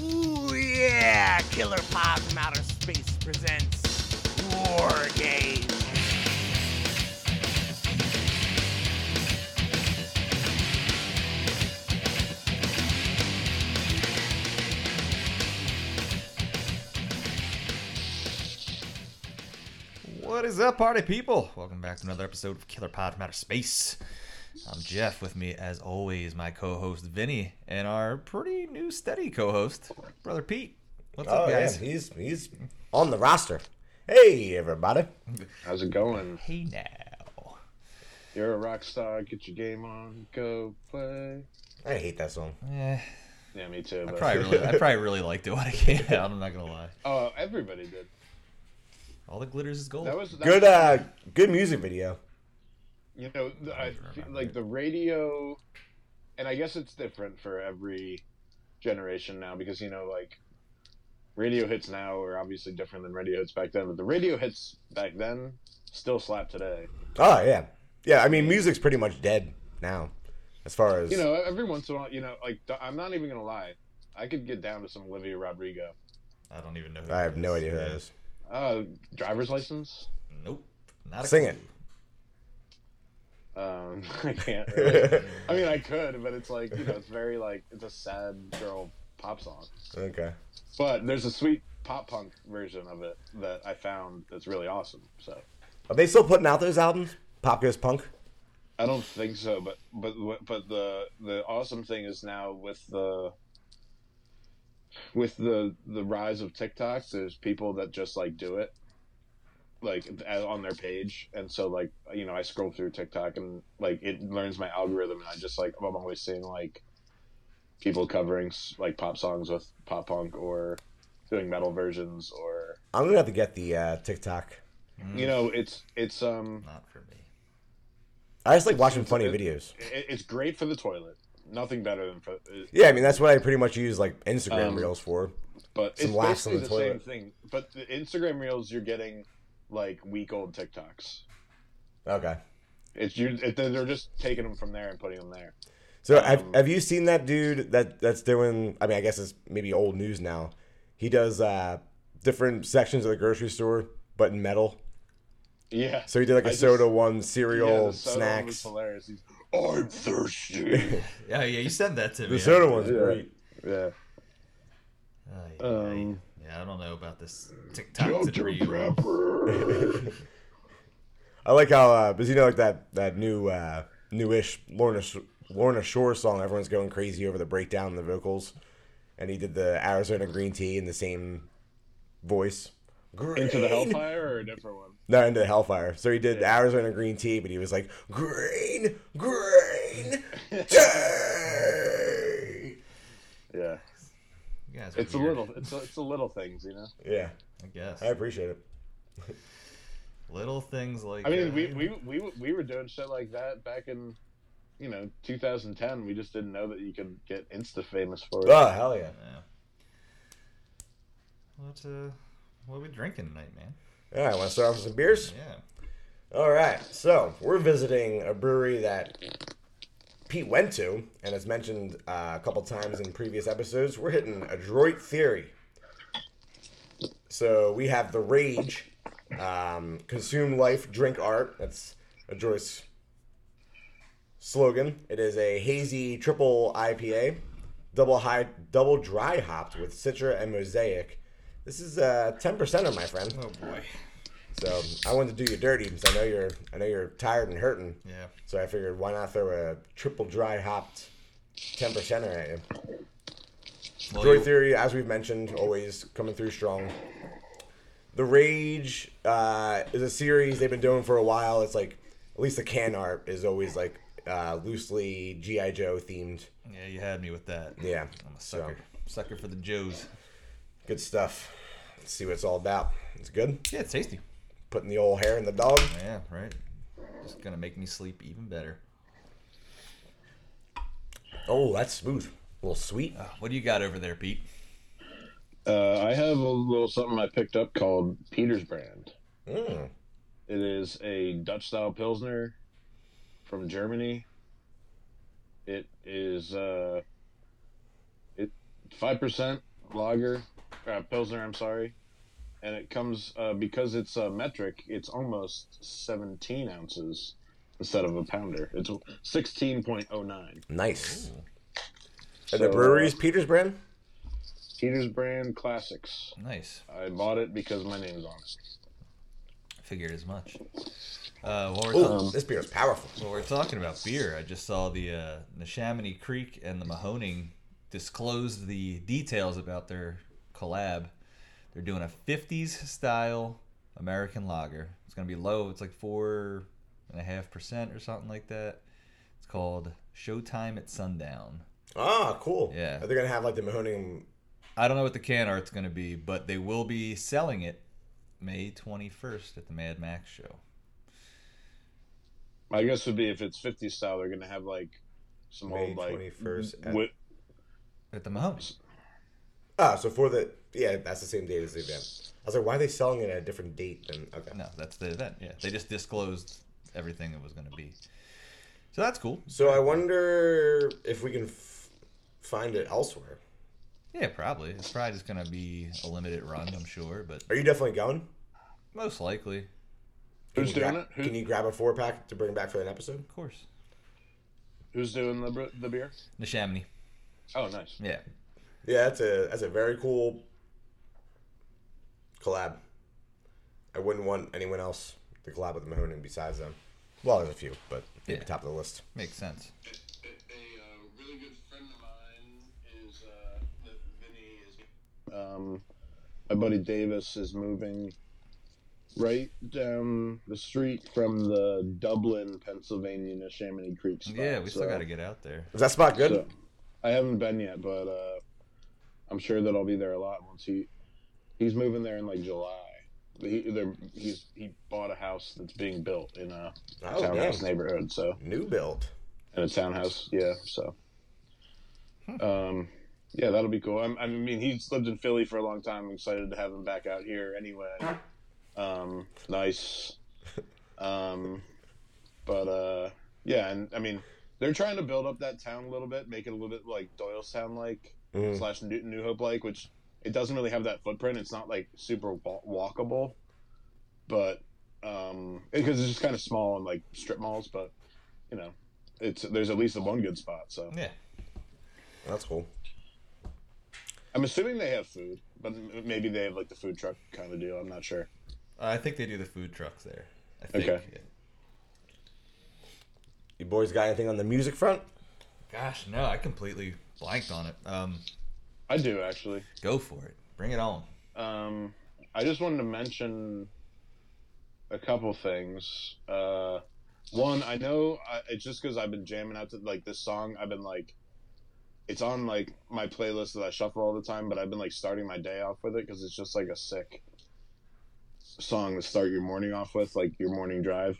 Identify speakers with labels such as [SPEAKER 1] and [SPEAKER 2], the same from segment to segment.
[SPEAKER 1] Ooh yeah! Killer Pod from Outer Space presents War Games.
[SPEAKER 2] What is up, party people? Welcome back to another episode of Killer Pod from Outer Space. I'm Jeff. With me, as always, my co-host Vinny, and our pretty new steady co-host, brother Pete. What's
[SPEAKER 3] Oh
[SPEAKER 2] up,
[SPEAKER 3] yeah,
[SPEAKER 2] guys?
[SPEAKER 3] he's he's on the roster. Hey everybody.
[SPEAKER 4] How's it going?
[SPEAKER 2] Hey now.
[SPEAKER 4] You're a rock star. Get your game on. Go play.
[SPEAKER 3] I hate that song.
[SPEAKER 2] Eh,
[SPEAKER 4] Yeah, me too.
[SPEAKER 2] I probably really, I probably really liked it when it came out. I'm not gonna lie.
[SPEAKER 4] oh, everybody did.
[SPEAKER 2] All the glitters is gold.
[SPEAKER 4] That was that
[SPEAKER 3] Good
[SPEAKER 4] was-
[SPEAKER 3] uh good music video.
[SPEAKER 4] You know, the, I, like the radio, and I guess it's different for every generation now because you know, like radio hits now are obviously different than radio hits back then. But the radio hits back then still slap today.
[SPEAKER 3] Oh yeah. Yeah, I mean music's pretty much dead now. As far as
[SPEAKER 4] You know, every once in a while, you know, like I'm not even gonna lie, I could get down to some Olivia Rodrigo.
[SPEAKER 2] I don't even know. Who
[SPEAKER 3] I
[SPEAKER 2] that
[SPEAKER 3] have no idea who that
[SPEAKER 2] Yeah.
[SPEAKER 3] is.
[SPEAKER 4] Uh, driver's license.
[SPEAKER 2] Nope. Not a
[SPEAKER 3] Sing
[SPEAKER 2] clue.
[SPEAKER 3] it.
[SPEAKER 4] Um, I can't. Really. I mean, I could, but it's like you know, it's very like it's a sad girl pop song.
[SPEAKER 3] okay.
[SPEAKER 4] But there's a sweet pop punk version of it that I found that's really awesome. So
[SPEAKER 3] Are they still putting out those albums? Pop Goes Punk?
[SPEAKER 4] I don't think so, but but but the the awesome thing is now with the with the the rise of TikTok, there's people that just like do it like on their page and so like you know i scroll through tiktok and like it learns my algorithm and i just like i'm always seeing like people covering like pop songs with pop punk or doing metal versions or
[SPEAKER 3] I'm gonna have to get the uh, TikTok.
[SPEAKER 4] you know it's it's um
[SPEAKER 2] Not for me.
[SPEAKER 3] I just like watching funny
[SPEAKER 4] it-
[SPEAKER 3] videos.
[SPEAKER 4] it, it's great for the toilet nothing better than for
[SPEAKER 3] Yeah, I mean that's what I pretty much use like Instagram
[SPEAKER 4] Um,
[SPEAKER 3] reels for.
[SPEAKER 4] but
[SPEAKER 3] Some
[SPEAKER 4] it's
[SPEAKER 3] laughs on
[SPEAKER 4] basically
[SPEAKER 3] the
[SPEAKER 4] the, same thing but the instagram reels you're getting like week old tiktoks
[SPEAKER 3] Okay.
[SPEAKER 4] it's you it, they're just taking them from there and putting them there
[SPEAKER 3] So have,
[SPEAKER 4] Um,
[SPEAKER 3] have you seen that dude that that's doing? I mean, I guess it's maybe old news now. He does uh, different sections of the grocery store, but in metal.
[SPEAKER 4] yeah
[SPEAKER 3] So he did like a
[SPEAKER 4] I just-
[SPEAKER 3] soda one,
[SPEAKER 4] Yeah,
[SPEAKER 3] cereal,
[SPEAKER 4] the soda one was
[SPEAKER 3] snacks.
[SPEAKER 4] hilarious. He's, I'm thirsty.
[SPEAKER 2] Yeah, yeah. You said that to me.
[SPEAKER 3] The soda one's
[SPEAKER 4] Yeah.
[SPEAKER 3] great.
[SPEAKER 4] yeah.
[SPEAKER 2] Ay,
[SPEAKER 4] Um,
[SPEAKER 2] ay. Yeah, I don't know about this TikTok to real.
[SPEAKER 3] I like how uh, because you know like that that new uh, newish Lorna Sh- Lorna Shore song. Everyone's going crazy over the breakdown and the vocals, and he did the Arizona green tea in the same voice.
[SPEAKER 4] Into the Hellfire or a different one?
[SPEAKER 3] No, into the Hellfire. So he did Arizona green tea, but he was like green, green tea.
[SPEAKER 4] Yeah.
[SPEAKER 2] You guys are
[SPEAKER 4] It's a little. It's a, it's the little things, you know.
[SPEAKER 3] Yeah,
[SPEAKER 2] I guess.
[SPEAKER 3] I appreciate it.
[SPEAKER 2] Little things like.
[SPEAKER 4] I mean,
[SPEAKER 2] uh,
[SPEAKER 4] we, we we we were doing shit like that back in, you know, 2010. We just didn't know that you could get insta famous for it.
[SPEAKER 3] Oh hell yeah!
[SPEAKER 2] Yeah. What uh, what are we drinking tonight, man?
[SPEAKER 3] All right, want to start off with some beers?
[SPEAKER 2] Yeah.
[SPEAKER 3] All right, so we're visiting a brewery that Pete went to, and as mentioned uh, a couple times in previous episodes. We're hitting Adroit Theory. So we have the Rage, um, consume life, drink art. That's Adroit's slogan. It is a hazy triple IPA, double high, double dry hopped with Citra and Mosaic. This is uh, ten percenter, my friend.
[SPEAKER 2] Oh boy.
[SPEAKER 3] So I wanted to do you dirty because I know you're I know you're tired and hurting.
[SPEAKER 2] Yeah.
[SPEAKER 3] So I figured why not throw a triple dry hopped ten percenter at you.
[SPEAKER 2] Well,
[SPEAKER 3] Droid
[SPEAKER 2] you-
[SPEAKER 3] Theory, as we've mentioned, always coming through strong. The Rage uh, is a series they've been doing for a while. It's like at least the can art is always like uh, loosely GI Joe themed.
[SPEAKER 2] yeah, you had me with that.
[SPEAKER 3] Yeah,
[SPEAKER 2] I'm a sucker. Sucker for the Joes.
[SPEAKER 3] good stuff. Let's see what it's all about. It's good.
[SPEAKER 2] Yeah, it's tasty.
[SPEAKER 3] Putting the old hair in the dog.
[SPEAKER 2] Yeah, right. Just gonna make me sleep even better.
[SPEAKER 3] Oh, that's smooth. A little sweet.
[SPEAKER 2] Uh, what do you got over there, Pete?
[SPEAKER 4] Uh, I have a little something I picked up called Peter's Brand.
[SPEAKER 3] Mm.
[SPEAKER 4] It is a Dutch style pilsner from Germany. It is uh, it five percent lager, uh, pilsner. I'm sorry, and it comes uh, because it's uh, metric. It's almost 17 ounces instead of a pounder. It's 16.09.
[SPEAKER 3] Nice.
[SPEAKER 2] Ooh,
[SPEAKER 3] And the
[SPEAKER 4] So,
[SPEAKER 3] brewery's Peter's brand?
[SPEAKER 4] Peters Brand Classics.
[SPEAKER 2] nice.
[SPEAKER 4] I bought it because my name's on it.
[SPEAKER 2] Figured as much. Uh, while we're,
[SPEAKER 3] Oh,
[SPEAKER 2] talking,
[SPEAKER 3] this beer is powerful.
[SPEAKER 2] while we're talking about beer, I just saw the uh, the Neshaminy Creek and the Mahoning disclosed the details about their collab. They're doing a 50s style American lager. It's gonna be low. It's like four and a half percent or something like that. It's called Showtime at Sundown.
[SPEAKER 3] Ah, cool.
[SPEAKER 2] Yeah.
[SPEAKER 3] Are they gonna have like the Mahoning?
[SPEAKER 2] I don't know what the can art's going to be, but they will be selling it May 21st at the Mad Max show.
[SPEAKER 4] I guess would be if it's 50 style, they're gonna have like some
[SPEAKER 3] May
[SPEAKER 4] old like
[SPEAKER 3] 21st at-
[SPEAKER 4] wi-
[SPEAKER 2] At the Mahoning.
[SPEAKER 3] Ah, so for the yeah, that's the same date as the event. I was like, why are they selling it at a different date than? Okay.
[SPEAKER 2] No, that's the event. Yeah, they just disclosed everything it was going to be. So that's cool.
[SPEAKER 3] So I wonder if we can f- find it elsewhere.
[SPEAKER 2] Yeah, probably. It's probably just going to be a limited run, I'm sure, but
[SPEAKER 3] Are you definitely going?
[SPEAKER 2] most likely,
[SPEAKER 3] Can
[SPEAKER 4] Who's
[SPEAKER 3] you
[SPEAKER 4] doing
[SPEAKER 3] gra-
[SPEAKER 4] it? Who-
[SPEAKER 3] Can you grab a four pack to bring back for an episode?
[SPEAKER 2] of course.
[SPEAKER 4] who's doing the the beer?
[SPEAKER 2] The Neshaminy.
[SPEAKER 4] Oh, nice.
[SPEAKER 2] Yeah.
[SPEAKER 3] Yeah, that's a that's a very cool collab. I wouldn't want anyone else to collab with Mahoning besides them. Well, there's a few, but they'd
[SPEAKER 2] Yeah.
[SPEAKER 3] be top of the list.
[SPEAKER 2] Makes sense.
[SPEAKER 4] A, uh, really good friend of mine is uh, Vinny is. Um, my buddy Davis is moving right down the street from the Dublin, Pennsylvania, Neshaminy Creek spot.
[SPEAKER 2] Yeah, we still
[SPEAKER 4] so-
[SPEAKER 2] got to get out there.
[SPEAKER 3] Is that spot good?
[SPEAKER 4] so, I haven't been yet, but uh, I'm sure that I'll be there a lot once he he's moving there in like July. He he's he bought a house that's being built in a
[SPEAKER 3] Oh,
[SPEAKER 4] townhouse neighborhood, so
[SPEAKER 3] New built
[SPEAKER 4] in a townhouse. Yeah, so um, yeah, that'll be cool. I'm, I mean, he's lived in Philly for a long time. I'm excited to have him back out here anyway. Um, nice. Um, but uh, yeah, and I mean, they're trying to build up that town a little bit, make it a little bit like Doylestown like
[SPEAKER 3] Mm.
[SPEAKER 4] slash New, New Hope like, which it doesn't really have that footprint. It's not like super walkable, but um, because it's just kind of small and like strip malls. But you know, it's there's at least a one good spot. So
[SPEAKER 2] Yeah.
[SPEAKER 3] That's cool.
[SPEAKER 4] I'm assuming they have food, but maybe they have like the food truck kind of deal. I'm not sure.
[SPEAKER 2] I think they do the food trucks there. I think.
[SPEAKER 4] Okay.
[SPEAKER 2] yeah.
[SPEAKER 3] You boys got anything on the music front?
[SPEAKER 2] Gosh, no, I completely blanked on it. Um,
[SPEAKER 4] I do actually.
[SPEAKER 2] go for it. Bring it on.
[SPEAKER 4] Um, I just wanted to mention a couple things. Uh, one, I know I, it's just because I've been jamming out to like this song. I've been like, it's on like my playlist that I shuffle all the time, but I've been like starting my day off with it because it's just like a sick song to start your morning off with, like your morning drive.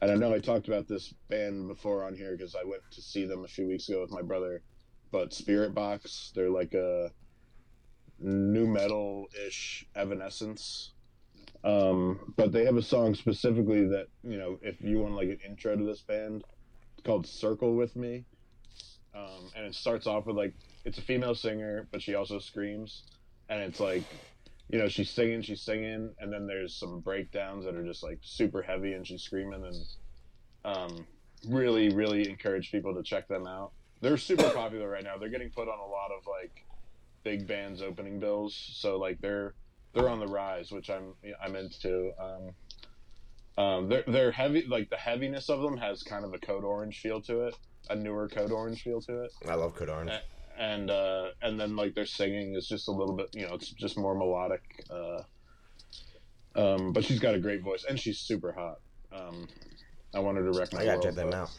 [SPEAKER 4] And I know I talked about this band before on here because I went to see them a few weeks ago with my brother. But Spiritbox, they're like a new metal ish Evanescence. Um, but they have a song specifically that you know, if you want like an intro to this band, it's called "Circle with Me," um, and it starts off with like it's a female singer, but she also screams, and it's like, you know, she's singing, she's singing, and then there's some breakdowns that are just like super heavy, and she's screaming, and um, really, really encourage people to check them out. They're super popular right now. They're getting put on a lot of like big bands opening bills, so like they're they're on the rise, which I'm I'm into. Um, um, they're they're heavy. Like the heaviness of them has kind of a Code Orange feel to it, a newer Code Orange feel to it,
[SPEAKER 3] I love Code Orange.
[SPEAKER 4] and uh, and then like their singing is just a little bit, you know, it's just more melodic. Uh, um, but she's got a great voice, and she's super hot. Um, I wanted to my
[SPEAKER 3] I gotta check them out.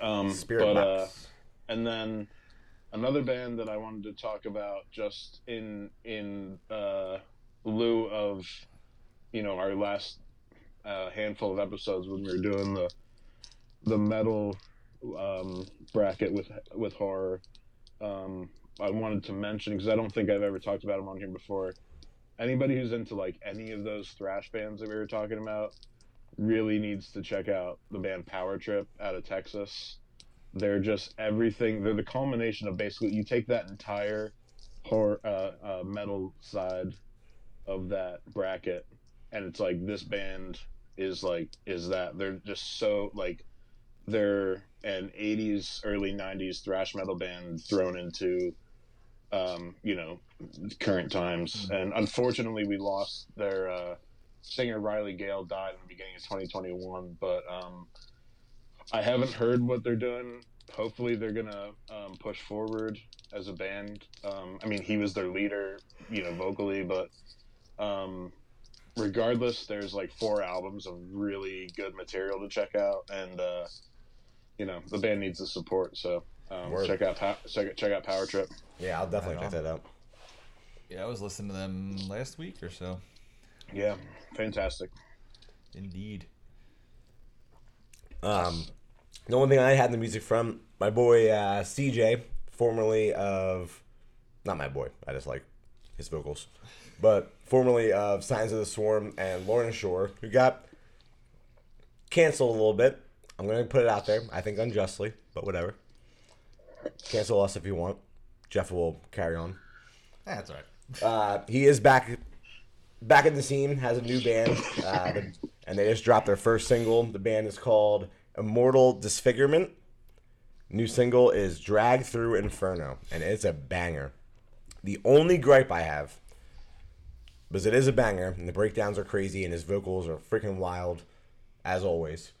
[SPEAKER 4] Um,
[SPEAKER 3] Spirit
[SPEAKER 4] but,
[SPEAKER 3] Box.
[SPEAKER 4] uh, and then another band that I wanted to talk about just in in uh, lieu of you know our last uh, handful of episodes when we were doing the the metal um, bracket with with horror. Um, I wanted to mention because I don't think I've ever talked about them on here before. Anybody who's into like any of those thrash bands that we were talking about really needs to check out the band Power Trip out of Texas. They're just everything. They're the culmination of basically you take that entire horror uh, uh, metal side of that bracket, and it's like this band is like is that they're just so like they're an 80s early 90s thrash metal band thrown into um, you know current times and unfortunately we lost their uh, singer riley gale died in the beginning of 2021 but um, i haven't heard what they're doing hopefully they're gonna um, push forward as a band um, i mean he was their leader you know vocally but um, regardless there's like four albums of really good material to check out and uh, you know the band needs the support so um, check out Pow- check, check out power trip
[SPEAKER 3] Yeah, I'll definitely check that out.
[SPEAKER 2] Yeah, I was listening to them last week or so.
[SPEAKER 4] yeah fantastic
[SPEAKER 2] Indeed.
[SPEAKER 3] Um, the only thing I had the music from my boy uh, CJ, formerly of, not my boy, I just like his vocals, but formerly of Signs of the Swarm and Lorna Shore, who got canceled a little bit. I'm gonna put it out there. I think unjustly, but whatever. Cancel us if you want. Jeff will carry on.
[SPEAKER 2] That's all right.
[SPEAKER 3] Uh, he is back back in the scene has a new band uh, and they just dropped their first single the band is called immortal disfigurement new single is drag through inferno and it's a banger the only gripe i have because it is a banger and the breakdowns are crazy and his vocals are freaking wild as always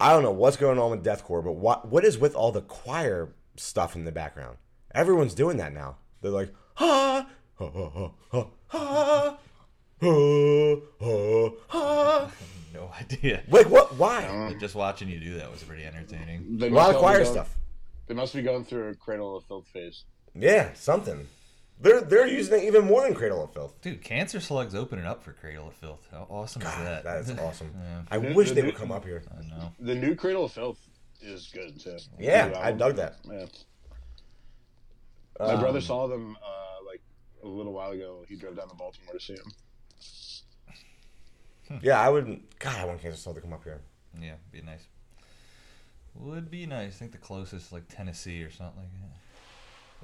[SPEAKER 3] i don't know what's going on with deathcore but what what is with all the choir stuff in the background everyone's doing that now they're like ha ha ha ha ha ha
[SPEAKER 2] No idea.
[SPEAKER 3] like what why
[SPEAKER 2] Just watching you do that was pretty entertaining.
[SPEAKER 4] They
[SPEAKER 3] a lot of choir
[SPEAKER 4] going-
[SPEAKER 3] stuff
[SPEAKER 4] They must be going through a cradle of filth phase.
[SPEAKER 3] yeah something they're they're using it even more than cradle of filth
[SPEAKER 2] Dude, Cancer Slug's opening up for Cradle of Filth. How awesome is that?
[SPEAKER 3] that is awesome
[SPEAKER 2] Yeah,
[SPEAKER 3] i
[SPEAKER 4] The-
[SPEAKER 3] wish
[SPEAKER 4] the
[SPEAKER 3] they
[SPEAKER 4] new-
[SPEAKER 3] would come up here
[SPEAKER 2] I know.
[SPEAKER 4] The new Cradle of Filth is good too.
[SPEAKER 3] Yeah, I dug that.
[SPEAKER 4] Yeah. My
[SPEAKER 3] Um,
[SPEAKER 4] brother saw them uh, like a little while ago. He drove down to Baltimore to see them.
[SPEAKER 3] Yeah i wouldn't god i want kansas City to come up here
[SPEAKER 2] Yeah, be nice. Would be nice. I think the closest is like Tennessee or something like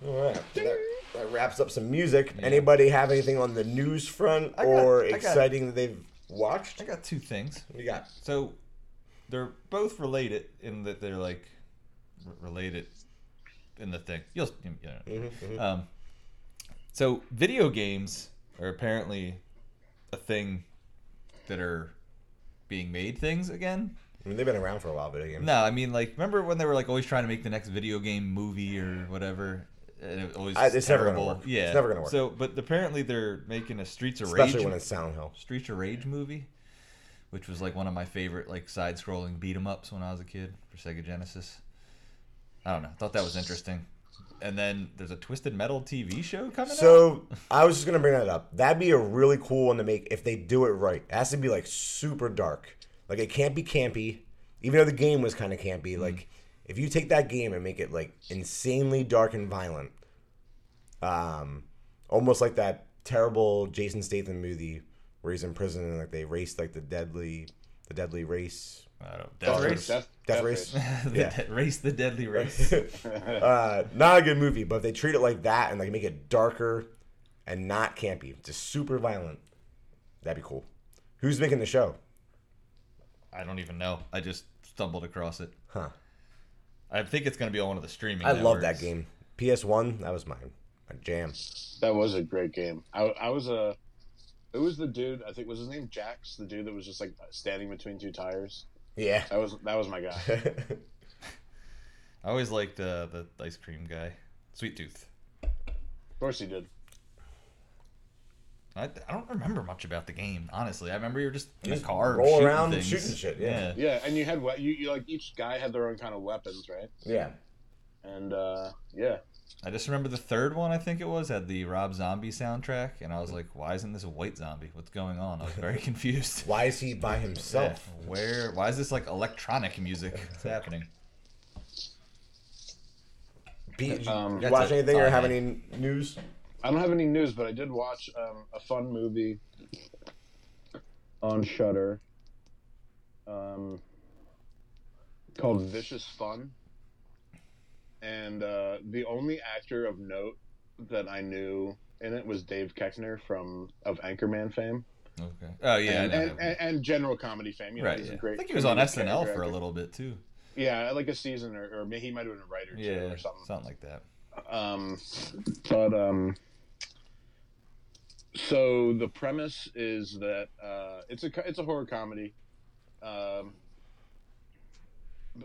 [SPEAKER 2] that.
[SPEAKER 3] all right that, that wraps up some music anybody have anything on the news front
[SPEAKER 2] got-
[SPEAKER 3] or
[SPEAKER 2] I got-
[SPEAKER 3] exciting that they've watched
[SPEAKER 2] I got two things.
[SPEAKER 3] what you got
[SPEAKER 2] So they're both related in that they're like r- related in the thing. You'll, you know. Um, so video games are apparently a thing that are being made things again.
[SPEAKER 3] I mean, they've been around for a while video games
[SPEAKER 2] No, I mean like remember when they were like always trying to make the next video game movie or whatever. And it always
[SPEAKER 3] I- it's never gonna work.
[SPEAKER 2] Yeah,
[SPEAKER 3] It's never gonna work.
[SPEAKER 2] So, but apparently they're making a Streets of Rage.
[SPEAKER 3] especially
[SPEAKER 2] Rage
[SPEAKER 3] when it's Silent Hill
[SPEAKER 2] Streets of Rage movie, which was like one of my favorite like side-scrolling beat 'em ups when I was a kid for Sega Genesis. I don't know. Thought that was interesting. And then there's a Twisted Metal TV show coming out.
[SPEAKER 3] So I was just gonna bring that up. That'd be a really cool one to make if they do it right. It has to be like super dark. Like it can't be campy. Even though the game was kind of campy, like if you take that game and make it like insanely dark and violent, um, almost like that terrible Jason Statham movie where he's in prison and like they race like the deadly, the deadly race.
[SPEAKER 2] I don't,
[SPEAKER 3] Death
[SPEAKER 2] Death
[SPEAKER 3] Race?
[SPEAKER 2] Race.
[SPEAKER 3] Death Race.
[SPEAKER 2] the
[SPEAKER 3] Yeah.
[SPEAKER 2] de- race the deadly race.
[SPEAKER 3] uh, not a good movie, but if they treat it like that and like make it darker and not campy, just super violent, that'd be cool. Who's making the show?
[SPEAKER 2] I don't even know. I just stumbled across it.
[SPEAKER 3] Huh.
[SPEAKER 2] I think it's going to be on one of the streaming.
[SPEAKER 3] I love that game. PS One, that was my, my jam.
[SPEAKER 4] That was a great game. I, I was a. It was the dude. I think was his name Jax, the dude that was just like standing between two tires.
[SPEAKER 3] Yeah.
[SPEAKER 4] That was that was my guy.
[SPEAKER 2] I always liked uh, the ice cream guy, Sweet Tooth.
[SPEAKER 4] Of course he did.
[SPEAKER 2] I, I don't remember much about the game, honestly. I remember you were just in
[SPEAKER 3] Just
[SPEAKER 2] a car,
[SPEAKER 3] roll
[SPEAKER 2] shooting
[SPEAKER 3] around,
[SPEAKER 2] things.
[SPEAKER 3] shooting shit, yeah.
[SPEAKER 4] Yeah, and you had what you, you like each guy had their own kind of weapons, right?
[SPEAKER 3] yeah.
[SPEAKER 4] And uh yeah,
[SPEAKER 2] I just remember the third one. I think it was had the Rob Zombie soundtrack, and I was like, "Why isn't this a white zombie? What's going on?" I was very confused.
[SPEAKER 3] Why is he by
[SPEAKER 2] Yeah,
[SPEAKER 3] himself?
[SPEAKER 2] where? Why is this like electronic music? What's happening?
[SPEAKER 3] Pete, did you,
[SPEAKER 4] Um,
[SPEAKER 3] you watch
[SPEAKER 2] it.
[SPEAKER 3] anything or have any news?
[SPEAKER 4] I don't have any news, but I did watch um, a fun movie on Shudder um, called Vicious Fun. And uh, the only actor of note that I knew in it was Dave Koechner from of Anchorman fame
[SPEAKER 2] Okay. Oh yeah,
[SPEAKER 4] and, and, and, and general comedy fame. You know,
[SPEAKER 2] right.
[SPEAKER 4] he's
[SPEAKER 2] Yeah.
[SPEAKER 4] a great.
[SPEAKER 2] I think he was on SNL for a little bit too.
[SPEAKER 4] Yeah, like a season, or, or he might have been a writer too,
[SPEAKER 2] Yeah,
[SPEAKER 4] or something.
[SPEAKER 2] something like that.
[SPEAKER 4] Um, but um, so the premise is that uh, it's a it's a horror comedy. Um,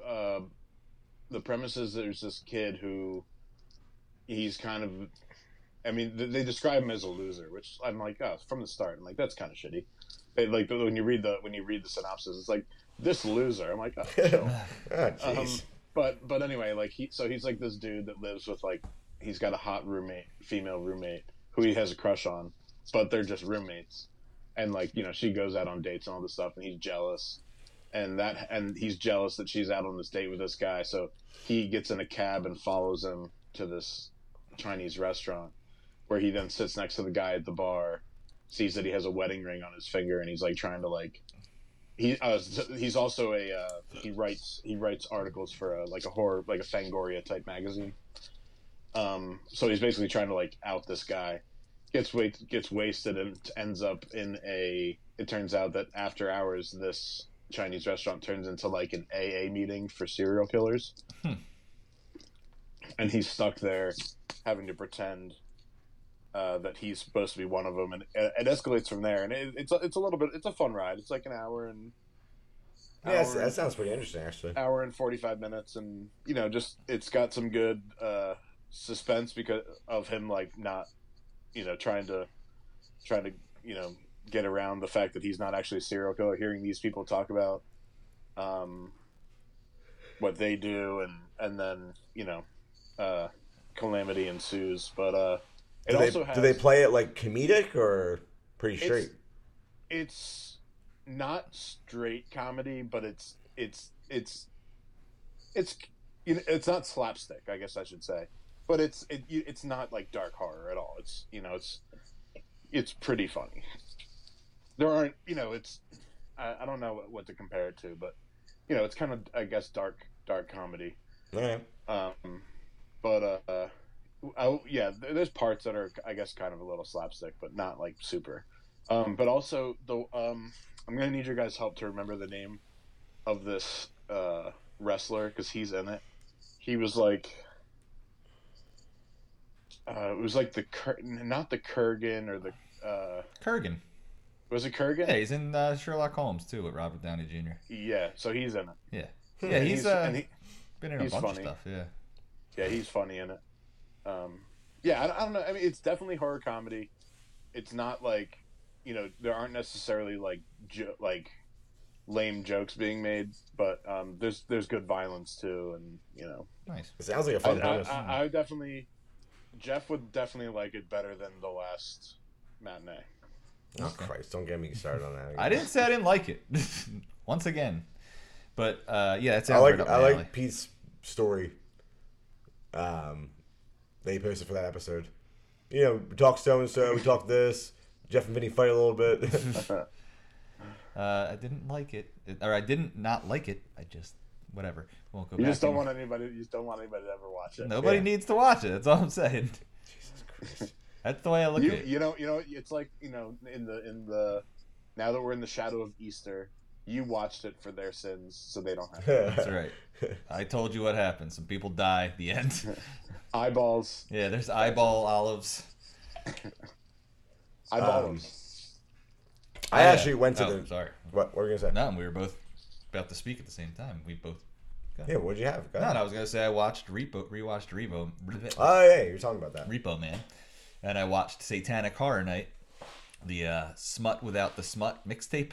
[SPEAKER 4] uh, the premise is there's this kid who he's kind of, I mean, they describe him as a loser, which I'm like, oh, from the start, I'm like, that's kind of shitty. They, like when you read the when you read the synopsis, it's like this loser. I'm like, oh, chill.
[SPEAKER 3] Ah,
[SPEAKER 4] Um, but but anyway, like he so he's like this dude that lives with like he's got a hot roommate, female roommate who he has a crush on, but they're just roommates, and like you know she goes out on dates and all this stuff, and he's jealous, and that and he's jealous that she's out on this date with this guy, so he gets in a cab and follows him to this Chinese restaurant, where he then sits next to the guy at the bar, sees that he has a wedding ring on his finger, and he's like trying to like he uh, he's also a uh, he writes he writes articles for a, like a horror like a Fangoria type magazine. Um, so he's basically trying to like out this guy. Gets wait gets wasted and ends up in a. It turns out that after hours, this Chinese restaurant turns into like an AA meeting for serial killers,
[SPEAKER 2] Hmm.
[SPEAKER 4] and he's stuck there, having to pretend uh, that he's supposed to be one of them, and it, it escalates from there. And it, it's a, it's a little bit it's a fun ride. It's like an hour and
[SPEAKER 3] Yeah,
[SPEAKER 4] hour,
[SPEAKER 3] that sounds pretty interesting, actually.
[SPEAKER 4] hour and forty five minutes, and you know, just it's got some good uh, suspense because of him like not, you know, trying to trying to you know get around the fact that he's not actually a serial killer. Hearing these people talk about um, what they do, and and then you know, uh, calamity ensues. But uh, it
[SPEAKER 3] Do they,
[SPEAKER 4] has
[SPEAKER 3] do they play it like comedic or pretty straight?
[SPEAKER 4] it's not straight comedy, but it's it's it's it's you know, it's not slapstick, I guess I should say, but it's it, it's not like dark horror at all. It's you know it's it's pretty funny. There aren't you know it's I, I don't know what, what to compare it to, but you know it's kind of I guess dark dark comedy.
[SPEAKER 3] All right.
[SPEAKER 4] Um, but uh, oh yeah, there's parts that are I guess kind of a little slapstick, but not like super. Um, but also the um, I'm gonna need your guys' help to remember the name of this uh, wrestler because he's in it. He was like, uh, it was like the Kur- not the Kurgan or the uh,
[SPEAKER 2] Kurgan.
[SPEAKER 4] Was it Kurgan?
[SPEAKER 2] Yeah, he's in uh, Sherlock Holmes too with Robert Downey Jr.
[SPEAKER 4] Yeah, so he's in it.
[SPEAKER 2] Yeah,
[SPEAKER 3] Hmm.
[SPEAKER 2] yeah,
[SPEAKER 4] And
[SPEAKER 2] he's, uh,
[SPEAKER 4] and he,
[SPEAKER 2] been in a bunch
[SPEAKER 4] funny.
[SPEAKER 2] of stuff. Yeah,
[SPEAKER 4] Yeah, he's funny in it. Um, yeah, I, I don't know. I mean, it's definitely horror comedy. It's not like, you know, there aren't necessarily like jo- like lame jokes being made, but um, there's there's good violence too, and you know,
[SPEAKER 2] nice.
[SPEAKER 3] It sounds like a fun
[SPEAKER 4] I,
[SPEAKER 3] premise.
[SPEAKER 4] I, I definitely Jeff would definitely like it better than the last matinee.
[SPEAKER 3] Oh,
[SPEAKER 2] Okay.
[SPEAKER 3] Christ. Don't get me started on that.
[SPEAKER 2] I didn't say I didn't like it. Once again, but uh, yeah, it
[SPEAKER 3] I like
[SPEAKER 2] right
[SPEAKER 3] I like
[SPEAKER 2] alley.
[SPEAKER 3] Pete's story. Um, they he posted for that episode. You know, we talked so and so. We talked this. Jeff and Vinny fight a little bit.
[SPEAKER 2] Uh, I didn't like it, It- or I didn't not like it. I just whatever. Won't go
[SPEAKER 4] You
[SPEAKER 2] back.
[SPEAKER 4] just don't
[SPEAKER 2] and-
[SPEAKER 4] want anybody. You just don't want anybody to ever watch it.
[SPEAKER 2] Nobody
[SPEAKER 3] Yeah.
[SPEAKER 2] needs to watch it. That's all I'm saying.
[SPEAKER 3] Jesus Christ.
[SPEAKER 2] That's the way I look
[SPEAKER 4] you,
[SPEAKER 2] at it.
[SPEAKER 4] you know you know it's like you know in the in the now that we're in the shadow of easter you watched it for their sins so they don't have to.
[SPEAKER 2] That's right. I told you what happened. Some people die. The end.
[SPEAKER 4] eyeballs
[SPEAKER 2] yeah, there's eyeball olives.
[SPEAKER 4] eyeballs um,
[SPEAKER 3] I oh,
[SPEAKER 2] Yeah.
[SPEAKER 3] actually went to
[SPEAKER 2] oh,
[SPEAKER 3] the.
[SPEAKER 2] Sorry.
[SPEAKER 3] What, what were you gonna say?
[SPEAKER 2] No, we were both about to speak at the same time. We both.
[SPEAKER 3] Yeah, what'd you have? Go
[SPEAKER 2] No,
[SPEAKER 3] ahead.
[SPEAKER 2] no, I was gonna say I watched Repo, rewatched Repo,
[SPEAKER 3] Oh yeah, you're talking about that.
[SPEAKER 2] Repo Man, and I watched Satanic Horror Night, the uh, Smut Without the Smut mixtape.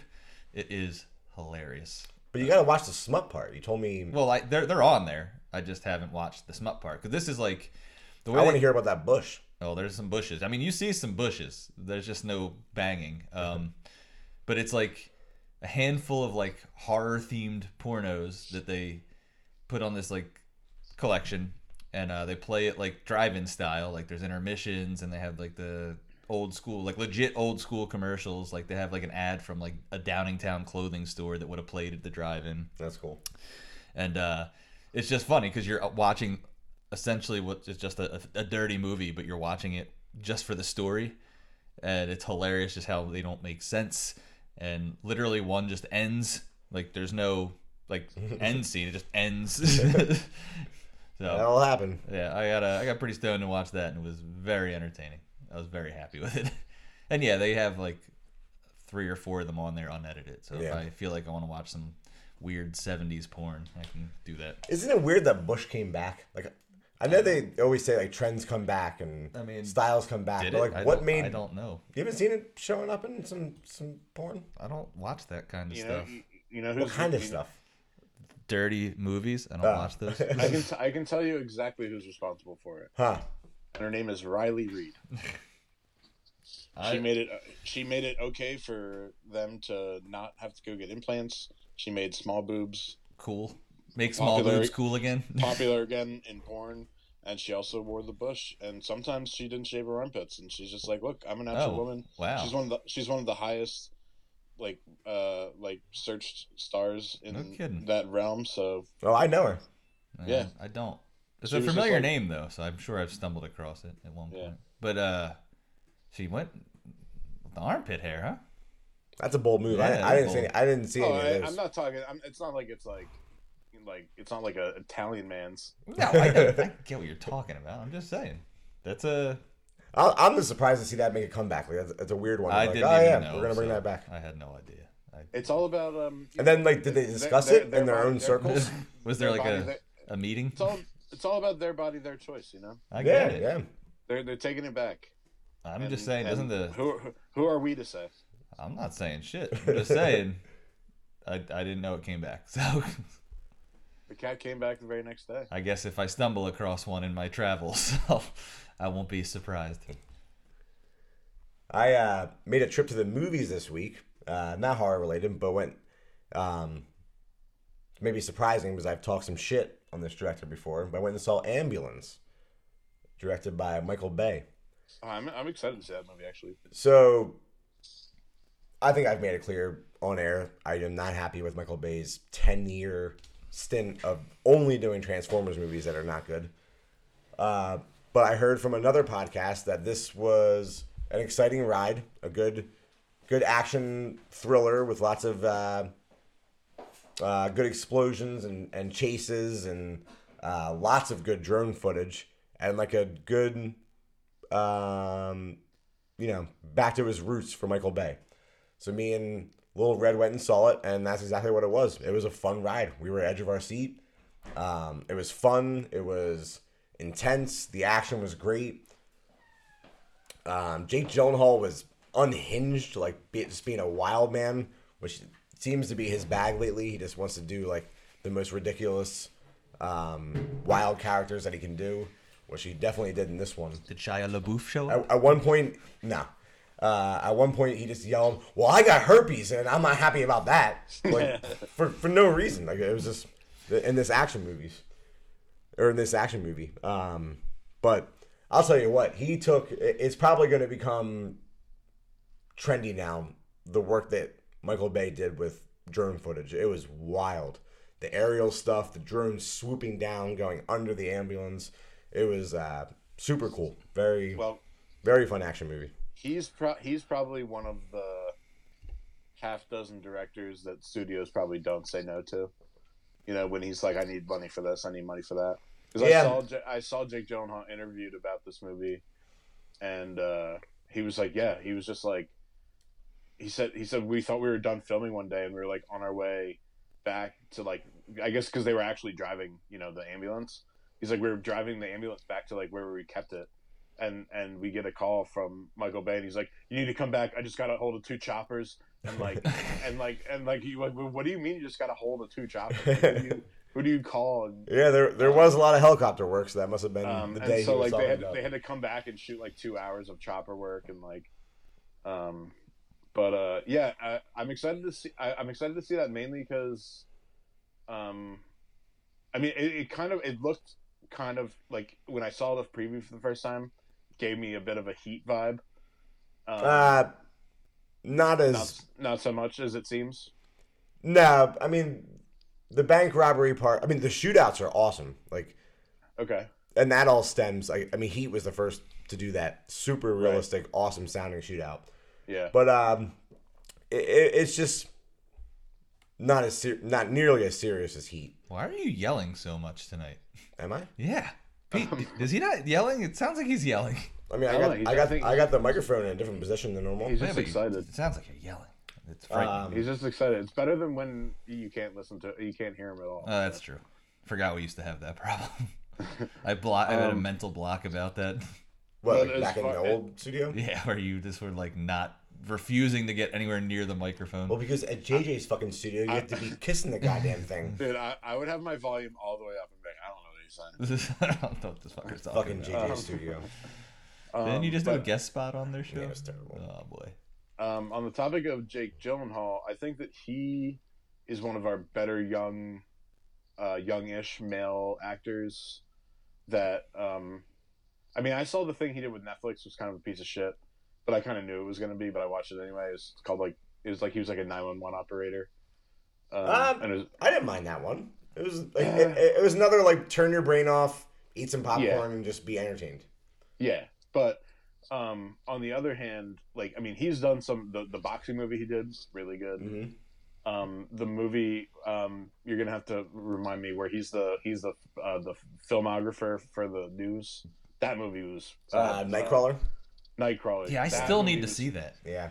[SPEAKER 2] It is hilarious.
[SPEAKER 3] But you gotta watch the smut part. You told me.
[SPEAKER 2] Well, I, they're they're on there. I just haven't watched the smut part because this is like the way.
[SPEAKER 3] I want to hear about that bush.
[SPEAKER 2] Oh, there's some bushes. I mean, you see some bushes. There's just no banging. Um, but it's like a handful of like horror themed pornos that they put on this like collection, and uh, they play it like drive-in style. Like there's intermissions, and they have like the old school, like legit old school commercials. Like they have like an ad from like a Downingtown clothing store that would have played at the drive-in
[SPEAKER 3] That's cool.
[SPEAKER 2] and uh, it's just funny because you're watching essentially what is just a, a dirty movie, but you're watching it just for the story, and it's hilarious just how they don't make sense, and literally one just ends like there's no like end scene, it just ends. so
[SPEAKER 3] That'll happen.
[SPEAKER 2] yeah, I got uh, I got pretty stoned to watch that, and it was very entertaining. I was very happy with it. and yeah, they have like three or four of them on there unedited. So if I feel like I want to watch some weird '70s porn, I can do that.
[SPEAKER 3] Isn't it weird that Bush came back? Like, I know they always say like trends come back and
[SPEAKER 2] I mean,
[SPEAKER 3] styles come back,
[SPEAKER 2] Did
[SPEAKER 3] but like,
[SPEAKER 2] I
[SPEAKER 3] what made?
[SPEAKER 2] I don't know.
[SPEAKER 3] You haven't seen it showing up in some some porn?
[SPEAKER 2] I don't watch that kind of
[SPEAKER 4] You know,
[SPEAKER 2] stuff.
[SPEAKER 4] you, you know who's
[SPEAKER 3] What kind of
[SPEAKER 4] you
[SPEAKER 3] stuff?
[SPEAKER 2] Dirty movies. And I don't
[SPEAKER 3] Oh.
[SPEAKER 2] watch those.
[SPEAKER 4] I can t- I can tell you exactly who's responsible for it.
[SPEAKER 3] Huh?
[SPEAKER 4] And her name is Riley Reid.
[SPEAKER 2] I-
[SPEAKER 4] She made it. uh, She made it okay for them to not have to go get implants. She made small boobs
[SPEAKER 2] cool. Make small
[SPEAKER 4] Popular-
[SPEAKER 2] boobs cool again.
[SPEAKER 4] popular again in porn, and she also wore the bush. And sometimes she didn't shave her armpits, and she's just like, "Look, I'm a natural
[SPEAKER 2] Oh,
[SPEAKER 4] woman."
[SPEAKER 2] wow.
[SPEAKER 4] She's one of the. She's one of the highest, like, uh, like searched stars in
[SPEAKER 2] No kidding.
[SPEAKER 4] that realm. So
[SPEAKER 3] Oh, I know her.
[SPEAKER 4] Yeah.
[SPEAKER 2] I don't. It's
[SPEAKER 4] She
[SPEAKER 2] a familiar
[SPEAKER 4] like-
[SPEAKER 2] name though, so I'm sure I've stumbled across it at one point.
[SPEAKER 4] Yeah.
[SPEAKER 2] But uh, she went with the armpit hair, huh?
[SPEAKER 3] That's a bold move.
[SPEAKER 2] Yeah,
[SPEAKER 3] I, I didn't see.
[SPEAKER 2] bold.
[SPEAKER 3] I didn't see
[SPEAKER 4] oh,
[SPEAKER 3] any
[SPEAKER 4] I,
[SPEAKER 3] of those.
[SPEAKER 4] I'm not talking. I'm, it's not like it's like, like it's not like a Italian man's.
[SPEAKER 2] No, I, know, I get what you're talking about. I'm just saying. That's a.
[SPEAKER 3] I'll, I'm just surprised to see that make a comeback. Like that's, that's a weird one.
[SPEAKER 2] I
[SPEAKER 3] like,
[SPEAKER 2] didn't
[SPEAKER 3] oh
[SPEAKER 2] even
[SPEAKER 3] yeah,
[SPEAKER 2] know.
[SPEAKER 3] we're gonna bring
[SPEAKER 2] so
[SPEAKER 3] that back.
[SPEAKER 2] I had no idea. I,
[SPEAKER 4] It's all about um.
[SPEAKER 3] And then like, did they
[SPEAKER 4] their-
[SPEAKER 3] discuss
[SPEAKER 4] their-
[SPEAKER 3] it in their
[SPEAKER 4] body-
[SPEAKER 3] own circles?
[SPEAKER 2] was there like
[SPEAKER 4] body,
[SPEAKER 2] a,
[SPEAKER 4] their-
[SPEAKER 2] a meeting?
[SPEAKER 4] It's all. It's all about their body, their choice. You know,
[SPEAKER 2] I
[SPEAKER 3] yeah,
[SPEAKER 2] get it.
[SPEAKER 3] yeah.
[SPEAKER 4] they're they're taking it back.
[SPEAKER 2] I'm
[SPEAKER 4] And-
[SPEAKER 2] just saying. Doesn't the?
[SPEAKER 4] who who are we to say?
[SPEAKER 2] I'm not saying shit. I'm just saying. I, I didn't know it came back. So
[SPEAKER 4] The cat came back the very next day.
[SPEAKER 2] I guess if I stumble across one in my travels, I won't be surprised.
[SPEAKER 3] I uh, made a trip to the movies this week. Uh, not horror related, but went. Um, maybe surprising because I've talked some shit on this director before. But I went and saw Ambulance, directed by Michael Bay.
[SPEAKER 4] Oh, I'm I'm excited to see that movie actually.
[SPEAKER 3] So, I think I've made it clear on air. I am not happy with Michael Bay's ten-year stint of only doing Transformers movies that are not good. Uh, but I heard from another podcast that this was an exciting ride, a good, good action thriller with lots of uh, uh, good explosions and, and chases and uh, lots of good drone footage and like a good um, you know, back to his roots for Michael Bay. So me and Little Red went and saw it, and that's exactly what it was. It was a fun ride. We were edge of our seat. Um, it was fun. It was intense. The action was great. Um, Jake Gyllenhaal was unhinged, like be, just being a wild man, which seems to be his bag lately. He just wants to do like the most ridiculous, um, wild characters that he can do, which he definitely did in this one.
[SPEAKER 2] Did Shia LaBeouf show up?
[SPEAKER 3] At, at one point, no. Uh, at one point, he just yelled, "Well, I got herpes, and I'm not happy about that." Like for for no reason. Like it was just in this action movies, or in this action movie. Um, but I'll tell you what, he took. It's probably going to become trendy now. The work that Michael Bay did with drone footage, it was wild. The aerial stuff, the drones swooping down, going under the ambulance. It was uh, super cool. Very
[SPEAKER 4] Well,
[SPEAKER 3] very fun action movie.
[SPEAKER 4] He's pro- he's probably one of the half dozen directors that studios probably don't say no to. You know, when he's like, "I need money for this, I need money for that." Because
[SPEAKER 3] Yeah.
[SPEAKER 4] I saw J- I saw Jake Gyllenhaal interviewed about this movie, and uh, he was like, "Yeah," he was just like, he said he said we thought we were done filming one day, and we were like on our way back to like I guess because they were actually driving, you know, the ambulance. He's like, we were driving the ambulance back to like where we kept it, and and we get a call from Michael Bay, and he's like, "You need to come back. I just got a hold of two choppers." And like, and like, and like, you like, what do you mean you just got a hold of two choppers? Like, who, do you, who do you call? And,
[SPEAKER 3] Yeah, there there was a lot of helicopter work, so that must have been
[SPEAKER 4] um,
[SPEAKER 3] the
[SPEAKER 4] and
[SPEAKER 3] day
[SPEAKER 4] so
[SPEAKER 3] he was
[SPEAKER 4] like they had they had to come back and shoot like two hours of chopper work and like, um, but uh, yeah, I, I'm excited to see. I, I'm excited to see that mainly because, um, I mean, it, it kind of it looked kind of like when I saw the preview for the first time, gave me a bit of a heat vibe. Um,
[SPEAKER 3] uh, not as
[SPEAKER 4] not not so much as it seems.
[SPEAKER 3] no. I mean, the bank robbery part. I mean, the shootouts are awesome. Like
[SPEAKER 4] Okay.
[SPEAKER 3] and that all stems. I, I mean, Heat was the first to do that super realistic, awesome sounding shootout.
[SPEAKER 4] Yeah.
[SPEAKER 3] But um, it, it, it's just not as ser- not nearly as serious as Heat.
[SPEAKER 2] Why are you yelling so much tonight?
[SPEAKER 3] Am I?
[SPEAKER 2] Yeah. Pete, is he not yelling? It sounds like he's yelling.
[SPEAKER 3] I mean, I
[SPEAKER 4] I
[SPEAKER 3] got
[SPEAKER 4] know,
[SPEAKER 3] I
[SPEAKER 4] I
[SPEAKER 3] got I got the microphone in a different position than normal.
[SPEAKER 4] He's just
[SPEAKER 2] but
[SPEAKER 4] excited.
[SPEAKER 2] It sounds like you're yelling. It's frightening.
[SPEAKER 3] Um,
[SPEAKER 4] He's just excited. It's better than when you can't listen to, you can't hear him at all.
[SPEAKER 2] Oh, that's true. Forgot we used to have that problem. I block. I had a
[SPEAKER 4] Um,
[SPEAKER 2] mental block about that.
[SPEAKER 3] what, like
[SPEAKER 4] as
[SPEAKER 3] back in the old studio?
[SPEAKER 2] Yeah, where you just were like not refusing to get anywhere near the microphone.
[SPEAKER 3] Well, because at JJ's fucking studio, you have to be kissing the goddamn thing.
[SPEAKER 4] Dude, I, I would have my volume all the way up and back. I don't know what he's saying.
[SPEAKER 2] This is, I don't know what this fucker's talking
[SPEAKER 3] Fucking
[SPEAKER 2] about.
[SPEAKER 3] JJ's studio.
[SPEAKER 2] Didn't you just do a
[SPEAKER 4] Um, but,
[SPEAKER 2] guest spot on their show?
[SPEAKER 3] Yeah, it was terrible.
[SPEAKER 2] Oh boy.
[SPEAKER 4] um, on the topic of Jake Gyllenhaal, I think that he is one of our better young, uh, youngish male actors. That um, I mean, I saw the thing he did with Netflix was kind of a piece of shit, but I kind of knew it was going to be. But I watched it anyway. It's called like it was like he was like a nine one one operator. Um,
[SPEAKER 3] Um,
[SPEAKER 4] and it was,
[SPEAKER 3] I didn't mind that one. It was like,
[SPEAKER 4] Yeah.
[SPEAKER 3] it, it was another like turn your brain off, eat some popcorn,
[SPEAKER 4] Yeah.
[SPEAKER 3] and just be entertained.
[SPEAKER 4] Yeah, but um, on the other hand, like I mean, he's done some the, the boxing movie he did really good.
[SPEAKER 3] hmm
[SPEAKER 4] Um, the movie um, you're gonna have to remind me where he's the he's the uh, the filmographer for the news. That movie was
[SPEAKER 3] Uh, Nightcrawler.
[SPEAKER 4] Nightcrawler.
[SPEAKER 2] Yeah, I
[SPEAKER 4] That
[SPEAKER 2] still need to
[SPEAKER 4] was
[SPEAKER 2] see that.
[SPEAKER 3] Yeah.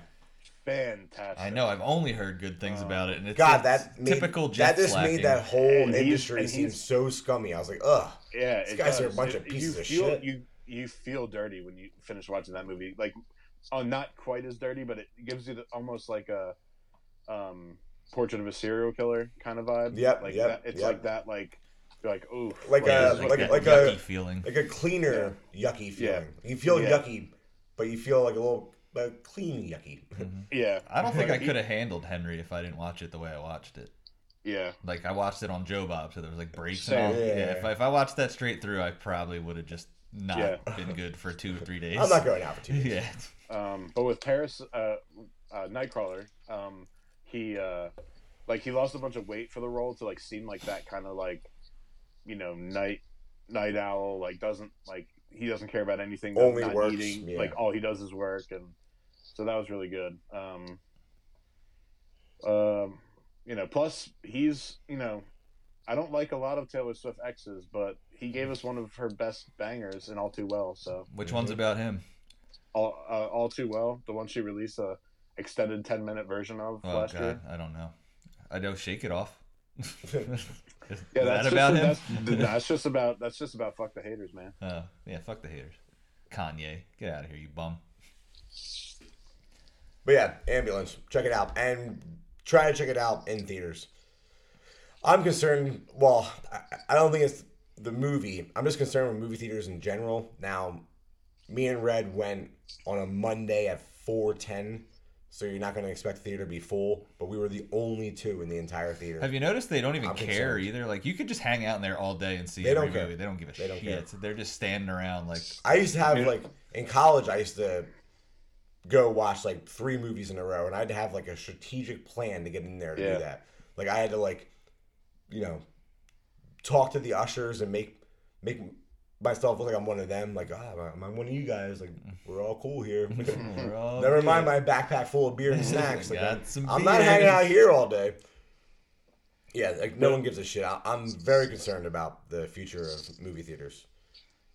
[SPEAKER 4] Fantastic.
[SPEAKER 2] I know. I've only heard good things
[SPEAKER 4] Uh,
[SPEAKER 2] about it, and it's
[SPEAKER 3] God,
[SPEAKER 2] it's
[SPEAKER 3] that made,
[SPEAKER 2] typical Jeff
[SPEAKER 3] that just
[SPEAKER 2] slacking.
[SPEAKER 3] made that whole
[SPEAKER 4] And
[SPEAKER 3] industry seem so scummy. I was like, ugh.
[SPEAKER 4] Yeah,
[SPEAKER 3] These
[SPEAKER 4] it
[SPEAKER 3] guys are a bunch
[SPEAKER 4] It-
[SPEAKER 3] of pieces
[SPEAKER 4] you
[SPEAKER 3] of
[SPEAKER 4] feel,
[SPEAKER 3] shit.
[SPEAKER 4] You you feel dirty when you finish watching that movie. Like, oh, not quite as dirty, but it gives you the, almost like a um, portrait of a serial killer kind of vibe.
[SPEAKER 3] Yep,
[SPEAKER 4] like
[SPEAKER 3] yep,
[SPEAKER 4] that. It's
[SPEAKER 3] yep.
[SPEAKER 4] like that. Like, you're like ooh,
[SPEAKER 3] Like
[SPEAKER 2] Yeah,
[SPEAKER 3] a-
[SPEAKER 2] it's
[SPEAKER 3] like- like a-
[SPEAKER 2] feeling.
[SPEAKER 3] Like a cleaner, yucky feeling.
[SPEAKER 4] Yeah.
[SPEAKER 3] You feel
[SPEAKER 4] Yeah.
[SPEAKER 3] yucky, but you feel like a little uh, clean yucky.
[SPEAKER 4] yeah.
[SPEAKER 2] I don't think I could have handled Henry if I didn't watch it the way I watched it.
[SPEAKER 4] Yeah,
[SPEAKER 2] Like I watched it on Joe Bob, so there was like breaks
[SPEAKER 4] Same.
[SPEAKER 2] and all.
[SPEAKER 3] Yeah.
[SPEAKER 2] Yeah, if I, if I watched that straight through, I probably would have just not
[SPEAKER 4] Yeah.
[SPEAKER 2] been good for two or three days.
[SPEAKER 3] I'm not going out for two days.
[SPEAKER 2] yeah,
[SPEAKER 4] Um, but with Paris, uh, uh, Nightcrawler, um, he uh, like he lost a bunch of weight for the role to like seem like that kind of like, you know, night night owl. Like doesn't like he doesn't care about anything.
[SPEAKER 3] Only
[SPEAKER 4] not
[SPEAKER 3] works,
[SPEAKER 4] eating.
[SPEAKER 3] yeah.
[SPEAKER 4] Like all he does is work, and so that was really good. Um, um, you know, plus he's you know, I don't like a lot of Taylor Swift exes, but he gave us one of her best bangers in All Too Well. So
[SPEAKER 2] which one's about him?
[SPEAKER 4] all uh, all too well the one she released a extended 10 minute version of
[SPEAKER 2] Oh
[SPEAKER 4] last
[SPEAKER 2] God,
[SPEAKER 4] year
[SPEAKER 2] I don't know. I know Shake It Off. Is
[SPEAKER 4] yeah
[SPEAKER 2] that
[SPEAKER 4] that's
[SPEAKER 2] about
[SPEAKER 4] just,
[SPEAKER 2] him?
[SPEAKER 4] that's, that's just about that's just about fuck the haters man
[SPEAKER 2] Uh, yeah, fuck the haters. Kanye, get out of here, you bum.
[SPEAKER 3] But yeah, ambulance. Check it out and try to check it out in theaters. I'm concerned. Well, I, don't think it's the movie. I'm just concerned with movie theaters in general. Now, me and Red went on a Monday at 4:10, so you're not going to expect the theater to be full. But we were the only two in the entire theater.
[SPEAKER 2] Have you noticed they don't even
[SPEAKER 3] I'm
[SPEAKER 2] care
[SPEAKER 3] concerned.
[SPEAKER 2] either? Like you could just hang out in there all day and see
[SPEAKER 3] They
[SPEAKER 2] every
[SPEAKER 3] don't care.
[SPEAKER 2] movie. They don't give a
[SPEAKER 3] They don't
[SPEAKER 2] shit.
[SPEAKER 3] care.
[SPEAKER 2] They're just standing around like
[SPEAKER 3] I used to have like in college. I used to go watch like three movies in a row, and I had to have like a strategic plan to get in there to
[SPEAKER 4] Yeah.
[SPEAKER 3] do that. Like I had to like, you know, talk to the ushers and make make myself look like I'm one of them. Like, ah, I'm I'm one of you guys. Like, we're all cool here.
[SPEAKER 2] all
[SPEAKER 3] Never
[SPEAKER 2] good.
[SPEAKER 3] mind my backpack full of beer and snacks. Like,
[SPEAKER 2] Got
[SPEAKER 3] I'm,
[SPEAKER 2] some
[SPEAKER 3] I'm not hanging out here all day. Yeah, like no one gives a shit. I, I'm very concerned about the future of movie theaters.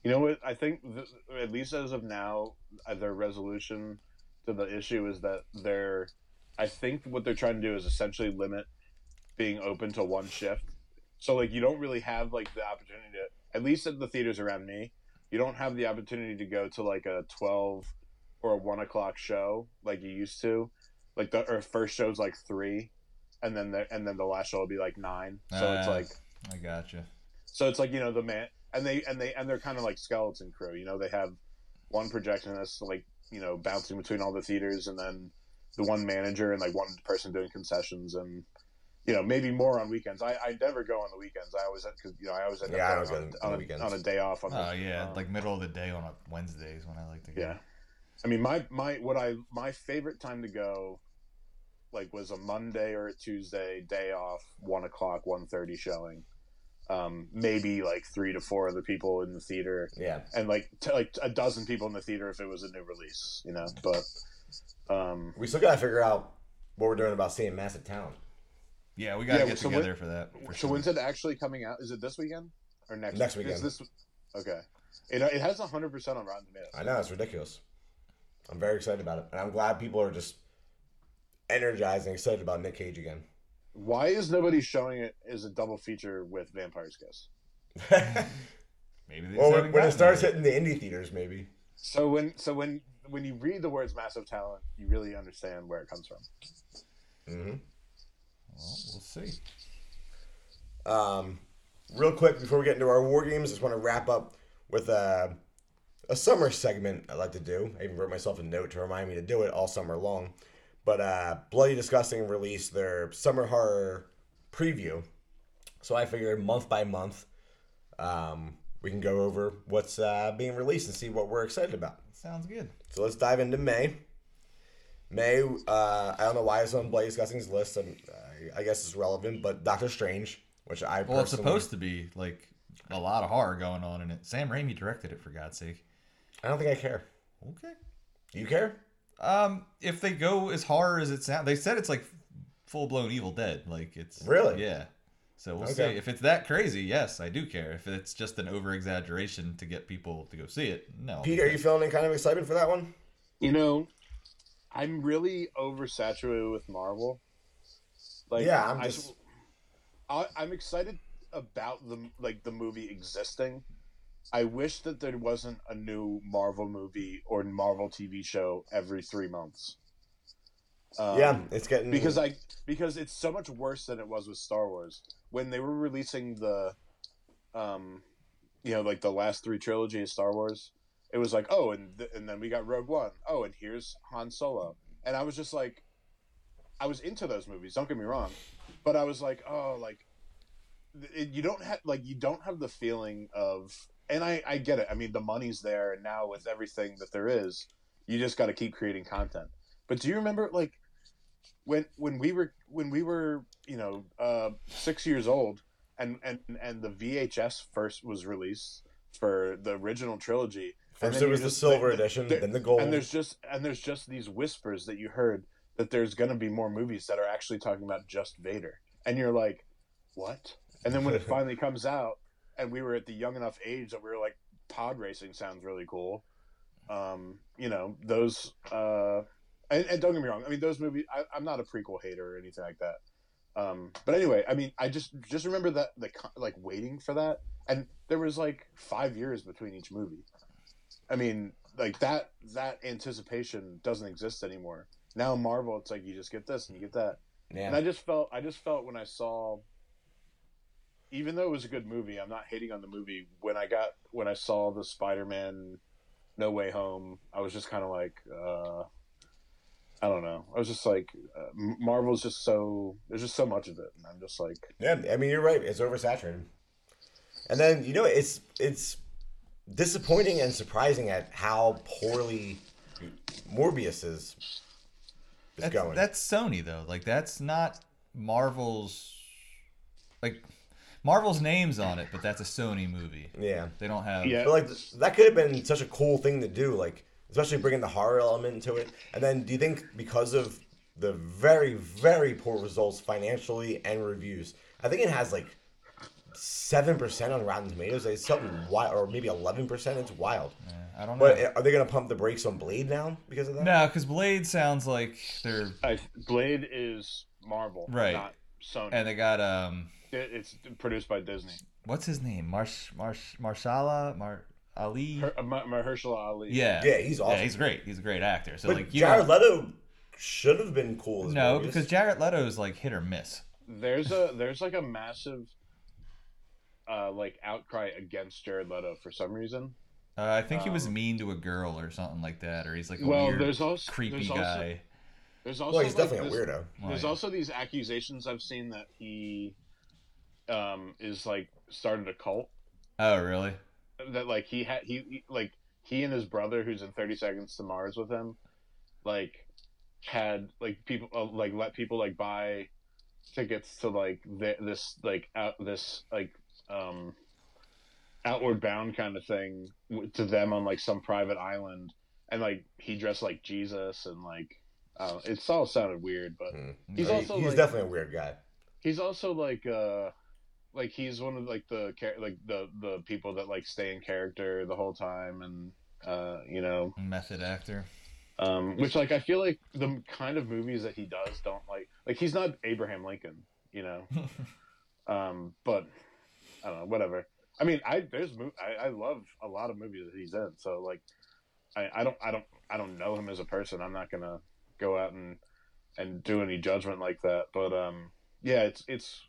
[SPEAKER 4] you know what i think th- at least as of now uh, their resolution to the issue is that they're i think what they're trying to do is essentially limit being open to one shift so like you don't really have like the opportunity to at least at the theaters around me you don't have the opportunity to go to like a 12 or a 1 o'clock show like you used to like the or first show's like 3 and then the and then the last show will be like 9 so it's
[SPEAKER 2] Ah.
[SPEAKER 4] like
[SPEAKER 2] I gotcha.
[SPEAKER 4] so it's like you know the man, and they and they and they're kind of like skeleton crew. You know, they have one projectionist like you know bouncing between all the theaters, and then the one manager and like one person doing concessions, and you know maybe more on weekends. I, I never go on the weekends. I always because you know I always end
[SPEAKER 3] Yeah,
[SPEAKER 4] up going on,
[SPEAKER 3] on
[SPEAKER 4] on, a, on a day off. On
[SPEAKER 2] Oh
[SPEAKER 4] the,
[SPEAKER 2] yeah,
[SPEAKER 4] um,
[SPEAKER 2] like middle of the day on a Wednesdays when I like to go.
[SPEAKER 4] yeah. I mean, my my what I my favorite time to go, like, was a Monday or a Tuesday day off, one o'clock, one thirty showing. Um, maybe like three to four other people in the theater,
[SPEAKER 3] Yeah.
[SPEAKER 4] and like t- like a dozen people in the theater if it was a new release, you know. But um,
[SPEAKER 3] We still gotta figure out what we're doing about seeing massive talent.
[SPEAKER 2] Yeah, we gotta
[SPEAKER 4] Yeah,
[SPEAKER 2] get
[SPEAKER 4] so
[SPEAKER 2] together
[SPEAKER 4] when-
[SPEAKER 2] for that. For
[SPEAKER 4] so
[SPEAKER 2] sure.
[SPEAKER 4] when's it actually coming out? Is it this weekend or next?
[SPEAKER 3] Next
[SPEAKER 4] Is
[SPEAKER 3] weekend.
[SPEAKER 4] This, okay. It, it has hundred percent on Rotten Tomatoes.
[SPEAKER 3] I know it's ridiculous. I'm very excited about it, and I'm glad people are just energized and excited about Nick Cage again.
[SPEAKER 4] Why is nobody showing it as a double feature with Vampire's Kiss?
[SPEAKER 2] Maybe they
[SPEAKER 3] well, when, when it starts
[SPEAKER 2] there.
[SPEAKER 3] hitting the indie theaters, maybe.
[SPEAKER 4] So when so when when you read the words massive talent, you really understand where it comes from.
[SPEAKER 3] hmm
[SPEAKER 2] Well, we'll see.
[SPEAKER 3] Um, real quick before we get into our war games, I just want to wrap up with a, a summer segment I like to do. I even wrote myself a note to remind me to do it all summer long. But uh, Bloody Disgusting released their summer horror preview, so I figured month by month um, we can go over what's uh, being released and see what we're excited about.
[SPEAKER 2] Sounds good.
[SPEAKER 3] So let's dive into May. May, uh, I don't know why it's on Bloody Disgusting's list. and I, I guess it's relevant, but Doctor Strange, which I
[SPEAKER 2] Well, it's supposed to be like a lot of horror going on in it. Sam Raimi directed it for God's sake.
[SPEAKER 3] I don't think I care.
[SPEAKER 2] Okay.
[SPEAKER 3] You care?
[SPEAKER 2] Um, if they go as horror as it sounds, they said it's like full blown Evil Dead. Like it's
[SPEAKER 3] Really?
[SPEAKER 2] yeah. So we'll
[SPEAKER 3] Okay.
[SPEAKER 2] see. If it's that crazy, yes, I do care. If it's just an over exaggeration to get people to go see it, no.
[SPEAKER 3] Pete, are you feeling any kind of excited for that one?
[SPEAKER 4] You know, I'm really oversaturated with Marvel. Like,
[SPEAKER 3] Yeah, I'm just-
[SPEAKER 4] I, I'm excited about the like the movie existing. I wish that there wasn't a new Marvel movie or Marvel TV show every three months. Um,
[SPEAKER 3] yeah, it's getting
[SPEAKER 4] because I because it's so much worse than it was with Star Wars when they were releasing the, um, you know, like the last three trilogy of Star Wars. It was like, oh, and th- and then we got Rogue One. Oh, and here's Han Solo, and I was just like, I was into those movies. Don't get me wrong, but I was like, oh, like it, you don't have like you don't have the feeling of, and I I get it. I mean, the money's there, and now with everything that there is, you just got to keep creating content. But do you remember like when when we were when we were you know uh, six years old and and and the VHS first was released for the original trilogy.
[SPEAKER 3] first
[SPEAKER 4] then
[SPEAKER 3] it was
[SPEAKER 4] you're
[SPEAKER 3] the
[SPEAKER 4] just-
[SPEAKER 3] silver
[SPEAKER 4] there-
[SPEAKER 3] edition,
[SPEAKER 4] there-
[SPEAKER 3] then the gold.
[SPEAKER 4] And there's just and there's just these whispers that you heard that there's going to be more movies that are actually talking about just Vader, and you're like, what? And then when it finally comes out, and we were at the young enough age that we were like, pod racing sounds really cool. Um, you know those. Uh, and, and don't get me wrong. I mean, those movies. I, I'm not a prequel hater or anything like that. Um, but anyway, I mean, I just just remember that the like waiting for that, and there was like five years between each movie. I mean, like that that anticipation doesn't exist anymore. Now Marvel, it's like you just get this and you get that, and I just felt I just felt when I saw, even though it was a good movie, I'm not hating on the movie. When I got when I saw the Spider-Man No Way Home, I was just kind of like, uh, I don't know. I was just like, uh, M- Marvel's just so there's just so much of it, and I'm just like,
[SPEAKER 3] Yeah, I mean you're right. It's oversaturated. And then you know it's it's disappointing and surprising at how poorly Morbius is is
[SPEAKER 2] That's,
[SPEAKER 3] going.
[SPEAKER 2] that's Sony though. Like that's not Marvel's. Like Marvel's name's on it, but that's a Sony movie.
[SPEAKER 3] yeah.
[SPEAKER 2] They don't have.
[SPEAKER 4] yeah,
[SPEAKER 3] But like that could have been such a cool thing to do, like especially bringing the horror element into it. And then, do you think because of the very very poor results financially and reviews, I think it has like seven percent on Rotten Tomatoes. It's something wild, or maybe eleven percent. It's wild.
[SPEAKER 2] Yeah, I don't know.
[SPEAKER 3] But are they gonna pump the brakes on Blade now because of that?
[SPEAKER 2] no, because Blade sounds like they're
[SPEAKER 4] I, Blade is Marvel,
[SPEAKER 2] Right.
[SPEAKER 4] Not Sony.
[SPEAKER 2] and they got um
[SPEAKER 4] It- it's produced by Disney.
[SPEAKER 2] what's his name Marsh Marsh Marshala Mar Ali.
[SPEAKER 4] Her, uh, Mahershala Ali.
[SPEAKER 2] yeah,
[SPEAKER 3] Yeah, he's awesome.
[SPEAKER 2] Yeah, he's great. He's a great actor. So
[SPEAKER 3] but
[SPEAKER 2] like you
[SPEAKER 3] Jared
[SPEAKER 2] know,
[SPEAKER 3] Leto should have been cool. As
[SPEAKER 2] no,
[SPEAKER 3] Morbius.
[SPEAKER 2] because Jared Leto's like hit or miss.
[SPEAKER 4] There's a there's like a massive uh like outcry against Jared Leto for some reason.
[SPEAKER 2] Uh, I think he was
[SPEAKER 4] Um,
[SPEAKER 2] mean to a girl or something like that, or he's like a
[SPEAKER 4] Well,
[SPEAKER 2] weird,
[SPEAKER 4] there's also
[SPEAKER 2] creepy
[SPEAKER 4] there's
[SPEAKER 2] guy.
[SPEAKER 4] Also, there's also
[SPEAKER 3] well, he's
[SPEAKER 4] like,
[SPEAKER 3] definitely a weirdo.
[SPEAKER 4] There's
[SPEAKER 2] Right.
[SPEAKER 4] also these accusations I've seen that he um is like started a cult
[SPEAKER 2] Oh, really?
[SPEAKER 4] that like he had he, he like he and his brother who's in 30 seconds to mars with him like had like people uh, like let people like buy tickets to like th- this like out this like um, Outward Bound kind of thing to them on like some private island, and like he dressed like Jesus, and like uh, it's all sounded weird, but
[SPEAKER 3] Hmm.
[SPEAKER 4] he's
[SPEAKER 3] He-
[SPEAKER 4] also
[SPEAKER 3] he's
[SPEAKER 4] like,
[SPEAKER 3] definitely a weird guy.
[SPEAKER 4] he's also like uh like he's one of like the like the the people that like stay in character the whole time and uh you know.
[SPEAKER 2] Method actor.
[SPEAKER 4] um which like i feel like the kind of movies that he does don't like like he's not abraham lincoln you know? Um but i don't know whatever. I mean i there's I, I love a lot of movies that he's in so like i i don't i don't i don't know him as a person. I'm not gonna go out and and do any judgment like that but um yeah it's it's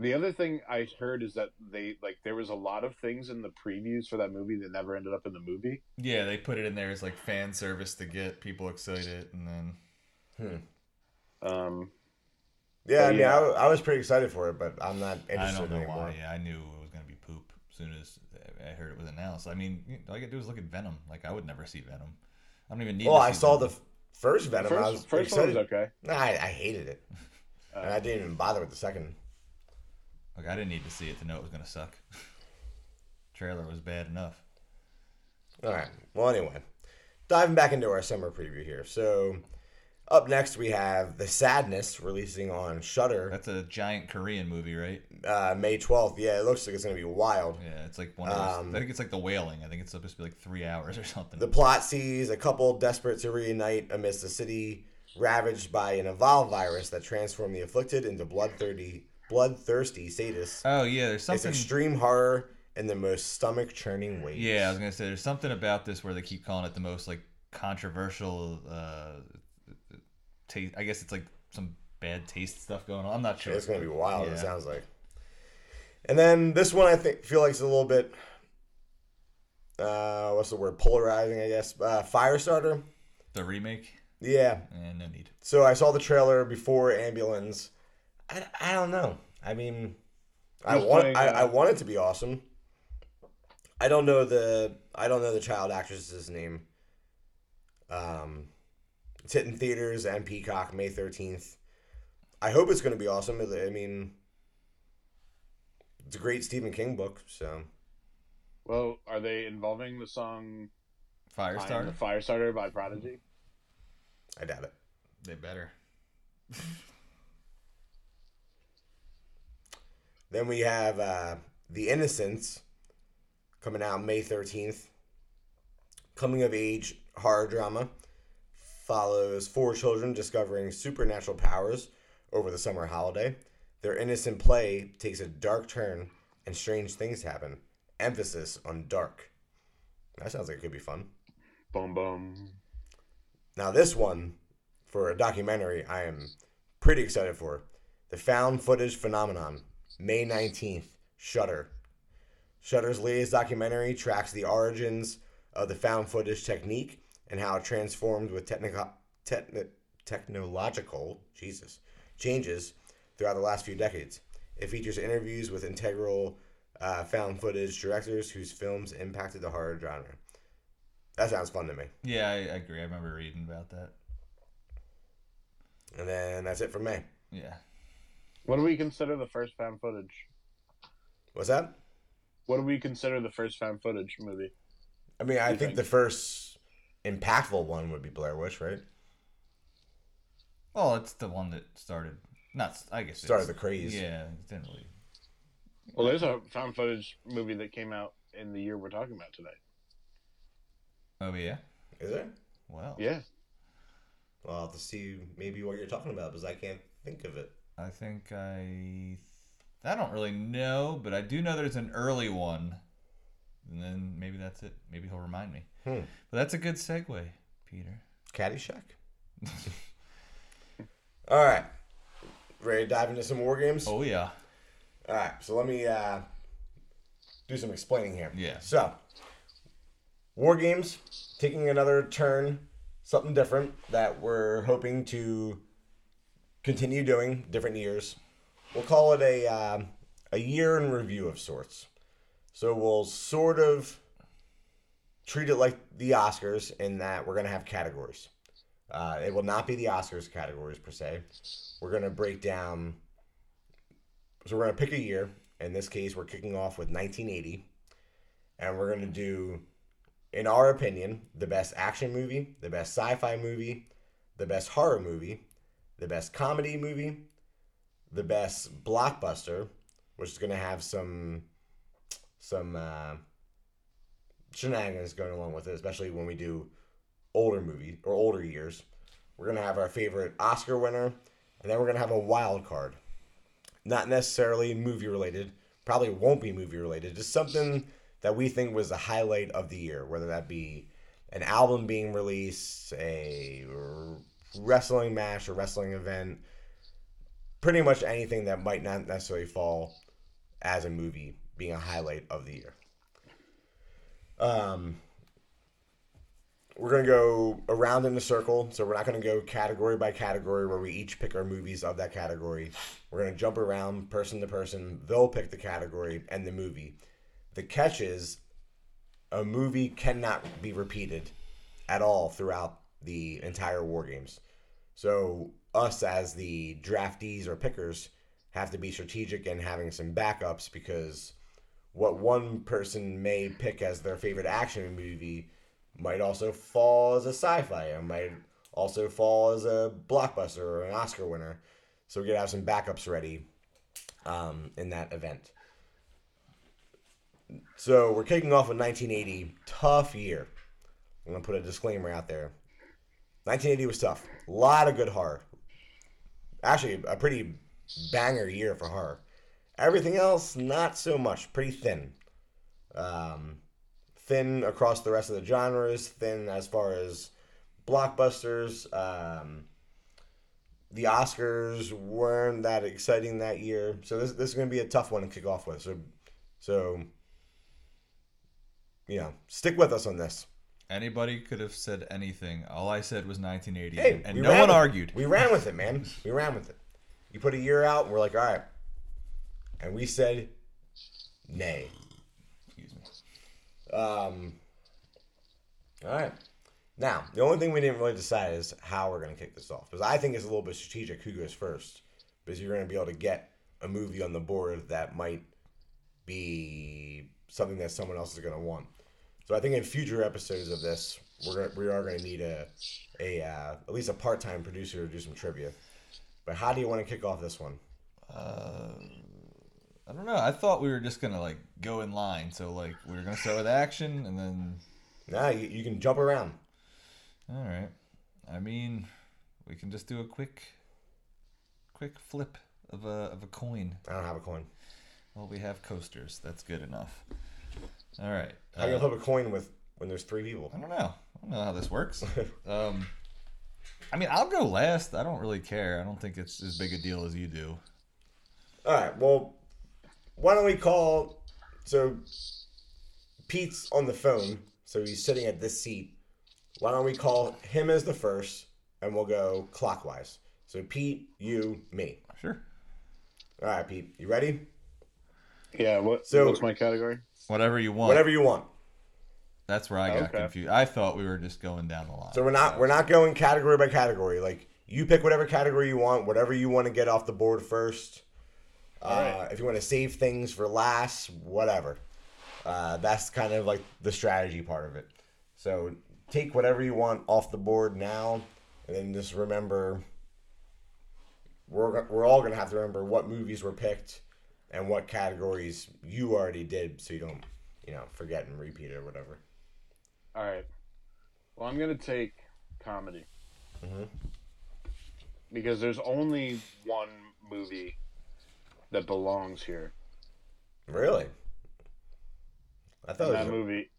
[SPEAKER 4] the other thing I heard is that they like there was a lot of things in the previews for that movie that never ended up in the movie.
[SPEAKER 2] yeah, they put it in there as like fan service to get people excited, and then Hmm.
[SPEAKER 4] Um,
[SPEAKER 3] Yeah, I mean,
[SPEAKER 4] yeah.
[SPEAKER 3] I, w- I was pretty excited for it, but I'm not
[SPEAKER 2] I
[SPEAKER 3] interested
[SPEAKER 2] don't know
[SPEAKER 3] anymore.
[SPEAKER 2] why. Yeah, I knew it was gonna be poop as soon as I heard it was announced. I mean, all I gotta do is look at Venom. Like I would never see Venom. I don't even need.
[SPEAKER 3] Well,
[SPEAKER 2] to
[SPEAKER 3] I
[SPEAKER 2] see
[SPEAKER 3] saw the
[SPEAKER 2] Venom.
[SPEAKER 3] f- first Venom. I was
[SPEAKER 4] first first one was okay.
[SPEAKER 3] Nah, I, I hated it, and I didn't even bother with the second.
[SPEAKER 2] Like I didn't need to see it to know it was gonna suck. Trailer was bad enough.
[SPEAKER 3] All right. Well, anyway, diving back into our summer preview here. So, up next we have The Sadness releasing on Shudder
[SPEAKER 2] That's a giant Korean movie, right?
[SPEAKER 3] uh, May 12th. Yeah, it looks like it's gonna be wild.
[SPEAKER 2] Yeah, it's like one of those.
[SPEAKER 3] Um,
[SPEAKER 2] I think it's like The Wailing. I think it's supposed to be like three hours or something.
[SPEAKER 3] The plot sees a couple desperate to reunite amidst a city ravaged by an evolved virus that transformed the afflicted into bloodthirsty, bloodthirsty sadists.
[SPEAKER 2] oh yeah, there's
[SPEAKER 3] It's
[SPEAKER 2] something.
[SPEAKER 3] extreme horror in the most stomach churning ways.
[SPEAKER 2] Yeah, I was gonna say there's something about this where they keep calling it the most like controversial. Uh, taste. I guess it's like some bad taste stuff going on. I'm not sure.
[SPEAKER 3] It's gonna be wild. It sounds like. And then this one, I think, feel like it's a little bit. Uh, what's the word? Polarizing, I guess. Uh, Firestarter.
[SPEAKER 2] The remake.
[SPEAKER 3] Yeah.
[SPEAKER 2] Eh, no need.
[SPEAKER 3] So I saw the trailer before Ambulance. I, I don't know. I mean, I
[SPEAKER 4] Who's
[SPEAKER 3] want
[SPEAKER 4] playing,
[SPEAKER 3] I,
[SPEAKER 4] uh,
[SPEAKER 3] I want it to be awesome. I don't know the I don't know the child actress's name. Um, it's hitting theaters and Peacock May thirteenth. I hope it's going to be awesome. I mean, it's a great Stephen King book. So
[SPEAKER 4] Well, are they involving the song
[SPEAKER 2] Firestarter.
[SPEAKER 4] "The Firestarter" by Prodigy?
[SPEAKER 3] I doubt it.
[SPEAKER 2] They better.
[SPEAKER 3] Then we have uh, The Innocents coming out May 13th. Coming of age horror drama follows four children discovering supernatural powers over the summer holiday. Their innocent play takes a dark turn and strange things happen. Emphasis on dark. That sounds like it could be fun.
[SPEAKER 4] Boom, boom.
[SPEAKER 3] Now, this one, for a documentary, I am pretty excited for. The Found Footage Phenomenon, May 19th, Shudder. Shudder's latest documentary tracks the origins of the found footage technique and how it transformed with technical, techni- technological Jesus changes throughout the last few decades. It features interviews with integral uh, found footage directors whose films impacted the horror genre. That sounds fun to me.
[SPEAKER 2] Yeah, I, I agree. I remember reading about that.
[SPEAKER 3] And then that's it for May.
[SPEAKER 2] Yeah.
[SPEAKER 4] What do we consider the first found footage?
[SPEAKER 3] What's that?
[SPEAKER 4] What do we consider the first found footage movie?
[SPEAKER 3] I mean, I think
[SPEAKER 4] think?
[SPEAKER 3] the first impactful one would be Blair Witch, right?
[SPEAKER 2] Well, it's the one that started. Not. I guess
[SPEAKER 3] Started the craze.
[SPEAKER 2] Yeah, it didn't really.
[SPEAKER 4] Well, there's a found footage movie that came out in the year we're talking about today.
[SPEAKER 2] Oh yeah.
[SPEAKER 3] Is there?
[SPEAKER 2] Well.
[SPEAKER 4] Yeah.
[SPEAKER 3] Well, I'll have to see maybe what you're talking about because I can't think of it.
[SPEAKER 2] I think I. I don't really know, but I do know there's an early one, and then maybe that's it. Maybe he'll remind me.
[SPEAKER 3] Hmm.
[SPEAKER 2] But that's a good segue, Peter.
[SPEAKER 3] Caddyshack. All right. Ready to dive into some war games?
[SPEAKER 2] Oh yeah.
[SPEAKER 3] All right. So let me uh, do some explaining here.
[SPEAKER 2] Yeah.
[SPEAKER 3] So, war games taking another turn, something different that we're hoping to continue doing different years. We'll call it a um, a year in review of sorts. So we'll sort of treat it like the Oscars in that we're gonna have categories. Uh, it will not be the Oscars categories per se. We're gonna break down. So we're gonna pick a year In this case, we're kicking off with 1980, and we're gonna do, in our opinion, the best action movie, the best sci-fi movie, the best horror movie, the best comedy movie, the best blockbuster, which is gonna have some some uh, shenanigans going along with it, especially when we do older movie or older years. We're gonna have our favorite Oscar winner, and then we're gonna have a wild card. Not necessarily movie related, probably won't be movie related, just something that we think was the highlight of the year, whether that be an album being released, a wrestling match, or wrestling event, pretty much anything that might not necessarily fall as a movie being a highlight of the year. Um, we're gonna go around in a circle, so we're not gonna go category by category where we each pick our movies of that category. We're gonna jump around person to person. They'll pick the category and the movie. The catch is a movie cannot be repeated at all throughout the entire war games. So us as the draftees or pickers have to be strategic and having some backups because what one person may pick as their favorite action movie might also fall as a sci-fi and might also fall as a blockbuster or an Oscar winner. So we gotta have some backups ready um, in that event. So we're kicking off with 1980, tough year. I'm gonna put a disclaimer out there. 1980 was tough. A lot of good horror. Actually, a pretty banger year for horror. Everything else, not so much. Pretty thin. Um, thin across the rest of the genres. Thin as far as blockbusters. Um, the Oscars weren't that exciting that year, so this this is going to be a tough one to kick off with. So, so you know, stick with us on this.
[SPEAKER 2] Anybody could have said anything. All I said was 1980,
[SPEAKER 3] Hey,
[SPEAKER 2] and no one argued.
[SPEAKER 3] We ran with it, man. We ran with it. You put a year out, and we're like, all right, and we said, nay.
[SPEAKER 2] Excuse me.
[SPEAKER 3] Um, all right. Now, the only thing we didn't really decide is how we're going to kick this off. Because I think it's a little bit strategic who goes first. Because you're going to be able to get a movie on the board that might be something that someone else is going to want. So I think in future episodes of this, we're gonna, we are going to need a, a uh, at least a part time producer to do some trivia. But how do you want to kick off this one?
[SPEAKER 2] Uh, I don't know. I thought we were just gonna like go in line. So like we were gonna start with action, and then
[SPEAKER 3] Nah, you, you can jump around.
[SPEAKER 2] all right. I mean, we can just do a quick, quick flip of a of a coin.
[SPEAKER 3] I don't have a coin.
[SPEAKER 2] Well, we have coasters. That's good enough. All right.
[SPEAKER 3] How you
[SPEAKER 2] Uh,
[SPEAKER 3] gonna flip a coin with when there's three people?
[SPEAKER 2] I don't know. I don't know how this works. um, I mean, I'll go last. I don't really care. I don't think it's as big a deal as you do.
[SPEAKER 3] All right. Well, why don't we call? So Pete's on the phone, so he's sitting at this seat. Why don't we call him as the first, and we'll go clockwise. So Pete, you, me.
[SPEAKER 2] Sure.
[SPEAKER 3] All right, Pete, you ready?
[SPEAKER 4] Yeah. What?
[SPEAKER 3] So-
[SPEAKER 4] what's my category?
[SPEAKER 2] Whatever you want.
[SPEAKER 3] Whatever you want.
[SPEAKER 2] That's where I got
[SPEAKER 4] Okay.
[SPEAKER 2] confused. I thought we were just going down the line.
[SPEAKER 3] So we're not we're not going category by category. Like you pick whatever category you want, whatever you want to get off the board first. Uh,
[SPEAKER 4] Alright.
[SPEAKER 3] If you want to save things for last, whatever. Uh, that's kind of like the strategy part of it. So take whatever you want off the board now, and then just remember. We're we're all gonna have to remember what movies were picked, and what categories you already did, so you don't you know forget and repeat or whatever.
[SPEAKER 4] All right. Well, I'm gonna take comedy
[SPEAKER 3] Mhm.
[SPEAKER 4] because there's only one movie that belongs here.
[SPEAKER 3] Really? I thought
[SPEAKER 4] And
[SPEAKER 3] it
[SPEAKER 4] that
[SPEAKER 3] was a-
[SPEAKER 4] movie,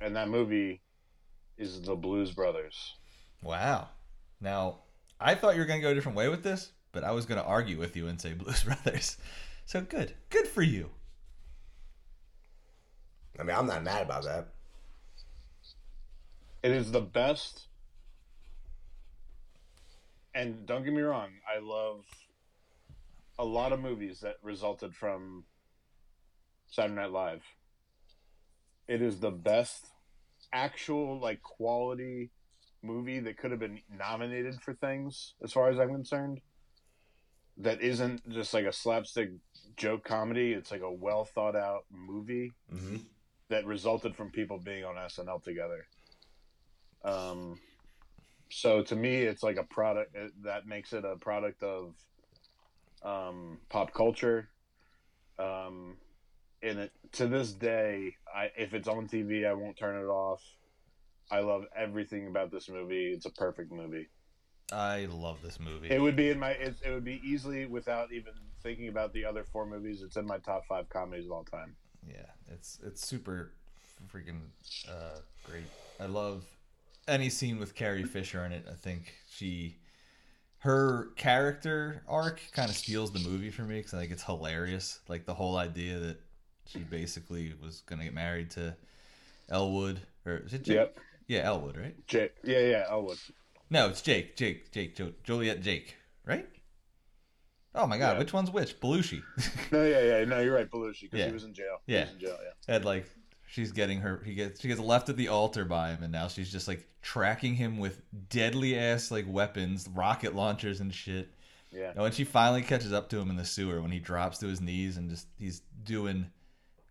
[SPEAKER 4] and that movie is The Blues Brothers.
[SPEAKER 2] Wow. Now, I thought you were going to go a different way with this, but I was going to argue with you and say Blues Brothers. So good. Good for you.
[SPEAKER 3] I mean, I'm not mad about that.
[SPEAKER 4] It is the best. And don't get me wrong, I love a lot of movies that resulted from Saturday Night Live. It is the best actual like quality movie that could have been nominated for things as far as I'm concerned. that isn't just like a slapstick joke comedy. It's like a well thought out movie
[SPEAKER 3] Mm-hmm.
[SPEAKER 4] that resulted from people being on SNL together. Um, so to me, it's like a product that makes it a product of um, pop culture. Um, and it, to this day, I if it's on TV, I won't turn it off. I love everything about this movie. It's a perfect movie.
[SPEAKER 2] I love this movie.
[SPEAKER 4] It would be in my. It, it would be easily without even thinking about the other four movies. It's in my top five comedies of all time.
[SPEAKER 2] Yeah, it's it's super freaking uh, great. I love any scene with Carrie Fisher in it. I think she, her character arc kind of steals the movie for me because I think it's hilarious. Like the whole idea that she basically was gonna get married to Elwood or is it Jake?
[SPEAKER 4] Yep.
[SPEAKER 2] Yeah, Elwood, right?
[SPEAKER 4] Jake, yeah, yeah, Elwood.
[SPEAKER 2] No, it's Jake, Jake, Jake, jo- Juliet, Jake, right? Oh my God,
[SPEAKER 4] Yeah.
[SPEAKER 2] which one's which? Belushi.
[SPEAKER 4] No, yeah, yeah, no, you're right, Belushi, because
[SPEAKER 2] Yeah.
[SPEAKER 4] he was in jail. He
[SPEAKER 2] Yeah.
[SPEAKER 4] was in jail, yeah.
[SPEAKER 2] had like she's getting her he gets she gets left at the altar by him and now she's just like tracking him with deadly ass like weapons rocket launchers and shit
[SPEAKER 4] Yeah.
[SPEAKER 2] and when she finally catches up to him in the sewer when he drops to his knees and just he's doing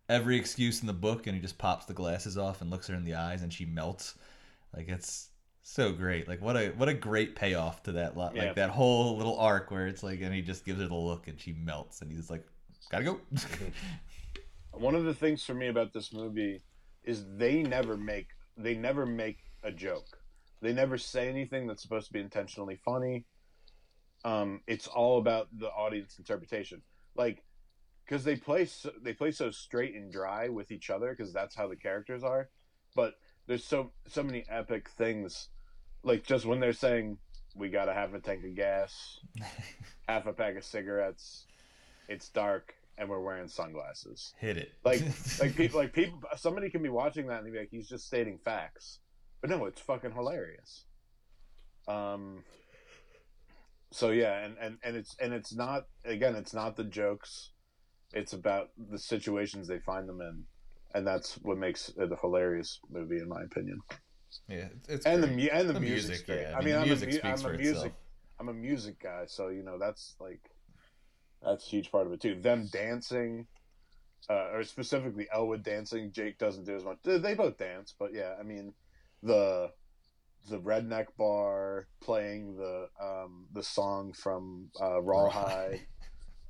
[SPEAKER 2] every excuse in the book and he just pops the glasses off and looks her in the eyes and she melts like it's so great like what a what a great payoff to that lot
[SPEAKER 4] Yeah.
[SPEAKER 2] like that whole little arc where it's like and he just gives her the look and she melts and he's like gotta go
[SPEAKER 4] One of the things for me about this movie is they never make they never make a joke. They never say anything that's supposed to be intentionally funny. Um, it's all about the audience interpretation. Like, because they play so, they play so straight and dry with each other because that's how the characters are. But there's so so many epic things, like just when they're saying we gotta have a tank of gas, half a pack of cigarettes, it's dark, and we're wearing sunglasses.
[SPEAKER 2] Hit it.
[SPEAKER 4] Like like people like people somebody can be watching that and be like he's just stating facts. But no it's fucking hilarious. Um so yeah and and and it's and it's not again it's not the jokes. It's about the situations they find them in. And that's what makes it a hilarious movie in my opinion
[SPEAKER 2] Yeah, it's,
[SPEAKER 4] and the
[SPEAKER 2] great.
[SPEAKER 4] mu- and the,
[SPEAKER 2] The music, yeah.
[SPEAKER 4] I mean,
[SPEAKER 2] the
[SPEAKER 4] I'm
[SPEAKER 2] music
[SPEAKER 4] a, I'm a music
[SPEAKER 2] itself.
[SPEAKER 4] I'm a music guy, so you know that's like that's a huge part of it too. Them dancing, uh, or specifically Elwood dancing. Jake doesn't do as much. They they both dance, but yeah, I mean the the redneck bar playing the um, the song from uh, Rawhide.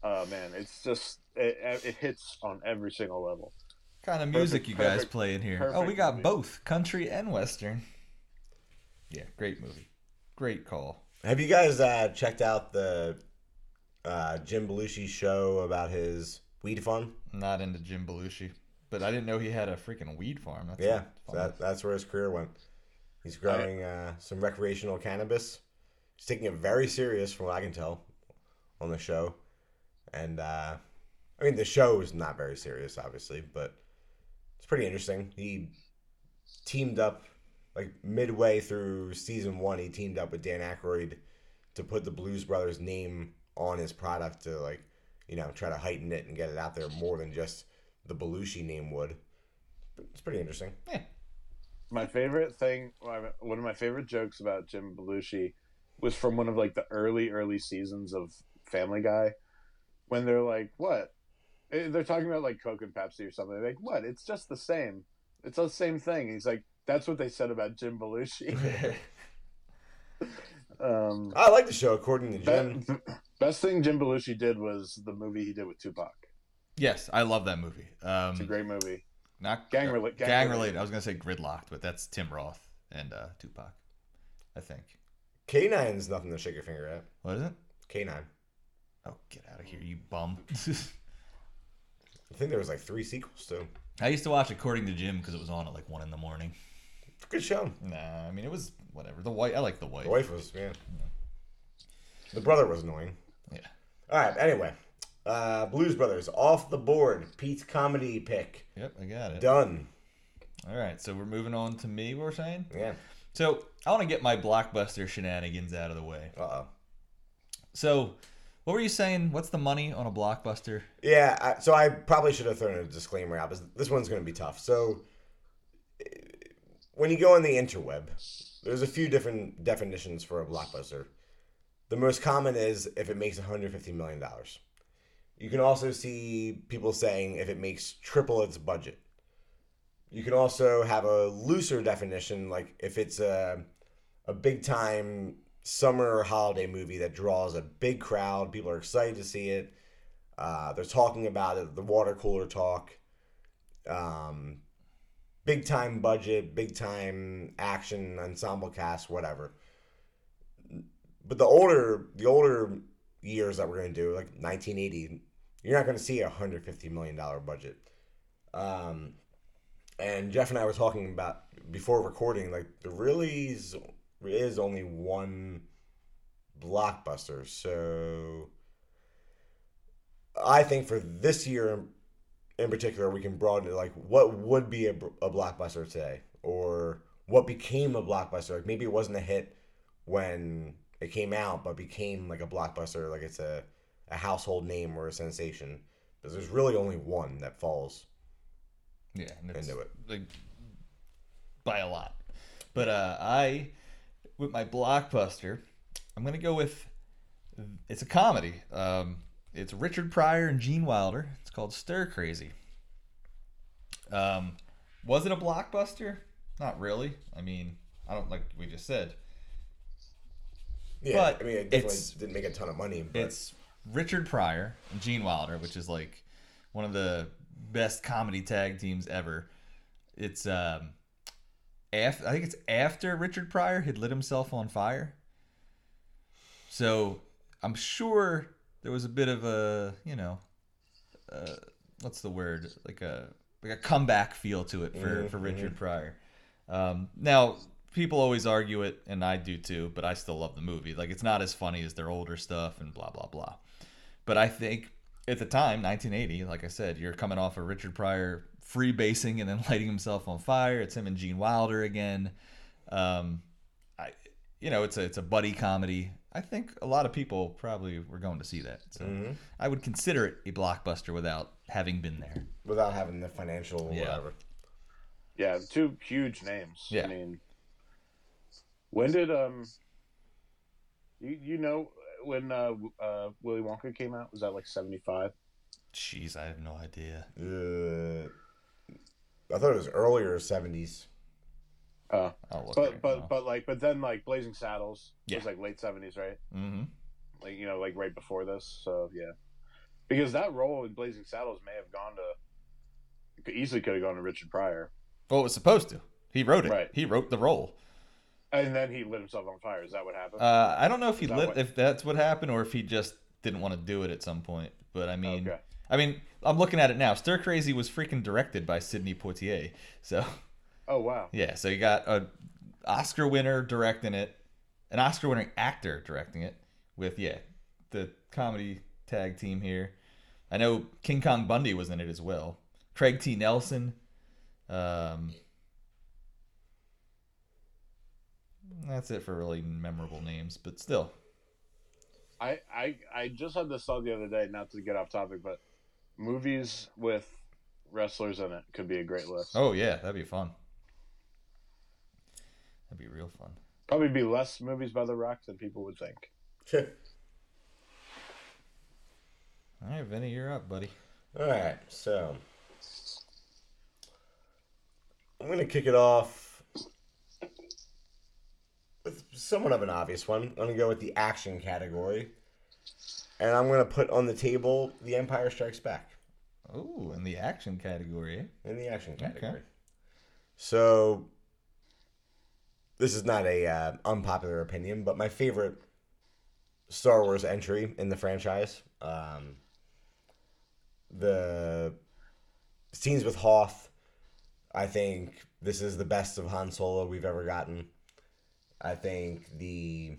[SPEAKER 4] uh, man, it's just it, it hits on every single level.
[SPEAKER 2] Kind of
[SPEAKER 4] Perfect,
[SPEAKER 2] music you guys
[SPEAKER 4] perfect,
[SPEAKER 2] play in here? Oh, we got
[SPEAKER 4] movie.
[SPEAKER 2] both country and western. Yeah, great movie. Great call.
[SPEAKER 3] Have you guys uh, checked out the uh, Jim Belushi show about his weed farm?
[SPEAKER 2] Not into Jim Belushi, but I didn't know he had a freaking weed farm. That's
[SPEAKER 3] Yeah,
[SPEAKER 2] fun.
[SPEAKER 3] that, that's where his career went. He's growing uh, some recreational cannabis. He's taking it very serious, from what I can tell, on the show. And uh, I mean, the show is not very serious, obviously, but it's pretty interesting. He teamed up, like midway through season one, he teamed up with Dan Aykroyd to put the Blues Brothers name on his product to like, you know, try to heighten it and get it out there more than just the Belushi name would. It's pretty interesting.
[SPEAKER 4] my favorite thing one of my favorite jokes about jim belushi was from one of like the early early seasons of family guy when they're like what they're talking about like coke and pepsi or something they're like what it's just the same it's the same thing he's like that's what they said about jim belushi um
[SPEAKER 3] I like the show, according to Jim.
[SPEAKER 4] be- best thing jim belushi did was the movie he did with tupac
[SPEAKER 2] Yes, I love that movie. Um,
[SPEAKER 4] it's a great movie
[SPEAKER 2] not
[SPEAKER 4] Gang rela-
[SPEAKER 2] gang,
[SPEAKER 4] gang
[SPEAKER 2] related.
[SPEAKER 4] related.
[SPEAKER 2] I was gonna say Gridlock'd, but that's Tim Roth and uh, Tupac. I think.
[SPEAKER 3] K9's nothing to shake your finger at.
[SPEAKER 2] What is it?
[SPEAKER 3] K9.
[SPEAKER 2] Oh, get out of here, you bum!
[SPEAKER 3] I think there was like three sequels too.
[SPEAKER 2] I used to watch According to Jim because it was on at like one in the morning.
[SPEAKER 3] Good show.
[SPEAKER 2] Nah, I mean it was whatever. The white, I like the white.
[SPEAKER 3] The wife was yeah. The brother was annoying.
[SPEAKER 2] Yeah.
[SPEAKER 3] All right. Anyway, uh, Blues Brothers off the board. Pete's comedy pick
[SPEAKER 2] Yep, I got it.
[SPEAKER 3] done.
[SPEAKER 2] All right, so we're moving on to me. We're saying.
[SPEAKER 3] Yeah.
[SPEAKER 2] So I want to get my blockbuster shenanigans out of the way.
[SPEAKER 3] Uh oh.
[SPEAKER 2] So, what were you saying? What's the money on a blockbuster?
[SPEAKER 3] Yeah. I, so I probably should have thrown a disclaimer out, but this one's going to be tough. So when you go on the interweb, there's a few different definitions for a blockbuster. The the most common is if it makes 150 million dollars. You can also see people saying if it makes triple its budget. You can also have a looser definition, like if it's a a big time summer holiday movie that draws a big crowd, people are excited to see it. Uh, they're talking about it, the water cooler talk. Um, big time budget, big time action, ensemble cast, whatever. But the older the older years that we're gonna do, like 1980, you're not gonna see a 150 million dollar budget. Um, and Jeff and I were talking about before recording, like the really is, only one blockbuster. So I think for this year in particular, we can broaden it. Like, what would be a, a blockbuster today, or what became a blockbuster? Like, maybe it wasn't a hit when it came out, but became like a blockbuster. Like it's a a household name or a sensation. Because there's really only one that falls
[SPEAKER 2] Yeah,
[SPEAKER 3] Into it.
[SPEAKER 2] like by a lot. But uh, I, with my blockbuster, I'm gonna go with. It's a comedy. Um, it's Richard Pryor and Gene Wilder. It's called Stir Crazy. Um, was it a blockbuster? Not really. I mean, I don't like we just said.
[SPEAKER 3] Yeah,
[SPEAKER 2] But
[SPEAKER 3] I mean, it definitely didn't make a ton of money. But
[SPEAKER 2] It's Richard Pryor and Gene Wilder, which is like one of the best comedy tag teams ever. It's um, after I think it's after Richard Pryor had lit himself on fire. So I'm sure there was a bit of a you know, uh, what's the word like a like a comeback feel to it for for Richard Pryor. Um, now people always argue it, and I do too, but I still love the movie. Like it's not as funny as their older stuff and blah blah blah. But I think at the time, 1980, like I said, you're coming off of Richard Pryor freebasing and then lighting himself on fire. It's him and Gene Wilder again. Um, I, you know, it's a it's a buddy comedy. I think a lot of people probably were going to see that. So I would consider it a blockbuster without having been there.
[SPEAKER 3] without having the financial
[SPEAKER 2] Yeah.
[SPEAKER 3] whatever.
[SPEAKER 4] Yeah, two huge names.
[SPEAKER 2] Yeah.
[SPEAKER 4] I mean, when did um, you you know when uh, uh Willy Wonka came out? Was that like seventy five?
[SPEAKER 2] Jeez, I have no idea.
[SPEAKER 3] Uh, I thought it was earlier '70s.
[SPEAKER 4] Uh,
[SPEAKER 2] I'll
[SPEAKER 4] but but but like but then like Blazing Saddles
[SPEAKER 2] Yeah.
[SPEAKER 4] was like late seventies, right?
[SPEAKER 2] hmm
[SPEAKER 4] Like you know like right before this. So yeah, because that role in Blazing Saddles may have gone to could- easily could have gone to Richard Pryor,
[SPEAKER 2] well, it was supposed to. He wrote it.
[SPEAKER 4] Right.
[SPEAKER 2] He wrote the role.
[SPEAKER 4] and then he lit himself on fire. Is that what happened?
[SPEAKER 2] Uh, I don't know if he lit
[SPEAKER 4] what-
[SPEAKER 2] if that's what happened or if he just didn't want to do it at some point. But I mean,
[SPEAKER 4] Okay.
[SPEAKER 2] I mean, I'm looking at it now. Stir Crazy was freaking directed by Sidney Poitier. So
[SPEAKER 4] oh wow.
[SPEAKER 2] yeah, so you got a Oscar winner directing it, an Oscar winning actor directing it with yeah the comedy tag team here. I know King Kong Bundy was in it as well. Craig T. Nelson. Um, that's it for really memorable names, but still.
[SPEAKER 4] I, I I just had this thought the other day, not to get off topic, but movies with wrestlers in it could be a great list.
[SPEAKER 2] Oh yeah, that'd be fun. That'd be real fun.
[SPEAKER 4] Probably be less movies by The Rock than people would think.
[SPEAKER 2] All right, Vinny, you're up, buddy.
[SPEAKER 3] All right, so I'm gonna kick it off with somewhat of an obvious one. I'm gonna go with the action category, and I'm gonna put on the table The Empire Strikes Back
[SPEAKER 2] Oh, in the action category. eh?
[SPEAKER 3] in the action category.
[SPEAKER 2] Okay.
[SPEAKER 3] So this is not a uh, unpopular opinion, but my favorite Star Wars entry in the franchise. Um, the scenes with Hoth. I think this is the best of Han Solo we've ever gotten. I think the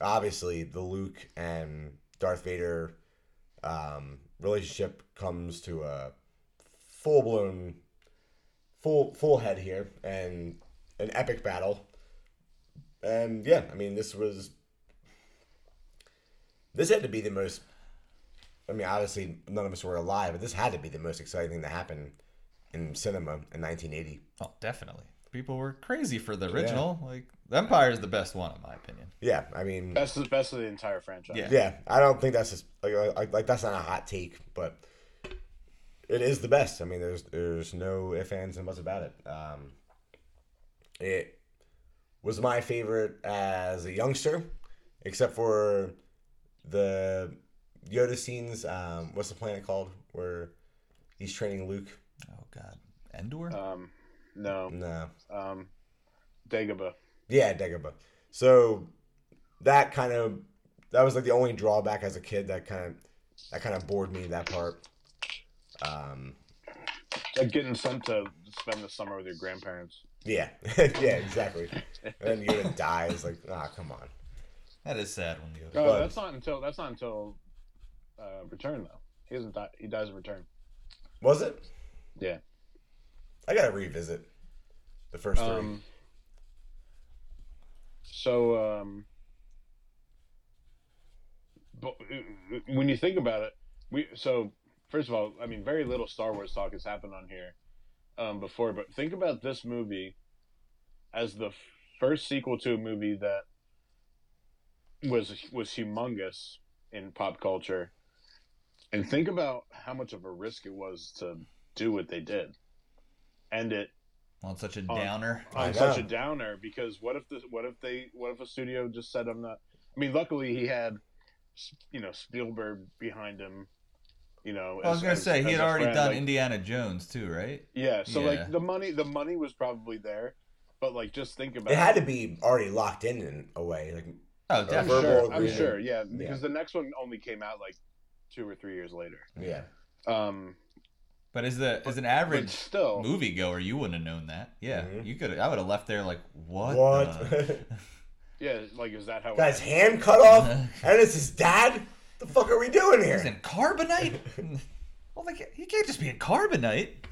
[SPEAKER 3] obviously the Luke and Darth Vader um, relationship comes to a full blown full full head here and an epic battle. And yeah, I mean this was this had to be the most I mean obviously none of us were alive, but this had to be the most exciting thing that happened in cinema in 1980.
[SPEAKER 2] Oh, definitely. People were crazy for the original. Like the Empire is the best one in my opinion.
[SPEAKER 3] Yeah, I mean,
[SPEAKER 4] Best of best of the entire franchise.
[SPEAKER 2] Yeah.
[SPEAKER 3] yeah, I don't think that's just like, like like that's not a hot take, but it is the best. I mean, there's there's no ifs ands and buts about it. Um, it was my favorite as a youngster, except for the Yoda scenes. Um, what's the planet called where he's training Luke?
[SPEAKER 2] Oh God, Endor.
[SPEAKER 4] Um, no.
[SPEAKER 3] No,
[SPEAKER 4] Um, Dagobah.
[SPEAKER 3] Yeah, Dagobah. So that kind of that was like the only drawback as a kid that kind of that kind of bored me that part. Um,
[SPEAKER 4] Like getting sent to spend the summer with your grandparents.
[SPEAKER 3] yeah, yeah, exactly. And then you die dies. Like, ah, come on.
[SPEAKER 2] that is sad when you.
[SPEAKER 4] Oh,
[SPEAKER 3] But-
[SPEAKER 4] that's not until that's not until uh, Return though. He doesn't die. He dies in Return.
[SPEAKER 3] Was it?
[SPEAKER 4] Yeah.
[SPEAKER 3] I gotta revisit the first three.
[SPEAKER 4] Um, so, um, but uh, when you think about it, we so first of all, I mean, very little Star Wars talk has happened on here um, before, but think about this movie as the first sequel to a movie that was was humongous in pop culture, and think about how much of a risk it was to do what they did, and it
[SPEAKER 2] on such a downer.
[SPEAKER 3] I
[SPEAKER 4] on such a downer because what if the what if they what if a studio just said I'm not I mean luckily he had you know Spielberg behind him you know
[SPEAKER 2] I was
[SPEAKER 4] as-
[SPEAKER 2] gonna
[SPEAKER 4] as-
[SPEAKER 2] say he had already
[SPEAKER 4] friend,
[SPEAKER 2] done
[SPEAKER 4] like-
[SPEAKER 2] Indiana Jones too, right?
[SPEAKER 4] yeah so
[SPEAKER 2] Yeah.
[SPEAKER 4] like the money the money was probably there but like just think about
[SPEAKER 3] it had to be already locked in in a way. Like,
[SPEAKER 2] Oh,
[SPEAKER 4] I'm
[SPEAKER 2] definitely.
[SPEAKER 3] verbal
[SPEAKER 4] sure I'm sure yeah because
[SPEAKER 3] Yeah.
[SPEAKER 4] the next one only came out like two or three years later
[SPEAKER 3] yeah,
[SPEAKER 4] um
[SPEAKER 2] But as the as an average
[SPEAKER 4] still
[SPEAKER 2] moviegoer, you wouldn't have known that. Yeah,
[SPEAKER 3] Mhm.
[SPEAKER 2] you could. I would have left there like, what?
[SPEAKER 3] what?
[SPEAKER 2] the-
[SPEAKER 4] yeah like is that how
[SPEAKER 3] Got his hand cut off, and it's his dad. The fuck are we doing here?
[SPEAKER 2] He's
[SPEAKER 3] here?
[SPEAKER 2] in carbonite. well, like he can't just be in carbonite.
[SPEAKER 4] I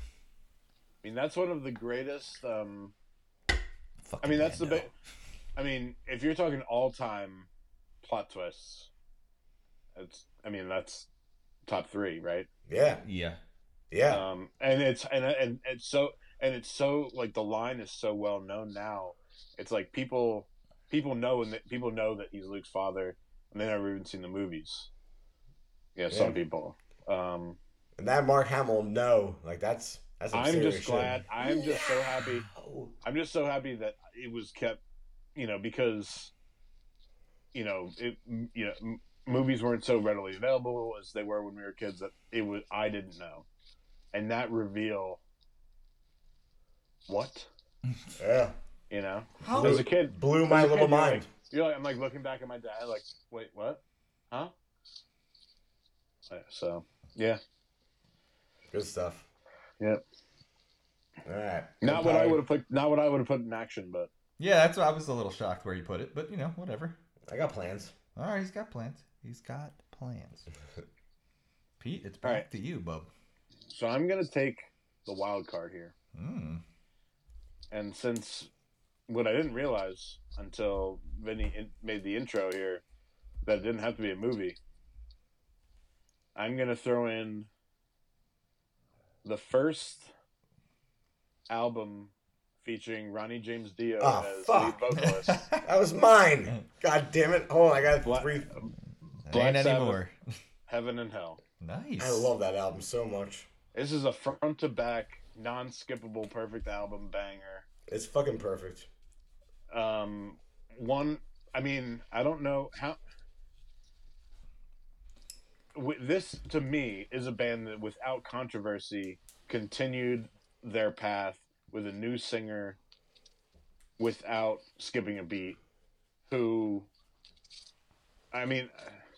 [SPEAKER 4] mean that's one of the greatest um
[SPEAKER 2] Fucking
[SPEAKER 4] I mean, that's the
[SPEAKER 2] Mando.
[SPEAKER 4] bit. I mean, if you're talking all time plot twists, it's. I mean, that's top three, right?
[SPEAKER 3] Yeah,
[SPEAKER 2] Yeah.
[SPEAKER 3] Yeah.
[SPEAKER 4] Um, and it's and and it's so and it's so like the line is so well known now. It's like people people know and people know that he's Luke's father, and they never even seen the movies. Yeah, some people. Um,
[SPEAKER 3] And that Mark Hamill, no, like that's that's.
[SPEAKER 4] I'm just
[SPEAKER 3] shit.
[SPEAKER 4] glad. I'm just so happy. I'm just so happy that it was kept, you know, because, you know, it, you know, m- movies weren't so readily available as they were when we were kids. That it was, I didn't know, and that reveal. What
[SPEAKER 3] Yeah,
[SPEAKER 4] you know?
[SPEAKER 3] How-
[SPEAKER 4] as a kid,
[SPEAKER 3] blew my little
[SPEAKER 4] kid, you're
[SPEAKER 3] mind.
[SPEAKER 4] like- You're like, I'm like looking back at my dad, like, wait, what? Huh? So yeah,
[SPEAKER 3] Good stuff.
[SPEAKER 4] Yep.
[SPEAKER 3] All right.
[SPEAKER 4] not what I would have put, not what I would have put in action, but
[SPEAKER 2] Yeah, that's what I was a little shocked where you put it, but you know, whatever.
[SPEAKER 3] I got plans.
[SPEAKER 2] All right, he's got plans. He's got plans. Pete, it's back
[SPEAKER 4] right.
[SPEAKER 2] to you, bub.
[SPEAKER 4] So I'm gonna take the wild card here.
[SPEAKER 2] Mm.
[SPEAKER 4] And since what I didn't realize until Vinny in, made the intro here, that it didn't have to be a movie, I'm going to throw in the first album featuring Ronnie James Dio
[SPEAKER 3] Oh,
[SPEAKER 4] as
[SPEAKER 3] fuck.
[SPEAKER 4] lead vocalist.
[SPEAKER 3] That was mine. God damn it. Hold on, I got
[SPEAKER 4] Black-
[SPEAKER 3] three.
[SPEAKER 4] Black
[SPEAKER 2] Ain't
[SPEAKER 4] Sabbath.
[SPEAKER 2] anymore.
[SPEAKER 4] Heaven and Hell.
[SPEAKER 2] nice.
[SPEAKER 3] I love that album so much.
[SPEAKER 4] This is a front to back, non skippable, perfect album banger.
[SPEAKER 3] It's fucking perfect.
[SPEAKER 4] um one i mean i don't know how this to me is a band that without controversy continued their path with a new singer without skipping a beat who i mean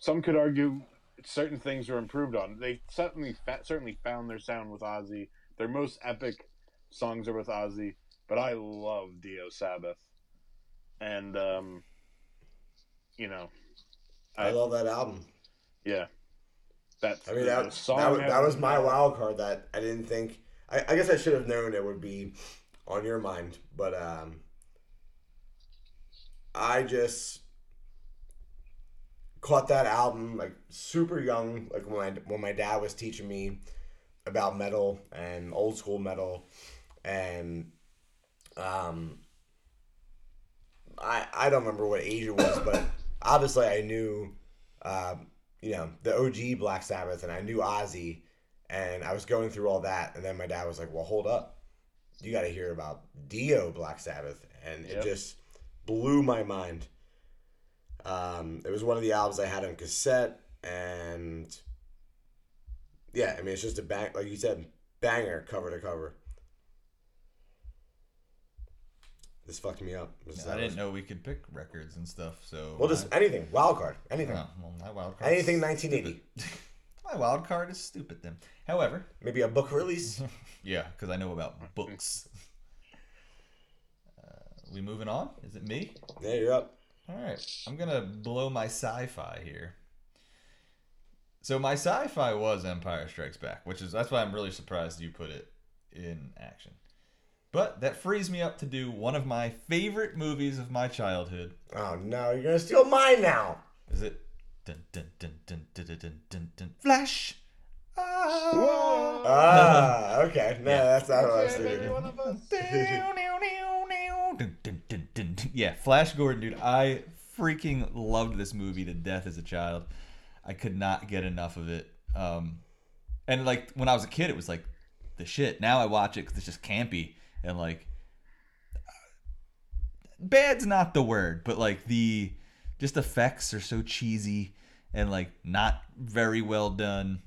[SPEAKER 4] some could argue certain things were improved on they certainly fa- certainly found their sound with ozzy their most epic songs are with ozzy but i love dio sabbath and um, you know,
[SPEAKER 3] I,
[SPEAKER 4] I-
[SPEAKER 3] love that album.
[SPEAKER 4] yeah, that
[SPEAKER 3] I mean, that,
[SPEAKER 4] song
[SPEAKER 3] that, was- that was my wild card that I didn't think. I, I guess I should have known it would be on your mind, but um, I just caught that album like super young, like when my, when my dad was teaching me about metal and old school metal, and Um, I I don't remember what age it was, but obviously I knew, um, you know, the OG Black Sabbath, and I knew Ozzy, and I was going through all that, and then my dad was like, "Well, hold up, you got to hear about Dio Black Sabbath," and
[SPEAKER 4] Yep.
[SPEAKER 3] it just blew my mind. Um, it was one of the albums I had on cassette, and yeah, I mean, it's just a bang, like you said, banger cover to cover. This fucked me up. This-
[SPEAKER 2] I didn't
[SPEAKER 3] was-
[SPEAKER 2] know we could pick records and stuff. So
[SPEAKER 3] Well, just anything, wild card, anything,
[SPEAKER 2] well, my wild card.
[SPEAKER 3] anything, 1980,
[SPEAKER 2] My wild card is stupid then. However,
[SPEAKER 3] maybe a book release.
[SPEAKER 2] yeah, because I know about books. Uh, we moving on? Is it me?
[SPEAKER 3] yeah, you're up.
[SPEAKER 2] All right, I'm gonna blow my sci-fi here. So my sci-fi was Empire Strikes Back, which is that's why I'm really surprised you put it in action. But that frees me up to do one of my favorite movies of my childhood.
[SPEAKER 3] Oh no, you're gonna steal mine now.
[SPEAKER 2] Is it dun dun dun dun dun dun dun dun, dun Flash? Ah.
[SPEAKER 4] Whoa!
[SPEAKER 3] Ah, okay. No, that's not what I was
[SPEAKER 4] Yeah, maybe
[SPEAKER 3] thinking.
[SPEAKER 2] Dun, dun, dun. Yeah, Flash Gordon, dude. I freaking loved this movie to death as a child. I could not get enough of it. Um, and like when I was a kid, it was like the shit. Now I watch it because it's just campy and like bad's not the word, but like the just effects are so cheesy and like not very well done.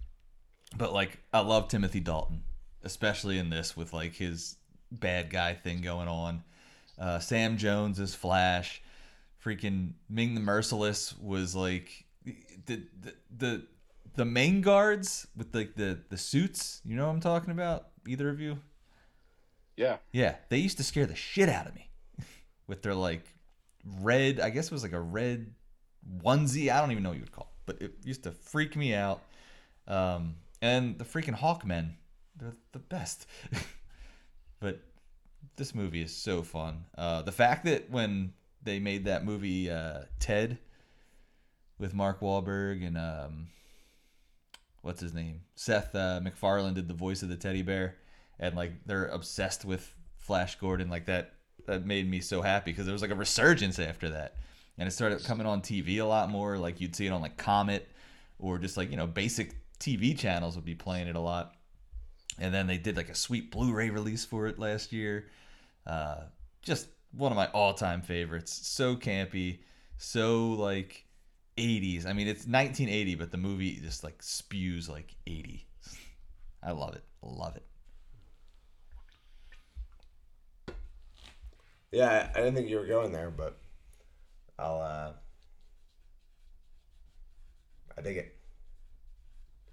[SPEAKER 2] But like I love Timothy Dalton, especially in this with like his bad guy thing going on. Uh, Sam Jones is Flash. Freaking Ming the Merciless was like the the the, the main guards with like the the suits. You know what I'm talking about? Either of you?
[SPEAKER 4] Yeah.
[SPEAKER 2] Yeah, they used to scare the shit out of me with their like red. I guess it was like a red onesie. I don't even know what you would call, it, but it used to freak me out. Um, and the freaking Hawkmen, they're the best. but this movie is so fun. Uh, the fact that when they made that movie uh, Ted with Mark Wahlberg and um, what's his name, Seth uh, MacFarlane did the voice of the teddy bear, and like they're obsessed with Flash Gordon like that. That made me so happy because there was like a resurgence after that, and it started coming on TV a lot more. Like you'd see it on like Comet or just like you know basic TV channels would be playing it a lot. And then they did like a sweet Blu-ray release for it last year. Uh, just one of my all-time favorites. So campy, so like 80s. I mean, it's 1980, but the movie just like spews like 80. I love it. Love it.
[SPEAKER 3] Yeah, I didn't think you were going there, but I'll. uh I dig it.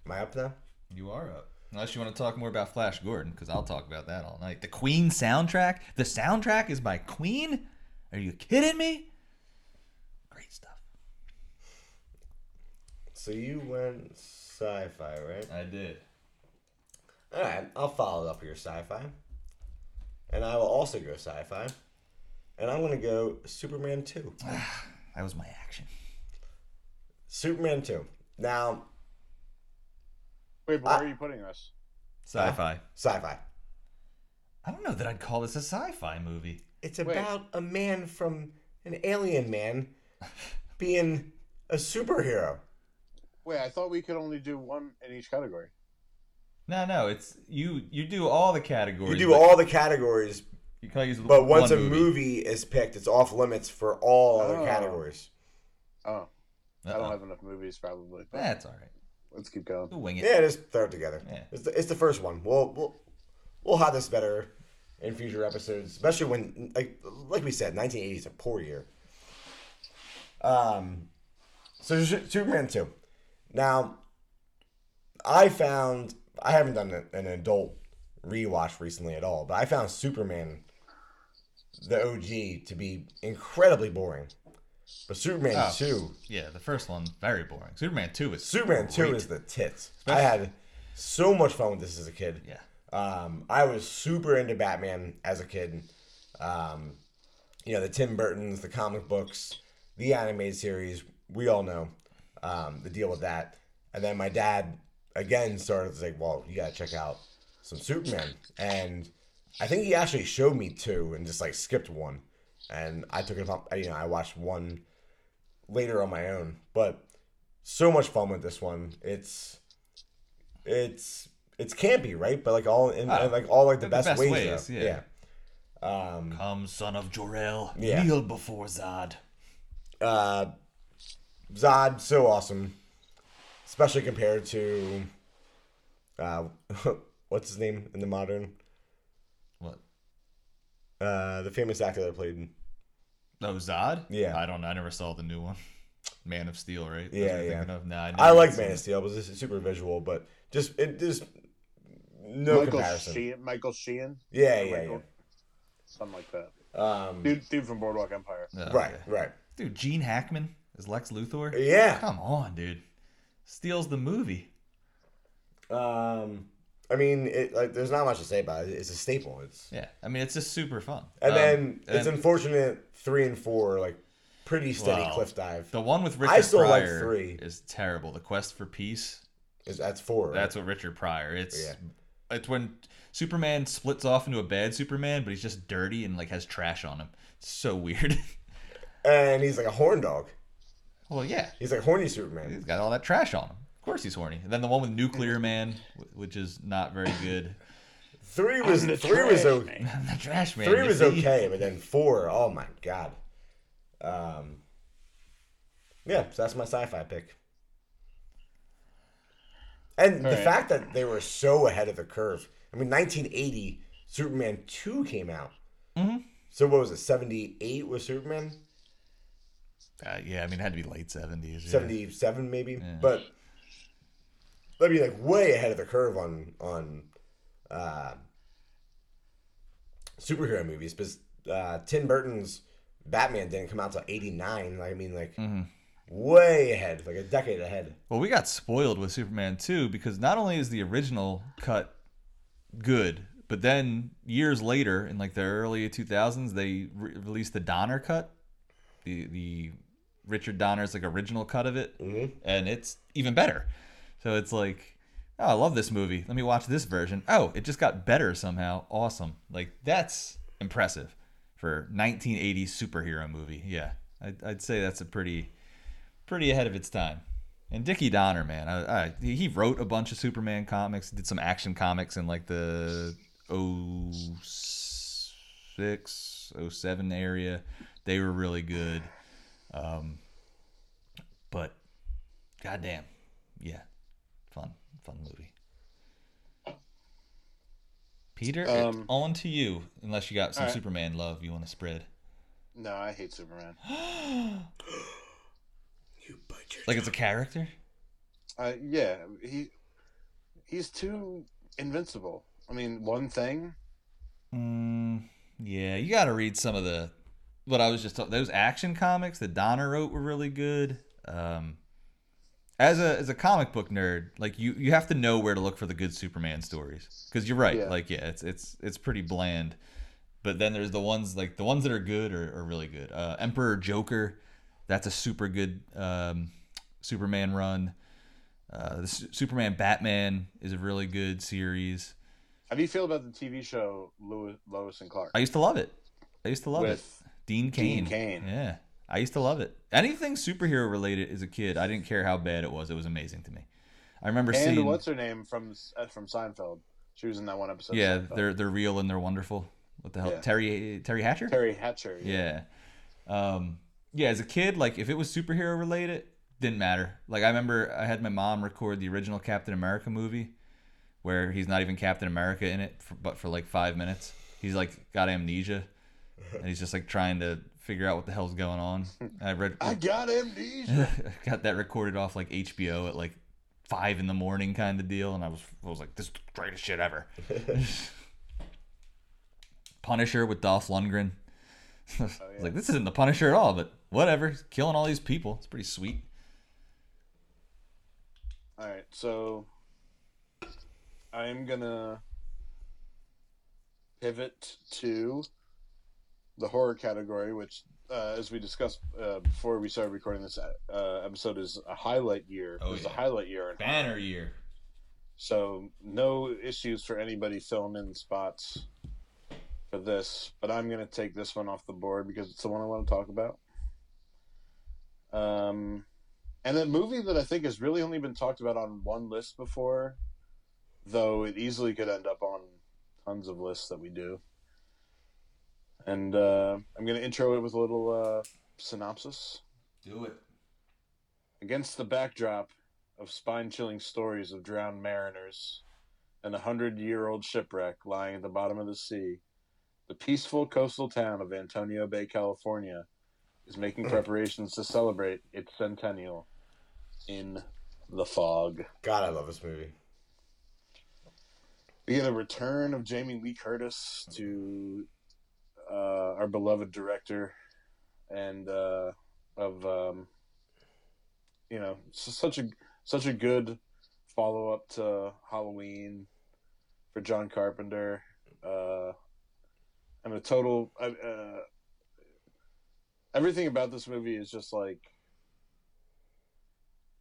[SPEAKER 3] Am I up now?
[SPEAKER 2] You are up. Unless you want to talk more about Flash Gordon, because I'll talk about that all night. The Queen soundtrack. The soundtrack is by Queen. Are you kidding me? Great stuff.
[SPEAKER 3] So you went sci-fi, right?
[SPEAKER 2] I did.
[SPEAKER 3] All right, I'll follow it up with your sci-fi, and I will also go sci-fi, and I'm gonna go Superman two.
[SPEAKER 2] That was my action.
[SPEAKER 3] Superman two. Now,
[SPEAKER 4] Wait, but
[SPEAKER 3] I-
[SPEAKER 4] where are you putting this?
[SPEAKER 2] Sci-fi.
[SPEAKER 3] sci-fi.
[SPEAKER 2] I don't know that I'd call this a sci-fi movie.
[SPEAKER 3] It's
[SPEAKER 4] Wait.
[SPEAKER 3] about a man from an alien man being a superhero.
[SPEAKER 4] Wait, I thought we could only do one in each category.
[SPEAKER 2] No, no, it's you. You do all the categories.
[SPEAKER 3] You
[SPEAKER 2] do
[SPEAKER 3] all the categories,
[SPEAKER 2] You can use
[SPEAKER 3] but once
[SPEAKER 2] one
[SPEAKER 3] a movie. is picked, it's off limits for all other
[SPEAKER 4] Oh.
[SPEAKER 3] categories.
[SPEAKER 4] Oh, I
[SPEAKER 2] Uh-oh.
[SPEAKER 4] don't have enough movies probably. But
[SPEAKER 2] That's all right.
[SPEAKER 4] Let's keep going.
[SPEAKER 2] We'll wing it.
[SPEAKER 3] Yeah, just throw it together.
[SPEAKER 2] Yeah.
[SPEAKER 3] It's, the, it's the first one. We'll we'll we'll have this better in future episodes, especially when like like we said, 1980 is a poor year. Um, so Superman two. Now, I found I haven't done an adult rewatch recently at all, but I found Superman, the OG, to be incredibly boring. But Superman
[SPEAKER 2] Oh.
[SPEAKER 3] two,
[SPEAKER 2] Yeah, the first one very boring. Superman two is
[SPEAKER 3] Superman two is the tits. I had so much fun with this as a kid.
[SPEAKER 2] yeah.
[SPEAKER 3] Um, I was super into Batman as a kid. Um, you know, the Tim Burtons, the comic books, the animated series. We all know um, the deal with that. And then my dad again started to say, "Well, you gotta check out some Superman." And I think he actually showed me two and just like skipped one, and I took it up. You know, I watched one later on my own, but so much fun with this one. It's it's it's campy, right? But like all in, in, like all like the
[SPEAKER 2] in the
[SPEAKER 3] best,
[SPEAKER 2] best
[SPEAKER 3] ways.
[SPEAKER 2] ways, yeah.
[SPEAKER 3] yeah. Um,
[SPEAKER 2] Come, son of Jor-El,
[SPEAKER 3] Yeah.
[SPEAKER 2] kneel before Zod.
[SPEAKER 3] uh, Zod, so awesome, especially compared to uh, what's his name in the modern,
[SPEAKER 2] What?
[SPEAKER 3] uh, the famous actor that played.
[SPEAKER 2] Oh, Zod?
[SPEAKER 3] Yeah.
[SPEAKER 2] I don't know. I never saw the new one. Man of Steel, right? That's
[SPEAKER 3] Yeah,
[SPEAKER 2] what
[SPEAKER 3] yeah.
[SPEAKER 2] Of? Nah, I,
[SPEAKER 3] I like Man of Steel, but this is super visual, but just it just no
[SPEAKER 4] Michael
[SPEAKER 3] comparison.
[SPEAKER 4] Sheehan, Michael Sheehan,
[SPEAKER 3] Yeah,
[SPEAKER 4] Or
[SPEAKER 3] yeah,
[SPEAKER 4] Michael- something like that.
[SPEAKER 3] Um,
[SPEAKER 4] Dude, dude from Boardwalk Empire.
[SPEAKER 2] Oh,
[SPEAKER 3] right,
[SPEAKER 2] okay.
[SPEAKER 3] right.
[SPEAKER 2] Dude, Gene Hackman is Lex Luthor?
[SPEAKER 3] Yeah.
[SPEAKER 2] Come on, dude. Steals the movie.
[SPEAKER 3] Um, I mean, it like there's not much to say about it. It's a staple. It's
[SPEAKER 2] Yeah. I mean, it's just super fun.
[SPEAKER 3] and
[SPEAKER 2] Um,
[SPEAKER 3] then it's
[SPEAKER 2] and
[SPEAKER 3] unfortunate three and four are, like pretty steady
[SPEAKER 2] Well,
[SPEAKER 3] cliff dive.
[SPEAKER 2] the one with Richard
[SPEAKER 3] I still like
[SPEAKER 2] Pryor
[SPEAKER 3] three.
[SPEAKER 2] is terrible. The Quest for Peace.
[SPEAKER 3] Is that's four? Right?
[SPEAKER 2] That's what Richard Pryor. It's
[SPEAKER 3] Yeah.
[SPEAKER 2] it's when Superman splits off into a bad Superman, but he's just dirty and like has trash on him. It's so weird.
[SPEAKER 3] and he's like a horn dog.
[SPEAKER 2] well, yeah,
[SPEAKER 3] He's like horny Superman.
[SPEAKER 2] he's got all that trash on him. Of course, he's horny. And then the one with Nuclear Man, which is not very good.
[SPEAKER 3] Three was
[SPEAKER 4] the
[SPEAKER 3] three was okay.
[SPEAKER 4] man.
[SPEAKER 2] the trash man.
[SPEAKER 3] Three was
[SPEAKER 2] see?
[SPEAKER 3] okay, but then four, oh my god. Um, yeah, so that's my sci-fi pick. And the
[SPEAKER 4] Alright.
[SPEAKER 3] fact that they were so ahead of the curve. I mean, 1980, Superman 2 came out.
[SPEAKER 2] Mhm.
[SPEAKER 3] So what was it? 78 was Superman?
[SPEAKER 2] Uh, yeah, I mean, it had to be late seventies.
[SPEAKER 3] 77 maybe? But that'd be like way ahead of the curve on on uh, superhero movies because uh, Tim Burton's Batman didn't come out till 89. I mean, like way ahead, like a decade ahead.
[SPEAKER 2] Well, we got spoiled with Superman 2 because not only is the original cut good, but then years later, in like the early 2000s, they re- released the Donner cut, the the Richard Donner's like original cut of it, and it's even better. So it's like, oh, I love this movie. Let me watch this version. Oh, it just got better somehow. Awesome. Like that's impressive for 1980 superhero movie. Yeah, I'd, I'd say that's a pretty pretty ahead of its time. And Dickie Donner, man, I, I, he wrote a bunch of Superman comics, did some action comics in like the 06, 07 area. They were really good. Um, but goddamn, yeah, fun, fun movie. Peter,
[SPEAKER 4] Um,
[SPEAKER 2] on to you. Unless you got some
[SPEAKER 4] all right.
[SPEAKER 2] Superman love you want to spread.
[SPEAKER 4] No, I hate Superman.
[SPEAKER 3] You bite your
[SPEAKER 2] Like it's a character.
[SPEAKER 4] Uh, yeah, he he's too invincible. I mean, one thing.
[SPEAKER 2] Mm, yeah, you got to read some of the what I was just talking. Those action comics that Donner wrote were really good. Um, as a as a comic book nerd, like you you have to know where to look for the good Superman stories because you're right.
[SPEAKER 4] Yeah.
[SPEAKER 2] Like yeah, it's it's it's pretty bland. But then there's the ones like the ones that are good are, are really good. Uh, Emperor Joker, that's a super good um, Superman run. Uh, the Su- Superman Batman is a really good series.
[SPEAKER 4] How do you feel about the TV show Lois, Lois and Clark?
[SPEAKER 2] I used to love it. I used to love it. Dean Cain.
[SPEAKER 4] Dean Cain.
[SPEAKER 2] Yeah. I used to love it. Anything superhero related as a kid, I didn't care how bad it was. It was amazing to me. I remember
[SPEAKER 4] and
[SPEAKER 2] seeing
[SPEAKER 4] what's her name from uh, from Seinfeld? She was in that one episode.
[SPEAKER 2] Yeah, they're they're real and they're wonderful. What the hell?
[SPEAKER 4] Yeah.
[SPEAKER 2] Terry Teri Hatcher?
[SPEAKER 4] Teri Hatcher.
[SPEAKER 2] Yeah. Um yeah, as a kid, like if it was superhero related, didn't matter. Like I remember I had my mom record the original Captain America movie where he's not even Captain America in it, for, but for like 5 minutes. He's like got amnesia and he's just like trying to figure out what the hell's going on. I read
[SPEAKER 4] I got amnesia.
[SPEAKER 2] got that recorded off like HBO at like five in the morning kind of deal, and I was I was like, this is the greatest shit ever. Punisher with Dolph Lundgren. I was oh, like, this isn't the Punisher at all, but whatever. He's killing all these people. It's pretty sweet.
[SPEAKER 4] All right, so I'm gonna pivot to the horror category, which, uh, as we discussed uh, before we started recording this uh, episode, is a highlight year.
[SPEAKER 2] Oh,
[SPEAKER 4] it was a highlight year, in horror.
[SPEAKER 2] Banner year.
[SPEAKER 4] so no issues for anybody filming spots for this, but I'm gonna take this one off the board because it's the one I want to talk about. Um, and a movie that I think has really only been talked about on one list before, though it easily could end up on tons of lists that we do. And uh, I'm gonna intro it with a little uh, synopsis.
[SPEAKER 2] Do it.
[SPEAKER 4] Against the backdrop of spine chilling stories of drowned mariners and a hundred year old shipwreck lying at the bottom of the sea, the peaceful coastal town of Antonio Bay, California, is making preparations to celebrate its centennial in the fog.
[SPEAKER 3] God, I love this movie.
[SPEAKER 4] We get a return of Jamie Lee Curtis to uh, our beloved director and uh, of um, you know such a such a good follow up to Halloween for John Carpenter uh, and a total uh, everything about this movie is just like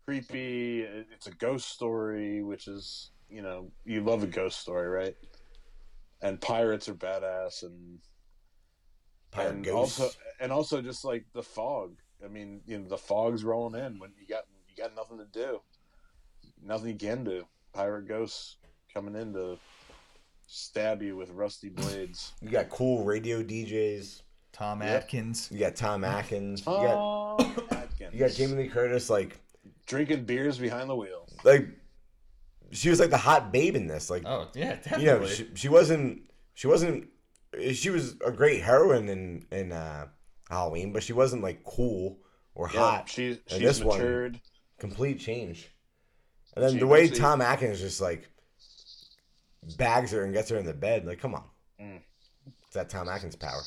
[SPEAKER 4] creepy. It's a ghost story, which is you know you love a ghost story, right? And pirates are badass, and
[SPEAKER 3] Pirate
[SPEAKER 4] and
[SPEAKER 3] Ghosts.
[SPEAKER 4] also and also just like the fog. I mean, you know, the fog's rolling in when you got you got nothing to do, nothing you can do. Pirate ghosts coming in to stab you with rusty blades.
[SPEAKER 3] you got cool radio DJs.
[SPEAKER 2] Tom
[SPEAKER 4] Yep.
[SPEAKER 2] Atkins.
[SPEAKER 3] You got Tom Atkins. You got
[SPEAKER 4] Tom Atkins.
[SPEAKER 3] you got Jamie Lee Curtis. Like
[SPEAKER 4] drinking beers behind the wheel.
[SPEAKER 3] like she was like the hot babe in this. Like
[SPEAKER 2] Oh yeah, definitely.
[SPEAKER 3] you know, she, she wasn't she wasn't she was a great heroine in in uh, Halloween, but she wasn't like cool or
[SPEAKER 4] Yeah,
[SPEAKER 3] hot.
[SPEAKER 4] she
[SPEAKER 3] And
[SPEAKER 4] she's
[SPEAKER 3] this one-
[SPEAKER 4] matured.
[SPEAKER 3] Complete change. And then
[SPEAKER 4] She-
[SPEAKER 3] the way
[SPEAKER 4] she-
[SPEAKER 3] Tom Atkins just like bags her and gets her in the bed, like come on,
[SPEAKER 4] Mm.
[SPEAKER 3] it's that Tom Atkins power.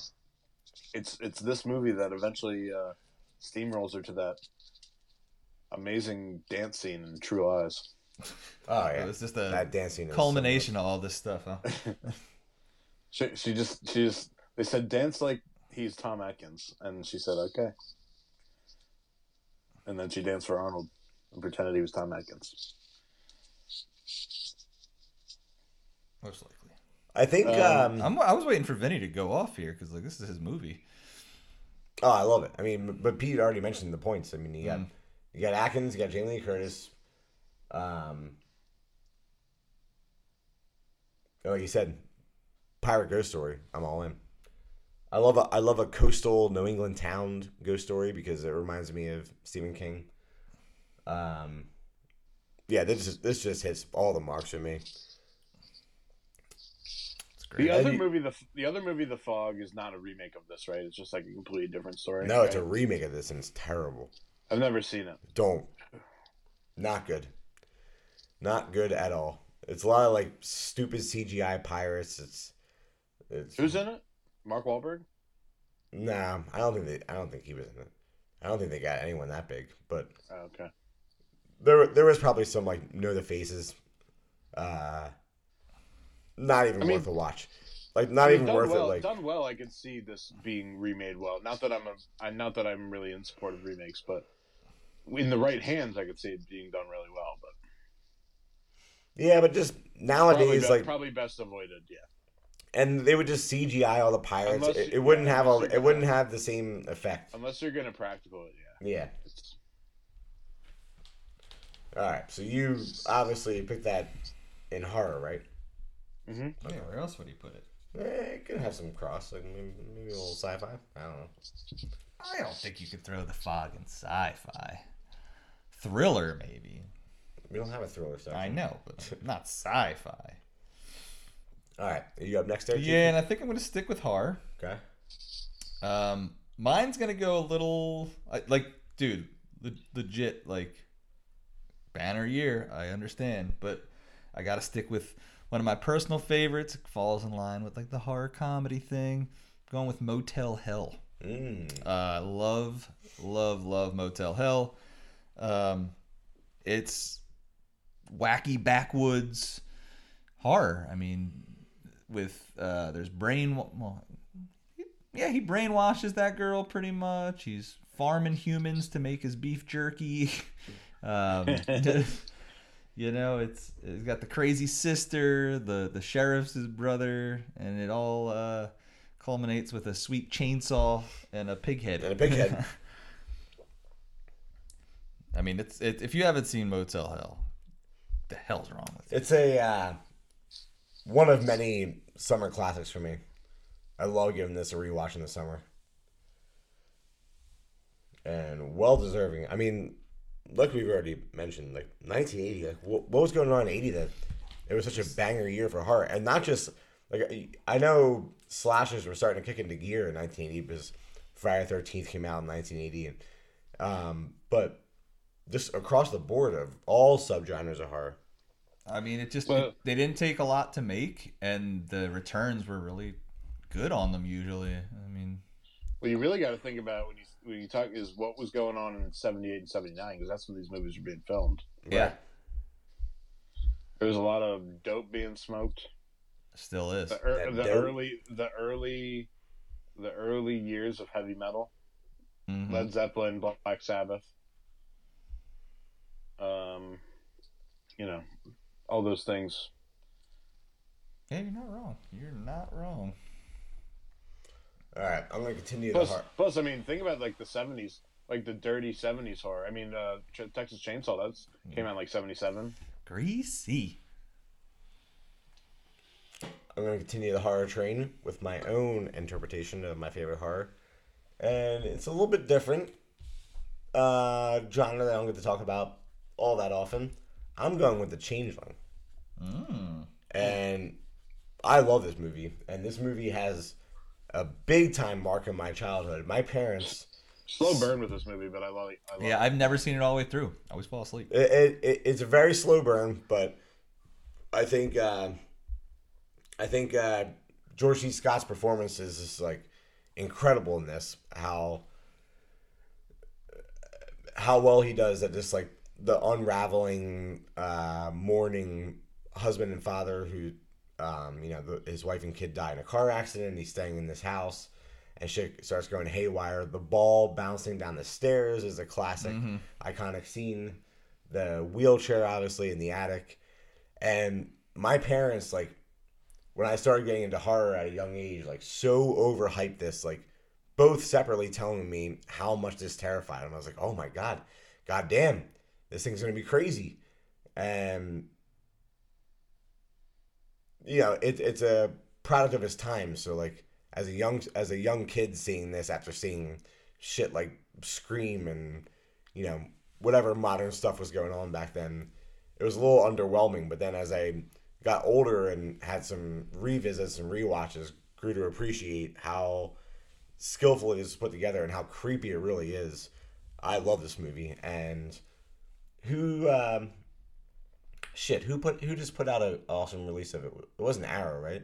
[SPEAKER 4] It's it's this movie that eventually uh, steamrolls her to that amazing dance scene in True Lies.
[SPEAKER 3] Oh
[SPEAKER 2] It
[SPEAKER 3] yeah,
[SPEAKER 2] was just a
[SPEAKER 3] that dancing is so
[SPEAKER 2] culmination of all this stuff, huh?
[SPEAKER 4] She she just she just they said dance like he's Tom Atkins, and she said okay. And then she danced for Arnold and pretended he was Tom Atkins.
[SPEAKER 2] Most likely.
[SPEAKER 3] I think.
[SPEAKER 4] Um,
[SPEAKER 3] Um,
[SPEAKER 2] I'm, I was waiting for Vinny to go off here because like this is his movie.
[SPEAKER 3] oh, I love it. I mean, but Pete already mentioned the points. I mean, you got
[SPEAKER 2] Mm.
[SPEAKER 3] you got Atkins, you got Jamie Lee Curtis. Um, like you said, pirate ghost story. I'm all in. I love a I love a coastal New England town ghost story because it reminds me of Stephen King. Um, yeah, this just this just hits all the marks for me.
[SPEAKER 2] It's great.
[SPEAKER 4] The other
[SPEAKER 3] you-
[SPEAKER 4] movie, the the other movie, The Fog, is not a remake of this, right? It's just like a completely different story.
[SPEAKER 3] No, it's a remake of this and it's terrible.
[SPEAKER 4] I've never seen it.
[SPEAKER 3] Don't. Not good. Not good at all. It's a lot of like stupid CGI pirates. It's it's
[SPEAKER 4] Who's in it? Mark Wahlberg.
[SPEAKER 3] Nah, I don't think they I don't think he was in it. I don't think they got anyone that big, but
[SPEAKER 4] Oh, okay.
[SPEAKER 3] there there was probably some like know the faces. Uh not even
[SPEAKER 4] I mean-
[SPEAKER 3] worth a watch. Like not
[SPEAKER 4] I mean,
[SPEAKER 3] even worth
[SPEAKER 4] well,
[SPEAKER 3] it like
[SPEAKER 4] done well. I could see this being remade well. Not that I'm a, I not that I'm really in support of remakes, but in the right hands, I could see it being done really well. But
[SPEAKER 3] Yeah, but just
[SPEAKER 4] probably,
[SPEAKER 3] nowadays
[SPEAKER 4] be-
[SPEAKER 3] like
[SPEAKER 4] probably best avoided. Yeah.
[SPEAKER 3] And they would just CGI all the pirates.
[SPEAKER 4] Unless
[SPEAKER 3] It, it wouldn't
[SPEAKER 4] yeah,
[SPEAKER 3] have all it wouldn't have the same effect.
[SPEAKER 4] Unless you're gonna practical it, yeah.
[SPEAKER 3] Yeah.
[SPEAKER 4] It's,
[SPEAKER 3] All right. So you obviously picked that in horror, right?
[SPEAKER 4] mm-hmm.
[SPEAKER 2] Yeah, where else would he put it?
[SPEAKER 3] Eh, it could have some cross, like maybe, maybe a little sci-fi. I don't know.
[SPEAKER 2] I don't think you could throw the fog in sci-fi. Thriller, maybe.
[SPEAKER 3] We don't have a thriller section.
[SPEAKER 2] I know, but not sci-fi.
[SPEAKER 3] All right. Are you up next, there?
[SPEAKER 2] Yeah, and I think I'm going to stick with Har.
[SPEAKER 3] Okay.
[SPEAKER 2] Um, mine's gonna go a little like, dude, le- legit like banner year. I understand, but I gotta stick with one of my personal favorites. It falls in line with like the horror comedy thing. going with Motel Hell.
[SPEAKER 3] Mm.
[SPEAKER 2] Uh, love, love, love Motel Hell. Um, it's wacky backwoods horror. I mean, with uh, there's brain. Well, yeah, he brainwashes that girl pretty much. He's farming humans to make his beef jerky. um, you know, it's it's got the crazy sister, the the sheriff's his brother, and it all uh, culminates with a sweet chainsaw and a pig head.
[SPEAKER 3] And a pig head.
[SPEAKER 2] I mean, it's it, if you haven't seen Motel Hell, the hell's wrong with you?
[SPEAKER 3] It's a uh, one of many summer classics for me. I love giving this a rewatch in the summer, and well deserving. I mean, like we've already mentioned, like 1980. Like, what, what was going on in '80 that it was such a banger year for horror, and not just like I know slashers were starting to kick into gear in 1980 because Friday the 13th came out in 1980, and um, but just across the board of all subgenres of horror.
[SPEAKER 2] I mean, it just
[SPEAKER 4] Well-
[SPEAKER 2] they didn't take a lot to make, and the returns were really good on them. Usually, I mean,
[SPEAKER 4] Well, you really got to think about when you when you talk is what was going on in '78 and '79 because that's when these movies were being filmed.
[SPEAKER 2] yeah,
[SPEAKER 4] There was a lot of dope being smoked.
[SPEAKER 2] still is.
[SPEAKER 4] The, er, the early the early the early years of heavy metal,
[SPEAKER 2] Mhm.
[SPEAKER 4] Led Zeppelin, Black Sabbath. Um, you know, all those things.
[SPEAKER 2] Yeah, you're not wrong. You're not wrong.
[SPEAKER 3] All right, I'm gonna continue the
[SPEAKER 4] Plus,
[SPEAKER 3] horror.
[SPEAKER 4] plus, I mean, think about like the '70s, like the dirty '70s horror. I mean, uh, Ch- Texas Chainsaw that's came out in like '77.
[SPEAKER 2] Greasy.
[SPEAKER 3] I'm going to continue the horror train with my own interpretation of my favorite horror. And it's a little bit different uh, genre that I don't get to talk about all that often. I'm going with The Changeling.
[SPEAKER 2] Mm.
[SPEAKER 3] And I love this movie. And this movie has a big time mark in my childhood. My parents,
[SPEAKER 4] Slow burn with this movie, but I love it. I love
[SPEAKER 2] Yeah,
[SPEAKER 4] it.
[SPEAKER 2] I've never seen it all the way through. I always fall asleep.
[SPEAKER 3] it, it, it, it's a very slow burn, but I think uh, I think uh, George C. Scott's performance is just like incredible in this. How how well he does at just like the unraveling, uh, mourning husband and father who, um, you know, the, his wife and kid die in a car accident. He's staying in this house, and shit starts going haywire. The ball bouncing down the stairs is a classic, iconic scene. The wheelchair, obviously, in the attic, and my parents like when I started getting into horror at a young age, like so overhyped this, like both separately telling me how much this terrified them. I was like, oh my god, god damn, this thing's gonna be crazy, and you know, it, it's a product of his time. So like as a young as a young kid seeing this after seeing shit like Scream and you know whatever modern stuff was going on back then, it was a little underwhelming. But then as I got older and had some revisits and rewatches, grew to appreciate how skillful it is put together and how creepy it really is. I love this movie and who um shit who put who just put out an awesome release of it? It wasn't Arrow, right?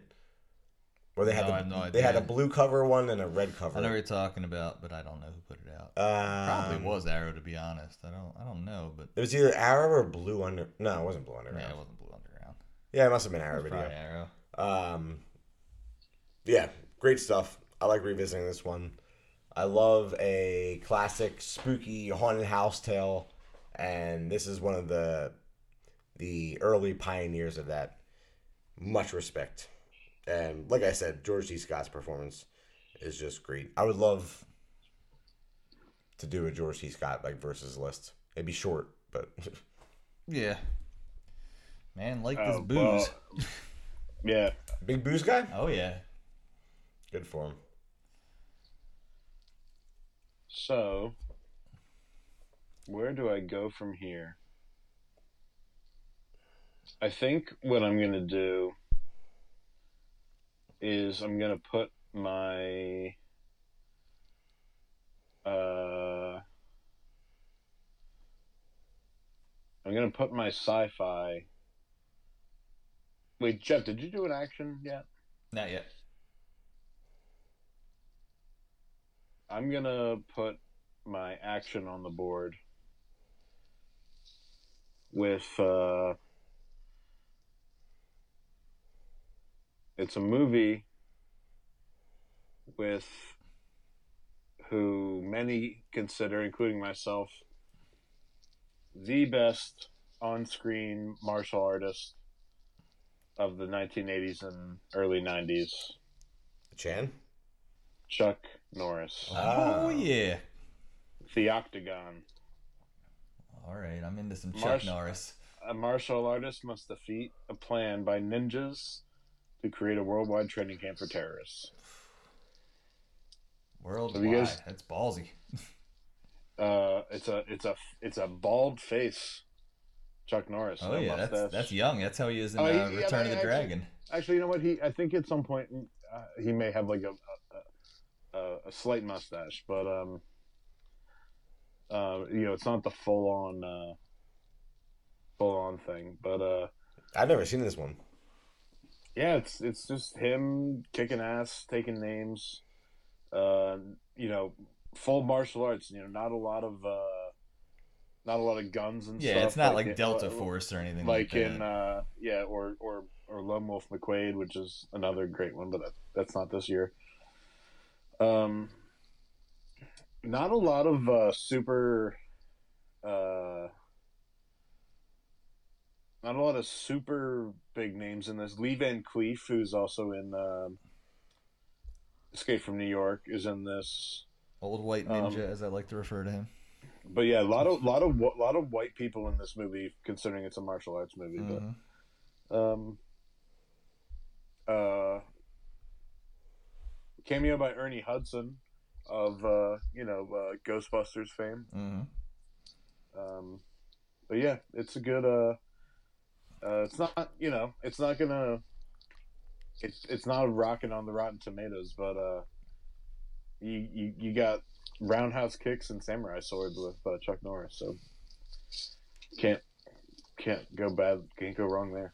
[SPEAKER 3] Where they had
[SPEAKER 2] No,
[SPEAKER 3] the,
[SPEAKER 2] I have no
[SPEAKER 3] they had a blue cover one and a red cover.
[SPEAKER 2] I know what you're talking about, but I don't know who put it out.
[SPEAKER 3] Um,
[SPEAKER 2] Probably was Arrow, to be honest. I don't. I don't know, but
[SPEAKER 3] It was either Arrow or Blue Under. No, it wasn't Blue Underground.
[SPEAKER 2] yeah, it wasn't Blue Underground.
[SPEAKER 3] Yeah, it must have been Arrow video.
[SPEAKER 2] Arrow.
[SPEAKER 3] Um, yeah, great stuff. I like revisiting this one. I love a classic spooky haunted house tale, and this is one of the the early pioneers of that. Much respect, and like I said, George C. Scott's performance is just great. I would love to do a George C. Scott like versus list. It'd be short, but
[SPEAKER 2] Yeah. Man, like
[SPEAKER 4] Oh,
[SPEAKER 2] this booze.
[SPEAKER 4] well, yeah.
[SPEAKER 3] big booze guy,
[SPEAKER 2] Oh yeah.
[SPEAKER 3] good for him.
[SPEAKER 4] So, where do I go from here? I think what I'm going to do is I'm going to put my uh I'm going to put my sci-fi Wait, Jeff, did you do an action yet?
[SPEAKER 2] Not yet.
[SPEAKER 4] I'm gonna put my action on the board with uh it's a movie with who many consider, including myself, the best on-screen martial artist of the 1980s and early 90s.
[SPEAKER 3] Chan,
[SPEAKER 4] Chuck Norris,
[SPEAKER 2] Oh,
[SPEAKER 3] Ah.
[SPEAKER 2] yeah.
[SPEAKER 4] the Octagon.
[SPEAKER 2] All right, I'm into some Chuck
[SPEAKER 4] Marsh-
[SPEAKER 2] Norris.
[SPEAKER 4] A martial artist must defeat a plan by ninjas to create a worldwide training camp for terrorists.
[SPEAKER 2] Worldwide.
[SPEAKER 4] you guys-
[SPEAKER 2] That's ballsy.
[SPEAKER 4] Uh, it's a it's a it's a bald face, Chuck Norris.
[SPEAKER 2] Oh
[SPEAKER 4] no
[SPEAKER 2] yeah, that's
[SPEAKER 4] mustache.
[SPEAKER 2] that's young. That's how he is in
[SPEAKER 4] Oh,
[SPEAKER 2] uh,
[SPEAKER 4] he- yeah,
[SPEAKER 2] Return of the
[SPEAKER 4] actually-
[SPEAKER 2] Dragon.
[SPEAKER 4] Actually, you know what? He I think at some point uh, he may have like a a, a a slight mustache, but um, uh, you know, it's not the full on uh, full on thing. But uh,
[SPEAKER 3] I've never seen this one.
[SPEAKER 4] Yeah, it's it's just him kicking ass, taking names. Uh, you know, full martial arts. You know, not a lot of uh, not a lot of guns and
[SPEAKER 2] Yeah,
[SPEAKER 4] stuff.
[SPEAKER 2] Yeah, it's not like,
[SPEAKER 4] it-
[SPEAKER 2] Delta
[SPEAKER 4] uh,
[SPEAKER 2] Force or anything like,
[SPEAKER 4] like
[SPEAKER 2] that.
[SPEAKER 4] in uh yeah or or or lone wolf mcquade which is another great one but that, that's not this year um not a lot of uh super uh not a lot of super big names in this lee van cleef who's also in um escape from new york is in this
[SPEAKER 2] Old white
[SPEAKER 4] um,
[SPEAKER 2] ninja, as I like to refer to him.
[SPEAKER 4] but yeah a lot of lot of lot of white people in this movie considering it's a martial arts movie but
[SPEAKER 2] Mhm.
[SPEAKER 4] Um, uh, cameo by Ernie Hudson of uh, you know uh, Ghostbusters fame.
[SPEAKER 2] Mhm.
[SPEAKER 4] Um, but yeah, it's a good. Uh, uh, it's not you know it's not gonna. It's it's not rocking on the Rotten Tomatoes, but uh, you you you got roundhouse kicks and samurai swords with uh, Chuck Norris, so can't can't go bad, can't go wrong there.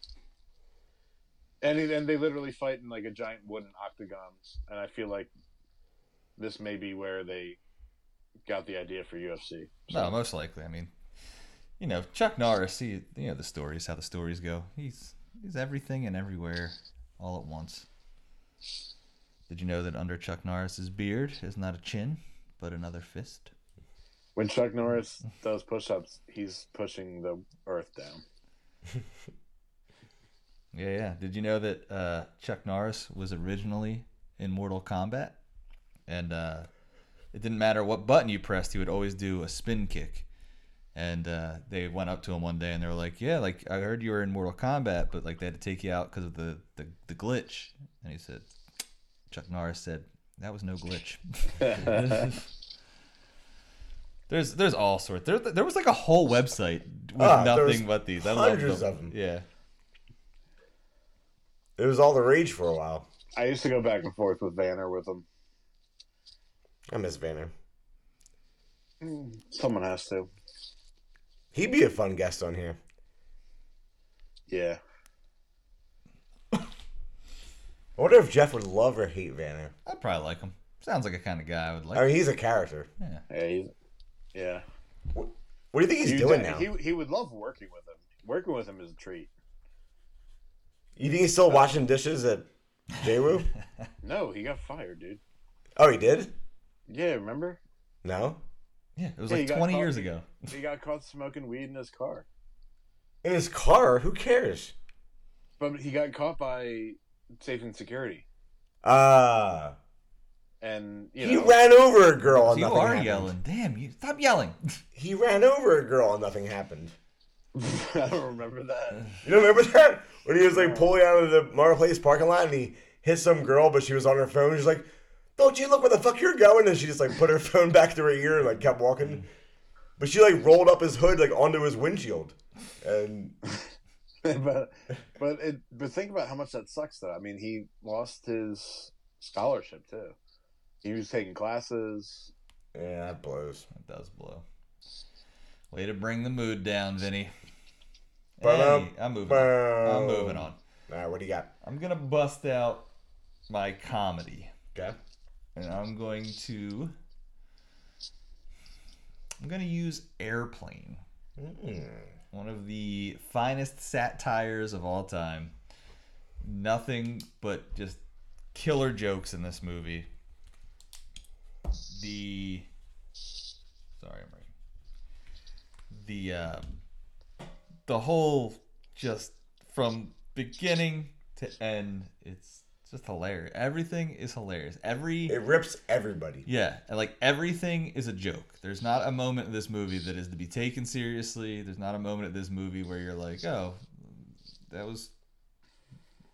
[SPEAKER 4] And and they literally fight in like a giant wooden octagon, and I feel like this may be where they got the idea for UFC.
[SPEAKER 2] No, most likely. I mean, you know, Chuck Norris. He, you know, the stories, how the stories go. He's he's everything and everywhere, all at once. Did you know that under Chuck Norris's beard is not a chin, but another fist?
[SPEAKER 4] When Chuck Norris does push-ups, he's pushing the earth down.
[SPEAKER 2] Yeah, yeah. Did you know that uh, Chuck Norris was originally in Mortal Kombat, and uh, it didn't matter what button you pressed, he would always do a spin kick. And uh, they went up to him one day and they were like, "Yeah, like I heard you were in Mortal Kombat, but like they had to take you out because of the, the the glitch." And he said, Chuck Norris said, "That was no glitch." there's there's all sorts. There there was like a whole website with
[SPEAKER 3] Ah,
[SPEAKER 2] nothing but these. I love
[SPEAKER 3] hundreds
[SPEAKER 2] them.
[SPEAKER 3] of 'em.
[SPEAKER 2] Yeah.
[SPEAKER 3] It was all the rage for a while.
[SPEAKER 4] I used to go back and forth with Vanner with him.
[SPEAKER 3] I miss Vanner.
[SPEAKER 4] Someone has to.
[SPEAKER 3] He'd be a fun guest on here.
[SPEAKER 4] Yeah.
[SPEAKER 3] I wonder if Jeff would love or hate Vanner.
[SPEAKER 2] I'd probably like him. Sounds like a kind of guy I would like.
[SPEAKER 3] I mean, he's a character.
[SPEAKER 2] yeah.
[SPEAKER 4] Yeah. He's, yeah.
[SPEAKER 3] What do you think he's
[SPEAKER 4] He-
[SPEAKER 3] doing now?
[SPEAKER 4] He, he would love working with him. Working with him is a treat.
[SPEAKER 3] You think he's still uh, washing dishes at JWoo?
[SPEAKER 4] No, he got fired, dude.
[SPEAKER 3] oh, he did?
[SPEAKER 4] Yeah, remember?
[SPEAKER 3] No?
[SPEAKER 2] Yeah, it was
[SPEAKER 4] Yeah,
[SPEAKER 2] like 20
[SPEAKER 4] caught-
[SPEAKER 2] years ago.
[SPEAKER 4] He got caught smoking weed in his car.
[SPEAKER 3] In his car? Who cares?
[SPEAKER 4] But he got caught by safety and security.
[SPEAKER 3] Ah.
[SPEAKER 4] And, you know, he
[SPEAKER 3] ran over a girl and
[SPEAKER 2] you
[SPEAKER 3] nothing
[SPEAKER 2] are
[SPEAKER 3] happened.
[SPEAKER 2] yelling. Damn, you stop yelling.
[SPEAKER 3] He ran over a girl and nothing happened.
[SPEAKER 4] I don't remember that.
[SPEAKER 3] You don't remember that? When he was like pulling out of the Mara Place parking lot and he hit some girl, but she was on her phone. She's like, "Don't you look where the fuck you're going?" And she just like put her phone back to her ear and like kept walking. But she like rolled up his hood like onto his windshield, and
[SPEAKER 4] but but it but think about how much that sucks though. I mean, he lost his scholarship too. He was taking classes.
[SPEAKER 3] yeah, that blows.
[SPEAKER 2] It does blow. Way to bring the mood down, Vinny.
[SPEAKER 3] Ba-dum,
[SPEAKER 2] Hey, I'm moving. On. I'm moving on.
[SPEAKER 3] All right, what do you got?
[SPEAKER 2] I'm gonna bust out my comedy,
[SPEAKER 3] Okay.
[SPEAKER 2] And I'm going to. I'm gonna use Airplane,
[SPEAKER 3] Mm.
[SPEAKER 2] one of the finest satires of all time. Nothing but just killer jokes in this movie. The sorry, I'm writing. The um, the whole just from beginning to end, it's just hilarious. Everything is hilarious. Every
[SPEAKER 3] It rips everybody.
[SPEAKER 2] yeah, and like everything is a joke. There's not a moment in this movie that is to be taken seriously. There's not a moment in this movie where you're like, oh, that was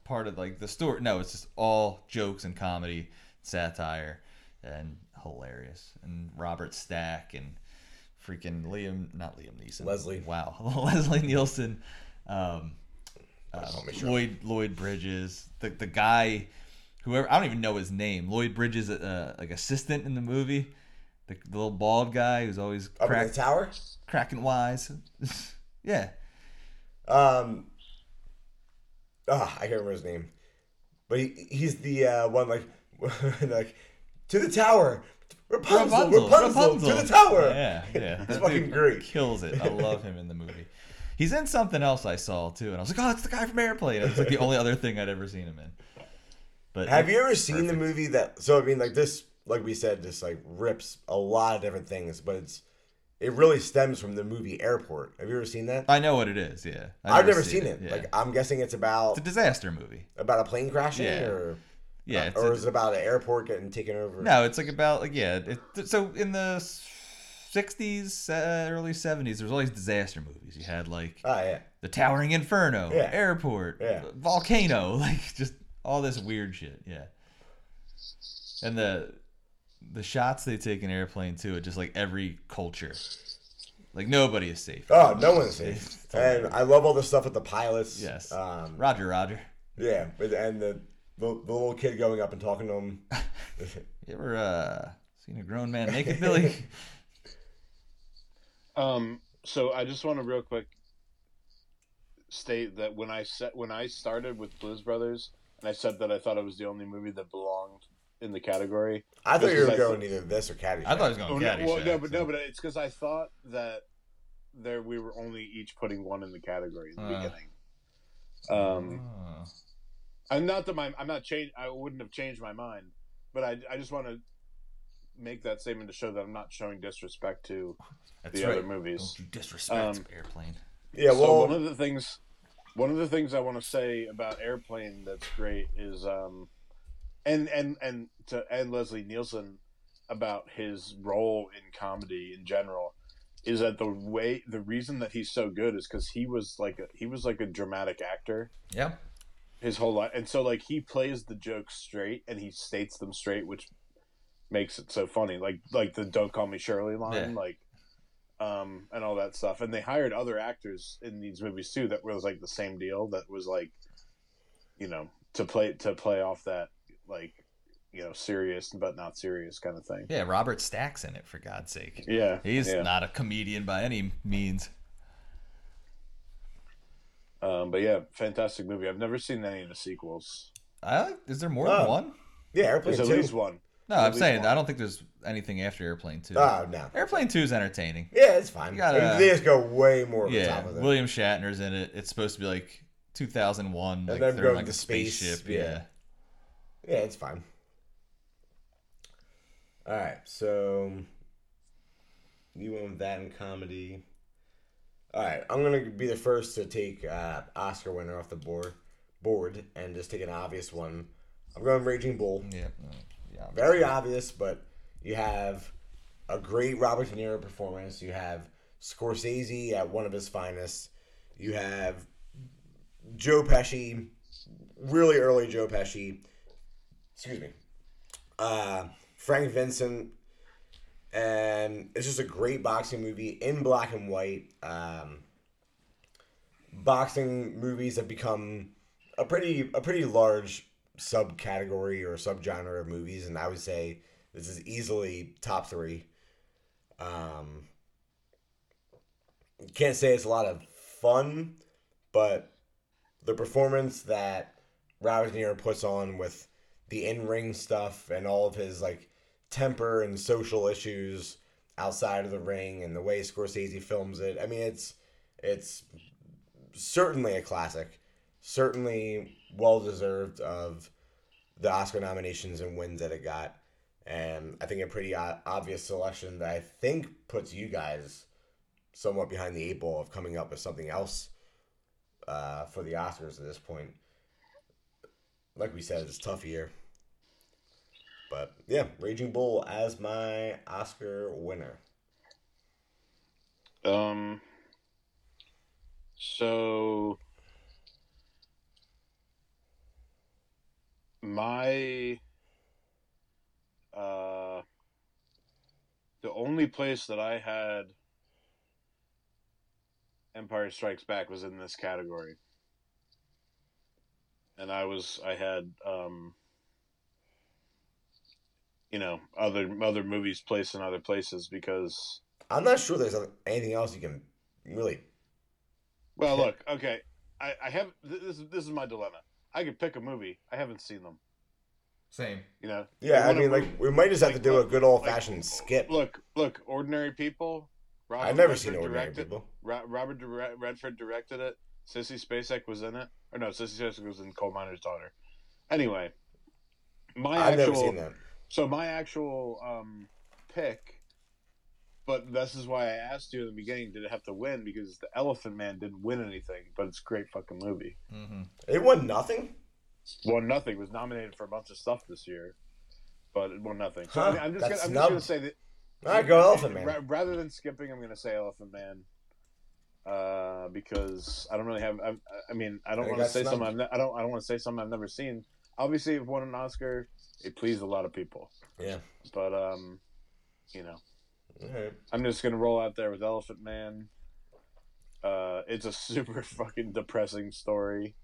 [SPEAKER 2] part of like the story. No, it's just all jokes and comedy, satire, and hilarious. And Robert Stack and freaking Liam, not Liam Neeson,
[SPEAKER 3] Leslie.
[SPEAKER 2] Wow, Leslie Nielsen. Um, uh,
[SPEAKER 3] Cheryl.
[SPEAKER 2] Lloyd Lloyd Bridges, the the guy, whoever I don't even know his name. Lloyd Bridges, uh, like assistant in the movie, the, the little bald guy who's always
[SPEAKER 3] Up in
[SPEAKER 2] crack,
[SPEAKER 3] the tower.
[SPEAKER 2] cracking wise. yeah,
[SPEAKER 3] Um. Ah, I can't remember his name, but he, he's the uh, one like like to the tower. Rapunzel, Rapunzel, to the tower.
[SPEAKER 2] Yeah, yeah,
[SPEAKER 3] It's
[SPEAKER 2] That
[SPEAKER 3] fucking great.
[SPEAKER 2] Kills it. I love him in the movie. He's in something else I saw too, and I was like, oh, that's the guy from Airplane. It's like the only other thing I'd ever seen him in. But
[SPEAKER 3] Have you ever seen the movie that? So I mean, like this, like we said, just like rips a lot of different things, but it's it really stems from the movie Airport. Have you ever seen that?
[SPEAKER 2] I know what it is. Yeah,
[SPEAKER 3] I've never seen it.
[SPEAKER 2] yeah.
[SPEAKER 3] Like I'm guessing it's about
[SPEAKER 2] it's a disaster movie.
[SPEAKER 3] about a plane crashing,
[SPEAKER 2] Yeah.
[SPEAKER 3] or
[SPEAKER 2] Yeah, uh, it's
[SPEAKER 3] or
[SPEAKER 2] a-
[SPEAKER 3] is it about an airport getting taken over?
[SPEAKER 2] No, it's like about like yeah. It, so in the '60s, uh, early '70s, there's all these disaster movies. You had like
[SPEAKER 3] Oh yeah.
[SPEAKER 2] the Towering Inferno,
[SPEAKER 3] Yeah.
[SPEAKER 2] Airport,
[SPEAKER 3] Yeah.
[SPEAKER 2] Volcano, like just all this weird shit. Yeah, and the the shots they take in Airplane too, at just like every culture, like nobody is safe.
[SPEAKER 3] Oh, no one's safe. And. I love all the stuff with the pilots.
[SPEAKER 2] Yes,
[SPEAKER 3] Um,
[SPEAKER 2] Roger, Roger.
[SPEAKER 3] yeah, but- and the, the the little kid going up and talking to him.
[SPEAKER 2] You ever uh, seen a grown man naked, Billy?
[SPEAKER 4] Um, so I just want to real quick state that when I set when I started with Blues Brothers, and I said that I thought it was the only movie that belonged in the category.
[SPEAKER 3] I thought you were
[SPEAKER 4] like-
[SPEAKER 3] going either this or Caddyshack.
[SPEAKER 2] I thought he was going
[SPEAKER 4] Oh, no,
[SPEAKER 2] Caddyshack.
[SPEAKER 4] well, no, but no, but it's because I thought that there we were only each putting one in the category in the
[SPEAKER 2] Uh.
[SPEAKER 4] beginning. Um,
[SPEAKER 2] Oh.
[SPEAKER 4] I'm not that my I'm not change. I wouldn't have changed my mind, but I I just want to make that statement to show that I'm not showing disrespect to
[SPEAKER 2] That's
[SPEAKER 4] the
[SPEAKER 2] right.
[SPEAKER 4] other movies.
[SPEAKER 2] Don't you disrespect
[SPEAKER 4] Um,
[SPEAKER 2] airplane.
[SPEAKER 3] Yeah,
[SPEAKER 4] so
[SPEAKER 3] well,
[SPEAKER 4] one of the things, one of the things I want to say about Airplane that's great is, um, and and and to and Leslie Nielsen about his role in comedy in general is that the way the reason that he's so good is because he was like a, he was like a dramatic actor
[SPEAKER 2] Yeah.
[SPEAKER 4] his whole life, and so like he plays the jokes straight and he states them straight, which makes it so funny. Like like the "Don't call me Shirley" line,
[SPEAKER 2] Yeah.
[SPEAKER 4] like um and all that stuff. And they hired other actors in these movies too that was like the same deal. That was like, you know, to play to play off that like you know serious but not serious kind of thing.
[SPEAKER 2] Yeah, Robert Stack's in it for God's sake.
[SPEAKER 4] Yeah,
[SPEAKER 2] He's
[SPEAKER 4] yeah.
[SPEAKER 2] not a comedian by any means.
[SPEAKER 4] Um, but yeah, fantastic movie. I've never seen any of the sequels.
[SPEAKER 2] Uh, is there more
[SPEAKER 3] Oh.
[SPEAKER 2] than one?
[SPEAKER 3] yeah, Airplane
[SPEAKER 4] There's at
[SPEAKER 3] too.
[SPEAKER 4] least one.
[SPEAKER 2] No, I'm saying. I don't think there's anything after Airplane 2.
[SPEAKER 3] Oh no.
[SPEAKER 2] Airplane 2 is entertaining.
[SPEAKER 3] Yeah, it's fine.
[SPEAKER 2] You gotta-
[SPEAKER 3] they just go way more
[SPEAKER 2] Yeah,
[SPEAKER 3] top of it.
[SPEAKER 2] William Shatner's in it. It's supposed to be like 2001, like
[SPEAKER 3] them
[SPEAKER 2] they're
[SPEAKER 3] going
[SPEAKER 2] in like
[SPEAKER 3] to
[SPEAKER 2] a
[SPEAKER 3] space,
[SPEAKER 2] spaceship.
[SPEAKER 3] yeah.
[SPEAKER 2] Yeah.
[SPEAKER 3] Yeah, it's fine. All right, so you went with that in comedy. All right, I'm gonna be the first to take uh, Oscar winner off the board, board, and just take an obvious one. I'm going Raging Bull.
[SPEAKER 2] Yeah. Yeah.
[SPEAKER 3] Very obvious, but you have a great Robert De Niro performance. You have Scorsese at one of his finest. You have Joe Pesci, really early Joe Pesci. Excuse me. Uh, Frank Vincent, and it's just a great boxing movie in black and white. Um, boxing movies have become a pretty a pretty large subcategory or subgenre of movies, and I would say this is easily top three. Um, can't say it's a lot of fun, but the performance that Robert puts on with the in-ring stuff and all of his like temper and social issues outside of the ring and the way Scorsese films it. I mean, it's it's certainly a classic. Certainly well deserved of the Oscar nominations and wins that it got. And I think a pretty obvious selection that I think puts you guys somewhat behind the eight ball of coming up with something else uh, for the Oscars at this point. like we said, it's a tough year. But yeah, Raging Bull as my Oscar winner.
[SPEAKER 4] Um. So my uh the only place that I had Empire Strikes Back was in this category. And I was I had um you know, other other movies placed in other places because
[SPEAKER 3] I'm not sure there's anything else you can really.
[SPEAKER 4] well, look, okay, I, I have this. is- This is my dilemma. I could pick a movie. I haven't seen them.
[SPEAKER 2] Same.
[SPEAKER 4] You know.
[SPEAKER 3] Yeah, I mean,
[SPEAKER 4] them-
[SPEAKER 3] like we might just have to
[SPEAKER 4] like,
[SPEAKER 3] do a good old
[SPEAKER 4] like,
[SPEAKER 3] fashioned skip.
[SPEAKER 4] Look, look, Ordinary People. Robert
[SPEAKER 3] I've never
[SPEAKER 4] Redford
[SPEAKER 3] seen Ordinary
[SPEAKER 4] directed,
[SPEAKER 3] People.
[SPEAKER 4] Robert Redford directed it. Sissy Spacek was in it. Or no, Sissy Spacek was in Coal Miner's Daughter. Anyway, my
[SPEAKER 3] I've
[SPEAKER 4] actual
[SPEAKER 3] never seen that.
[SPEAKER 4] so my actual um, pick, but this is why I asked you in the beginning, did it have to win? Because the Elephant Man didn't win anything, but it's a great fucking movie.
[SPEAKER 2] Mm-hmm.
[SPEAKER 3] It won nothing.
[SPEAKER 4] Won nothing. Was nominated for a bunch of stuff this year, but it won nothing. So
[SPEAKER 3] Huh,
[SPEAKER 4] I mean, I'm just gonna, I'm just gonna say that.
[SPEAKER 3] All right, go Elephant Man.
[SPEAKER 4] Ra- rather than skipping, I'm gonna say Elephant Man. Uh, because I don't really have. I, I mean, I don't want to say
[SPEAKER 3] snubbed.
[SPEAKER 4] something. I've ne- I don't. I don't want to say something I've never seen. Obviously, it won an Oscar. It pleased a lot of people,
[SPEAKER 3] Yeah.
[SPEAKER 4] but um, you know,
[SPEAKER 3] All right.
[SPEAKER 4] I'm just gonna roll out there with Elephant Man. Uh, it's a super fucking depressing story.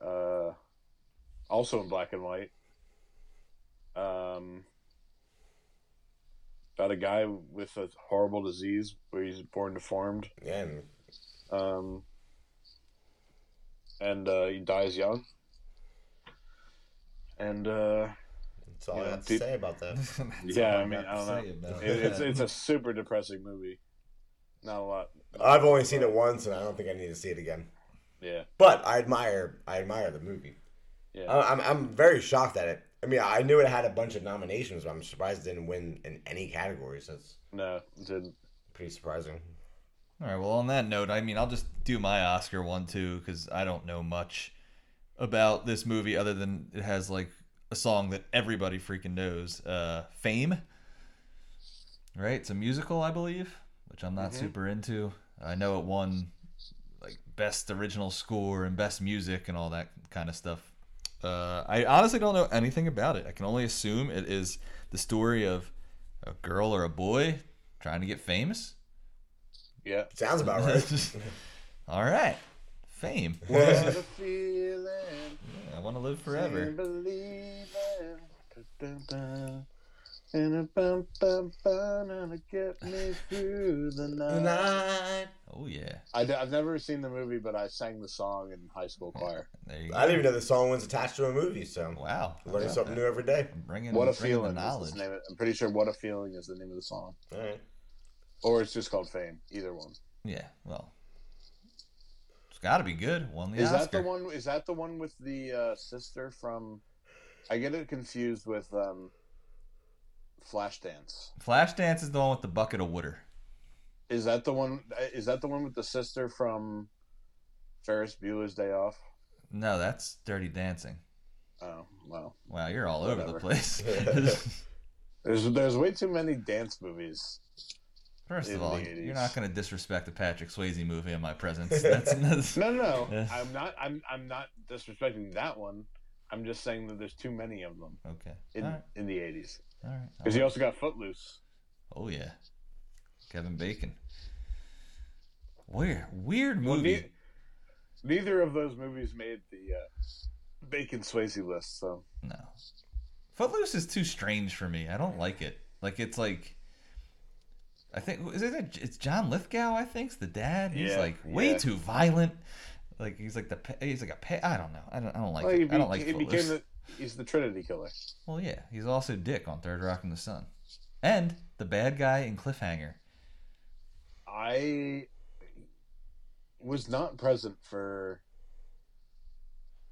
[SPEAKER 4] Uh, also in black and white. Um, about a guy with a horrible disease where he's born deformed.
[SPEAKER 3] Yeah. And
[SPEAKER 4] Um, and uh, he dies young. And uh,
[SPEAKER 3] that's all
[SPEAKER 4] Yeah,
[SPEAKER 3] I have to
[SPEAKER 4] peop-
[SPEAKER 3] say about that.
[SPEAKER 4] yeah, I mean, I don't know. It, it's it's a super depressing movie. Not a lot.
[SPEAKER 3] I've only seen it once, and I don't think I need to see it again.
[SPEAKER 4] Yeah,
[SPEAKER 3] But I admire, I admire the movie.
[SPEAKER 4] yeah.
[SPEAKER 3] I- I'm, I'm very shocked at it. I mean, I knew it had a bunch of nominations, but I'm surprised it didn't win in any categories. That's
[SPEAKER 4] No, it didn't.
[SPEAKER 3] pretty surprising.
[SPEAKER 2] All right. Well, on that note, I mean, I'll just do my Oscar one too because I don't know much about this movie other than it has like a song that everybody freaking knows. Uh, Fame. Right. It's a musical, I believe, which I'm not super into. I know it won like best original score and best music and all that kind of stuff. Uh, I honestly don't know anything about it. I can only assume it is the story of a girl or a boy trying to get famous.
[SPEAKER 4] Yeah.
[SPEAKER 3] Sounds about right.
[SPEAKER 2] All right. Fame.
[SPEAKER 4] What a feeling.
[SPEAKER 2] I want to live forever.
[SPEAKER 4] and a bum bum bum and get me through the night.
[SPEAKER 2] Oh yeah.
[SPEAKER 4] I, have never seen the movie, but I sang the song in high school choir.
[SPEAKER 2] There you go.
[SPEAKER 3] I didn't even know the song was attached to a movie, so
[SPEAKER 2] Wow.
[SPEAKER 3] learning something
[SPEAKER 2] about
[SPEAKER 3] new every day.
[SPEAKER 2] that? Bringing,
[SPEAKER 4] What a
[SPEAKER 2] bringing
[SPEAKER 4] feeling!
[SPEAKER 2] The knowledge.
[SPEAKER 4] name of- I'm pretty sure "What a Feeling" is the name of the song,
[SPEAKER 3] All right.
[SPEAKER 4] or it's just called "Fame." Either one.
[SPEAKER 2] Yeah. Well, it's got to be good. Won the
[SPEAKER 4] Is that the one? Is that the one with the uh, sister from? I get it confused with um, Flashdance.
[SPEAKER 2] Flashdance is the one with the bucket of water.
[SPEAKER 4] Is that the one? Is that the one with the sister from Ferris Bueller's Day Off?
[SPEAKER 2] No, that's Dirty Dancing.
[SPEAKER 4] Oh well,
[SPEAKER 2] Wow, you're all over the place.
[SPEAKER 4] there's there's way too many dance movies.
[SPEAKER 2] First of all,
[SPEAKER 4] the
[SPEAKER 2] you're not going to disrespect the Patrick Swayze movie in my presence. That's, that's
[SPEAKER 4] No, no, no. I'm not. I'm I'm not disrespecting that one. I'm just saying that there's too many of them
[SPEAKER 2] okay.
[SPEAKER 4] in
[SPEAKER 2] right.
[SPEAKER 4] in the '80s.
[SPEAKER 2] All right.
[SPEAKER 4] Because you also got Footloose.
[SPEAKER 2] Oh yeah, Kevin Bacon. Weird, weird
[SPEAKER 4] Well,
[SPEAKER 2] movie.
[SPEAKER 4] ne- neither of those movies made the uh, Bacon Swayze list. So
[SPEAKER 2] No. Footloose is too strange for me. I don't like it. Like it's like I think is it it's John Lithgow, I think's the dad. He's
[SPEAKER 4] Yeah,
[SPEAKER 2] like way
[SPEAKER 4] yeah.
[SPEAKER 2] too violent. Like he's like the he's like a pe- I don't know. I don't I don't like
[SPEAKER 4] well,
[SPEAKER 2] it.
[SPEAKER 4] he,
[SPEAKER 2] I don't like Footloose.
[SPEAKER 4] became the he's the Trinity killer.
[SPEAKER 2] Well, yeah, he's also Dick on Third Rock from the Sun. And the bad guy in Cliffhanger.
[SPEAKER 4] I was not present for.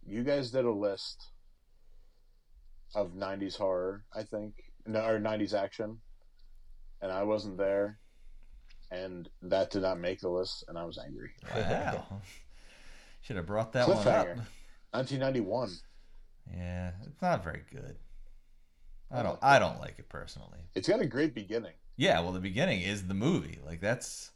[SPEAKER 4] You guys did a list of '90s horror, I think, no, or '90s action, and I wasn't there, and that did not make the list, and I was angry.
[SPEAKER 2] Wow. Should have brought that one up.
[SPEAKER 4] 1991.
[SPEAKER 2] Yeah, it's not very good. I don't. Uh, I don't like it personally.
[SPEAKER 4] It's got a great beginning.
[SPEAKER 2] Yeah, well, the beginning is the movie. Like that's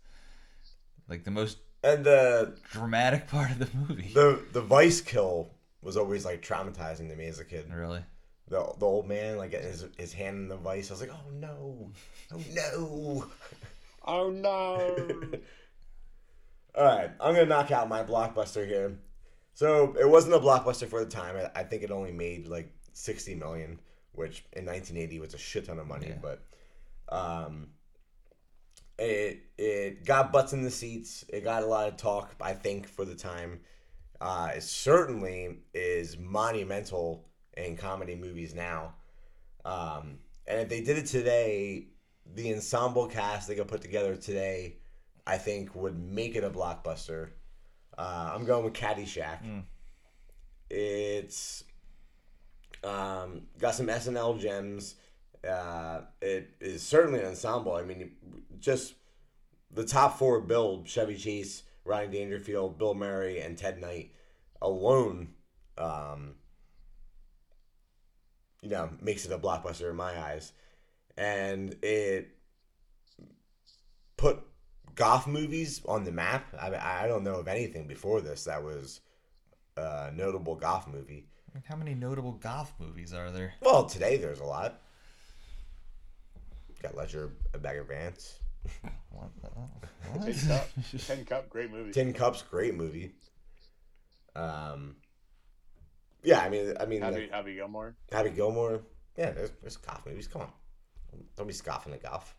[SPEAKER 2] like the most
[SPEAKER 3] And the
[SPEAKER 2] dramatic part of the movie.
[SPEAKER 3] the the vice kill was always like traumatizing to me as a kid.
[SPEAKER 2] really?
[SPEAKER 3] The the old man like his his hand in the vice. I was like, oh no, oh no.
[SPEAKER 4] Oh no!
[SPEAKER 3] All right, I'm gonna knock out my blockbuster here. So it wasn't a blockbuster for the time. I, I think it only made like 60 million, which in 1980 was a shit ton of money.
[SPEAKER 2] Yeah.
[SPEAKER 3] But um, it it got butts in the seats. It got a lot of talk. I think for the time, uh, it certainly is monumental in comedy movies now. Um, and if they did it today, the ensemble cast they could put together today, I think would make it a blockbuster. Uh, I'm going with Caddyshack. It's um, got some SNL gems. Uh, it is certainly an ensemble. I mean, just the top four build Chevy Chase, Rodney Dangerfield, Bill Murray, and Ted Knight alone, um, you know, makes it a blockbuster in my eyes. And it put goth movies on the map. I, I don't know of anything before this that was a notable goth movie.
[SPEAKER 2] How many notable goth movies are there?
[SPEAKER 3] Well, today there's a lot. Got Ledger, a bag of Vance.
[SPEAKER 2] What?
[SPEAKER 4] Tin
[SPEAKER 2] what?
[SPEAKER 4] Cup, Tin Cup, great movie.
[SPEAKER 3] Ten Cups, great movie. Um, yeah, I mean, I mean,
[SPEAKER 4] Happy
[SPEAKER 3] like,
[SPEAKER 4] Happy Gilmore.
[SPEAKER 3] Happy Gilmore. Yeah, there's, there's goth movies. Come on, don't be scoffing at golf.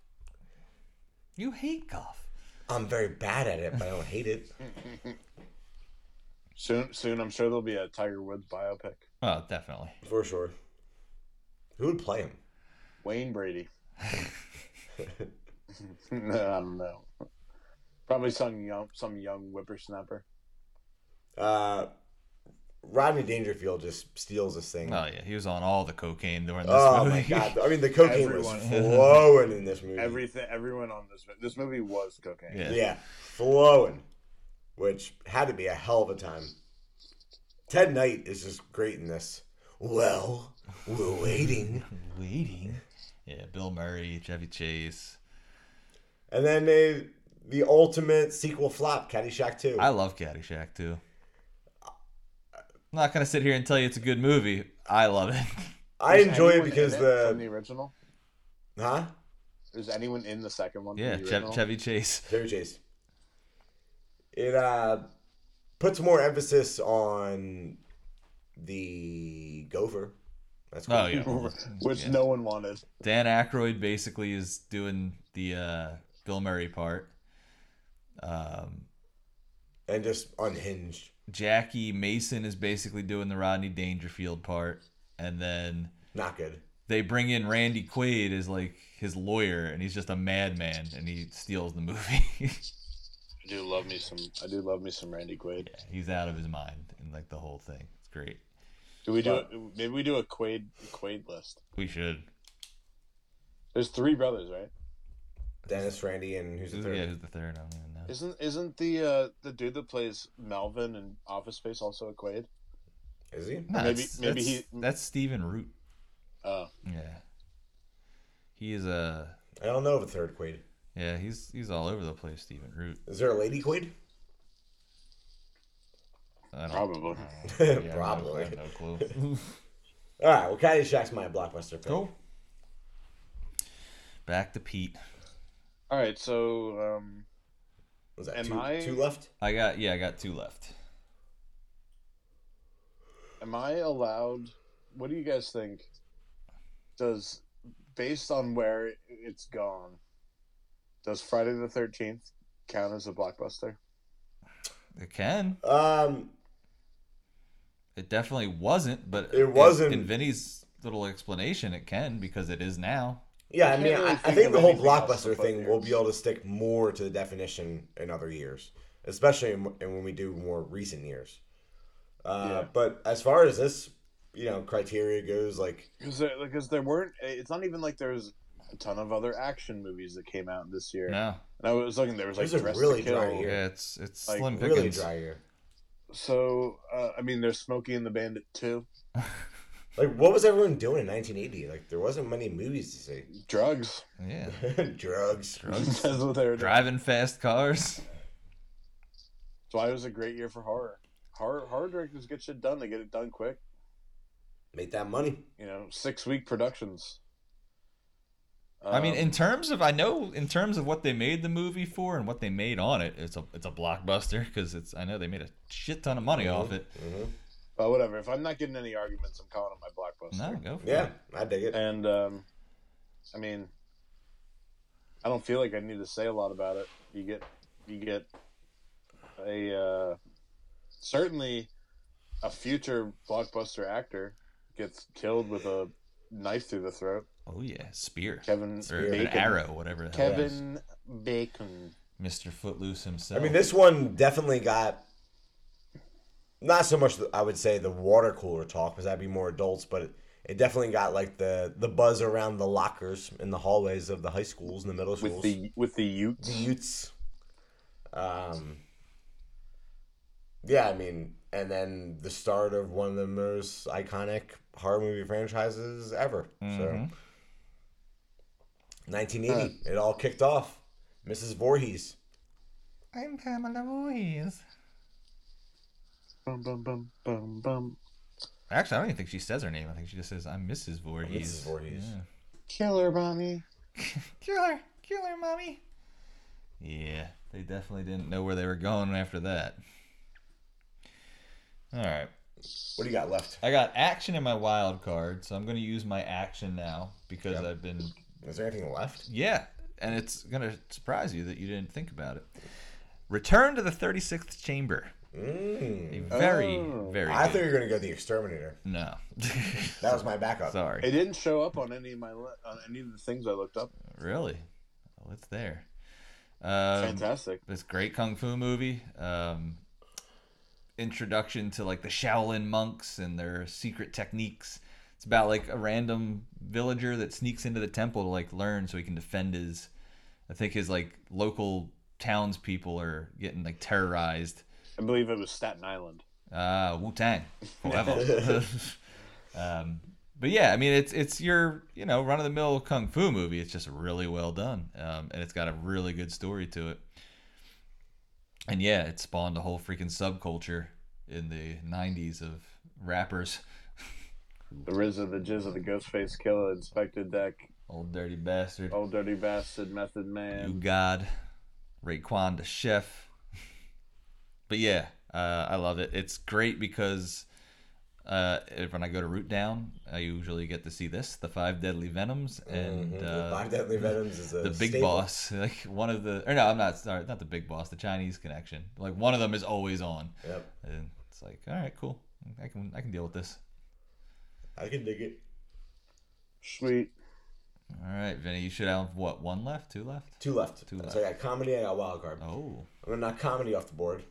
[SPEAKER 2] you hate golf.
[SPEAKER 3] I'm very bad at it, but I don't hate it.
[SPEAKER 4] Soon, soon, I'm sure there'll be a Tiger Woods biopic.
[SPEAKER 2] Oh, definitely.
[SPEAKER 3] For sure. Who would play him?
[SPEAKER 4] Wayne Brady. no, I don't know. Probably some young, some young whippersnapper.
[SPEAKER 3] Uh, Rodney Dangerfield just steals this thing.
[SPEAKER 2] Oh yeah, he was on all the cocaine during this
[SPEAKER 3] Oh
[SPEAKER 2] movie.
[SPEAKER 3] my god! I mean, the cocaine
[SPEAKER 4] Everyone.
[SPEAKER 3] was flowing in this movie.
[SPEAKER 4] Everything, everyone on this this movie was cocaine.
[SPEAKER 2] Yeah.
[SPEAKER 3] Yeah, flowing, which had to be a hell of a time. Ted Knight is just great in this. Well, we're waiting,
[SPEAKER 2] Waiting. Yeah, Bill Murray, Chevy Chase.
[SPEAKER 3] and then they, the ultimate sequel flop, Caddyshack Two.
[SPEAKER 2] I love Caddyshack too. I'm not gonna sit here and tell you it's a good movie. I love it.
[SPEAKER 3] I
[SPEAKER 4] Is
[SPEAKER 3] enjoy it
[SPEAKER 4] anyone
[SPEAKER 3] because
[SPEAKER 4] in it from
[SPEAKER 3] the
[SPEAKER 4] the original.
[SPEAKER 3] huh
[SPEAKER 4] Is anyone in the second one? from
[SPEAKER 2] Yeah,
[SPEAKER 4] the
[SPEAKER 2] Chev-
[SPEAKER 4] original?
[SPEAKER 2] Chevy Chase.
[SPEAKER 3] Chevy Chase. It uh puts more emphasis on the gopher. That's cool.
[SPEAKER 2] Oh yeah.
[SPEAKER 4] which
[SPEAKER 2] Yeah.
[SPEAKER 4] no one wanted.
[SPEAKER 2] Dan Aykroyd basically is doing the uh, Bill Murray part. Um,
[SPEAKER 3] and just unhinged.
[SPEAKER 2] Jackie Mason is basically doing the Rodney Dangerfield part, and then
[SPEAKER 3] Not good.
[SPEAKER 2] they bring in Randy Quaid as like his lawyer, and he's just a madman, and he steals the movie.
[SPEAKER 4] I do love me some. I do love me some Randy Quaid.
[SPEAKER 2] he's out of his mind in like the whole thing. It's great.
[SPEAKER 4] Do we do it? Maybe we do a Quaid Quaid list.
[SPEAKER 2] We should.
[SPEAKER 4] There's three brothers, right?
[SPEAKER 3] Dennis, Randy, and who's the third?
[SPEAKER 2] yeah, who's the third? I don't even know.
[SPEAKER 4] Isn't isn't the uh, the dude that plays Melvin in Office Space also a Quaid?
[SPEAKER 3] Is he?
[SPEAKER 2] No,
[SPEAKER 4] maybe-
[SPEAKER 2] that's,
[SPEAKER 4] maybe
[SPEAKER 2] that's,
[SPEAKER 4] he-
[SPEAKER 2] that's Stephen Root.
[SPEAKER 4] Oh,
[SPEAKER 2] Yeah, he is a
[SPEAKER 3] I don't know of a third Quaid.
[SPEAKER 2] yeah. He's he's all over the place. Stephen Root.
[SPEAKER 3] Is there a lady Quaid?
[SPEAKER 4] Probably.
[SPEAKER 2] Yeah, I no-
[SPEAKER 3] Probably.
[SPEAKER 2] I have no clue.
[SPEAKER 3] All right. Well, Caddyshack's my blockbuster pick.
[SPEAKER 2] cool. Back to Pete.
[SPEAKER 4] All right, so um,
[SPEAKER 3] Was that
[SPEAKER 4] Am
[SPEAKER 3] two,
[SPEAKER 4] I-
[SPEAKER 3] two left?
[SPEAKER 2] I got yeah. I got two left.
[SPEAKER 4] am I allowed? What do you guys think? Does based on where it's gone, does Friday the Thirteenth count as a blockbuster?
[SPEAKER 2] It can.
[SPEAKER 3] Um,
[SPEAKER 2] It definitely wasn't, but
[SPEAKER 3] It wasn't-
[SPEAKER 2] In, Vinny's little explanation, it can because it is now.
[SPEAKER 3] Yeah. I
[SPEAKER 4] can't
[SPEAKER 3] mean,
[SPEAKER 4] really
[SPEAKER 3] I, I
[SPEAKER 4] think
[SPEAKER 3] think the whole
[SPEAKER 4] anything else to
[SPEAKER 3] blockbuster thing
[SPEAKER 4] here.
[SPEAKER 3] will be able to stick more to the definition in other years, especially in, in when we do more recent years. Uh,
[SPEAKER 4] Yeah.
[SPEAKER 3] But as far as this, you know, criteria goes, like
[SPEAKER 4] Because there, because there weren't. It's not even like there's a ton of other action movies that came out this year.
[SPEAKER 2] No,
[SPEAKER 4] And I was looking. There was like
[SPEAKER 3] Those
[SPEAKER 4] Dress
[SPEAKER 3] really
[SPEAKER 4] to Kill.
[SPEAKER 3] dry here.
[SPEAKER 2] yeah, it's it's
[SPEAKER 4] Like,
[SPEAKER 2] slim
[SPEAKER 3] really
[SPEAKER 2] pickings.
[SPEAKER 3] dry here.
[SPEAKER 4] So uh, I mean, there's Smokey and the Bandit too.
[SPEAKER 3] Like, what was everyone doing in 1980? Like, there wasn't many movies to see.
[SPEAKER 4] Drugs.
[SPEAKER 2] Yeah.
[SPEAKER 3] Drugs.
[SPEAKER 2] Drugs.
[SPEAKER 4] That's what they were doing.
[SPEAKER 2] Driving fast cars.
[SPEAKER 4] That's why it was a great year for horror. Horror horror directors get shit done. They get it done quick.
[SPEAKER 3] Make that money.
[SPEAKER 4] You know, six week productions.
[SPEAKER 2] I mean,
[SPEAKER 4] Um,
[SPEAKER 2] in terms of I know in terms of what they made the movie for and what they made on it, it's a it's a blockbuster because it's I know they made a shit ton of money off it.
[SPEAKER 3] hmm
[SPEAKER 4] but whatever. If I'm not getting any arguments, I'm calling it my blockbuster.
[SPEAKER 2] No, go for
[SPEAKER 3] Yeah,
[SPEAKER 2] it.
[SPEAKER 3] I dig it.
[SPEAKER 4] And um, I mean, I don't feel like I need to say a lot about it. You get, you get a uh, certainly a future blockbuster actor gets killed with a knife through the throat.
[SPEAKER 2] Oh yeah, spear
[SPEAKER 4] Kevin
[SPEAKER 2] or an
[SPEAKER 4] Bacon.
[SPEAKER 2] arrow, whatever. The hell it is.
[SPEAKER 4] Kevin Bacon.
[SPEAKER 2] Mr. Footloose himself.
[SPEAKER 3] I mean, this one definitely got not so much. The, I would say the water cooler talk because that'd be more adults, but it, it definitely got like the the buzz around the lockers in the hallways of the high schools and the middle schools.
[SPEAKER 4] with the with the
[SPEAKER 3] the
[SPEAKER 4] Utes.
[SPEAKER 3] Utes. Um. Yeah, I mean, and then the start of one of the most iconic horror movie franchises ever. So,
[SPEAKER 2] Mhm.
[SPEAKER 3] 1980, it all kicked off. Mrs. Voorhees.
[SPEAKER 2] I'm Pamela Voorhees.
[SPEAKER 4] Bum, bum, bum, bum, bum.
[SPEAKER 2] Actually, I don't even think she says her name. I think she just says, "I'm Mrs. Voorhees."
[SPEAKER 3] Mrs. Voorhees.
[SPEAKER 2] Yeah.
[SPEAKER 4] Killer mommy.
[SPEAKER 2] Killer, killer, mommy. Yeah, they definitely didn't know where they were going after that. All right,
[SPEAKER 3] What do you got left?
[SPEAKER 2] I got action in my wild card, so I'm going to use my action now because
[SPEAKER 3] Yep.
[SPEAKER 2] I've been
[SPEAKER 3] Is there anything left?
[SPEAKER 2] yeah, and it's going to surprise you that you didn't think about it. Return to the 36th chamber. A
[SPEAKER 3] Mm.
[SPEAKER 2] very,
[SPEAKER 4] Oh.
[SPEAKER 2] very.
[SPEAKER 3] I
[SPEAKER 2] good.
[SPEAKER 3] thought you were going to go the Exterminator.
[SPEAKER 2] no.
[SPEAKER 3] That was my backup.
[SPEAKER 2] Sorry.
[SPEAKER 4] It didn't show up on any of my on any of the things I looked up.
[SPEAKER 2] Really? Well, it's there. Um,
[SPEAKER 4] Fantastic.
[SPEAKER 2] this great kung fu movie. Um, introduction to like the Shaolin monks and their secret techniques. It's about like a random villager that sneaks into the temple to like learn so he can defend his. I think his like local townspeople are getting like terrorized.
[SPEAKER 4] I believe it was Staten Island.
[SPEAKER 2] Uh, Wu Tang, forever. um, but yeah, I mean, it's it's your you know run of the mill kung fu movie. It's just really well done, um, and it's got a really good story to it. And yeah, it spawned a whole freaking subculture in the '90s of rappers.
[SPEAKER 4] The RZA, the GZA the Ghostface Killah, Inspectah Deck,
[SPEAKER 2] Old dirty bastard,
[SPEAKER 4] Old Dirty Bastard, Method Man, you
[SPEAKER 2] god, Raekwon the chef. But yeah, uh, I love it. It's great because uh, when I go to Root Down, I usually get to see this, the Five Deadly Venoms, and
[SPEAKER 3] Mhm. The
[SPEAKER 2] uh,
[SPEAKER 3] Five Deadly Venoms is a
[SPEAKER 2] the big
[SPEAKER 3] staple.
[SPEAKER 2] boss, like one of the, or no, I'm not sorry, not the big boss, the Chinese connection. Like one of them is always on,
[SPEAKER 3] Yep,
[SPEAKER 2] and it's like, all right, cool, I can I can deal with this.
[SPEAKER 3] I can dig it.
[SPEAKER 4] Sweet.
[SPEAKER 2] All right, Vinny, you should have what one left, two left.
[SPEAKER 3] Two left.
[SPEAKER 2] Two
[SPEAKER 3] So I got comedy. I got wild card.
[SPEAKER 2] Oh,
[SPEAKER 3] I'm gonna knock comedy off the board.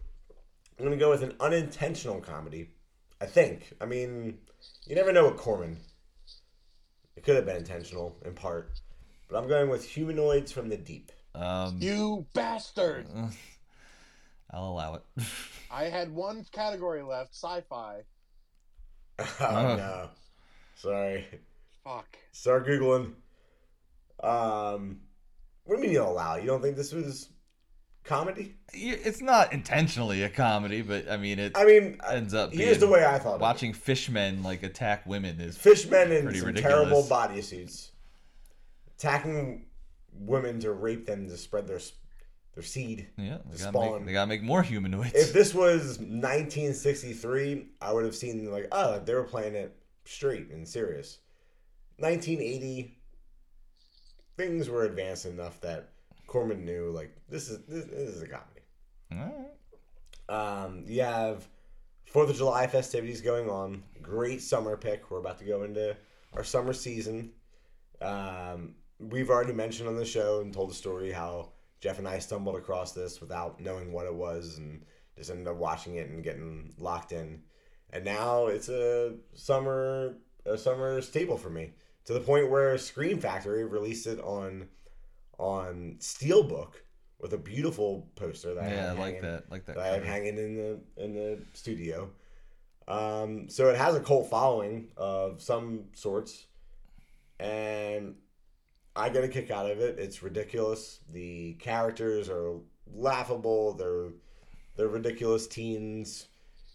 [SPEAKER 3] I'm gonna go with an unintentional comedy. I think. I mean, you never know with Corman. It could have been intentional in part, but I'm going with humanoids from the deep.
[SPEAKER 2] um,
[SPEAKER 4] You bastard!
[SPEAKER 2] I'll allow it.
[SPEAKER 4] I had one category left sci fi.
[SPEAKER 3] oh
[SPEAKER 2] Oh.
[SPEAKER 3] no, sorry.
[SPEAKER 4] Fuck.
[SPEAKER 3] Start googling. Um, what do you mean you'll allow? You don't think this was comedy?
[SPEAKER 2] It's not intentionally a comedy, but I mean it
[SPEAKER 3] I mean,
[SPEAKER 2] ends up
[SPEAKER 3] here's
[SPEAKER 2] being-
[SPEAKER 3] the way I thought.
[SPEAKER 2] watching fishmen like attack women is
[SPEAKER 3] fishmen in some
[SPEAKER 2] ridiculous.
[SPEAKER 3] terrible bodysuits, attacking women to rape them to spread their their seed.
[SPEAKER 2] yeah.
[SPEAKER 3] to
[SPEAKER 2] They gotta, make, they gotta make more humanoids.
[SPEAKER 3] If this was 1963, I would have seen like, oh, they were playing it straight and serious. 1980, things were advanced enough that Corman knew like this is this, this is a comedy.
[SPEAKER 2] All right.
[SPEAKER 3] Um, you have Fourth of July festivities going on. Great summer pick. We're about to go into our summer season. Um, we've already mentioned on the show and told the story how Jeff and I stumbled across this without knowing what it was and just ended up watching it and getting locked in. And now it's a summer a summer staple for me to the point where Scream Factory released it on on Steelbook with a beautiful poster that I
[SPEAKER 2] Yeah, I
[SPEAKER 3] have
[SPEAKER 2] like
[SPEAKER 3] hanging-
[SPEAKER 2] that. Like that.
[SPEAKER 3] that I have hanging in the in the studio. Um, so it has a cult following of some sorts, and I get a kick out of it. It's ridiculous. The characters are laughable. They're they're ridiculous teens.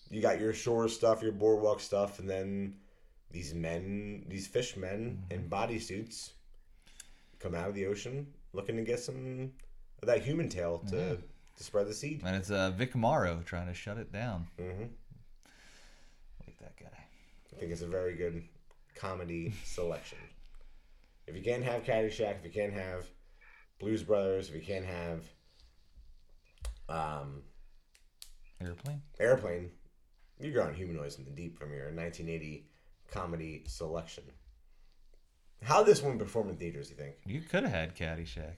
[SPEAKER 3] You got your shore stuff, your boardwalk stuff, and then these men, these fish men in bodysuits, come out of the ocean looking to get some of that human tail to,
[SPEAKER 2] Yeah.
[SPEAKER 3] to spread the seed.
[SPEAKER 2] And it's uh, Vic Morrow trying to shut it down.
[SPEAKER 3] hmm
[SPEAKER 2] Like that guy.
[SPEAKER 3] I think it's a very good comedy selection. If you can't have Caddyshack, if you can't have Blues Brothers, if you can't have um,
[SPEAKER 2] Airplane.
[SPEAKER 3] Airplane, you're going Humanoids in the Deep from your 1980 comedy selection. How this one perform in theaters, you think?
[SPEAKER 2] You could have had Caddyshack.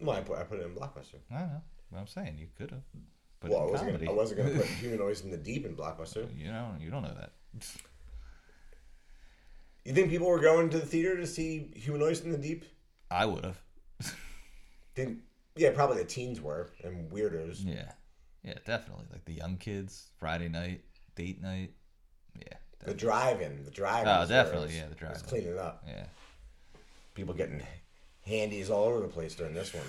[SPEAKER 3] Well, I put, I put it in Blockbuster.
[SPEAKER 2] I don't know. What I'm saying you could have. But
[SPEAKER 3] well, I wasn't, gonna, I wasn't gonna put Humanoids in the Deep in Blockbuster.
[SPEAKER 2] you know, you don't know that.
[SPEAKER 3] You think people were going to the theater to see Humanoids in the Deep?
[SPEAKER 2] I would have.
[SPEAKER 3] Think, yeah, probably the teens were and weirdos.
[SPEAKER 2] Yeah, yeah, definitely. Like the young kids, Friday night, date night. Yeah,
[SPEAKER 3] The drive-in, the drive-in.
[SPEAKER 2] Oh,
[SPEAKER 3] is where it
[SPEAKER 2] definitely,
[SPEAKER 3] was-
[SPEAKER 2] yeah, the
[SPEAKER 3] was
[SPEAKER 2] drive-in.
[SPEAKER 3] cleaning up.
[SPEAKER 2] yeah.
[SPEAKER 3] People getting handies all over the place during this one.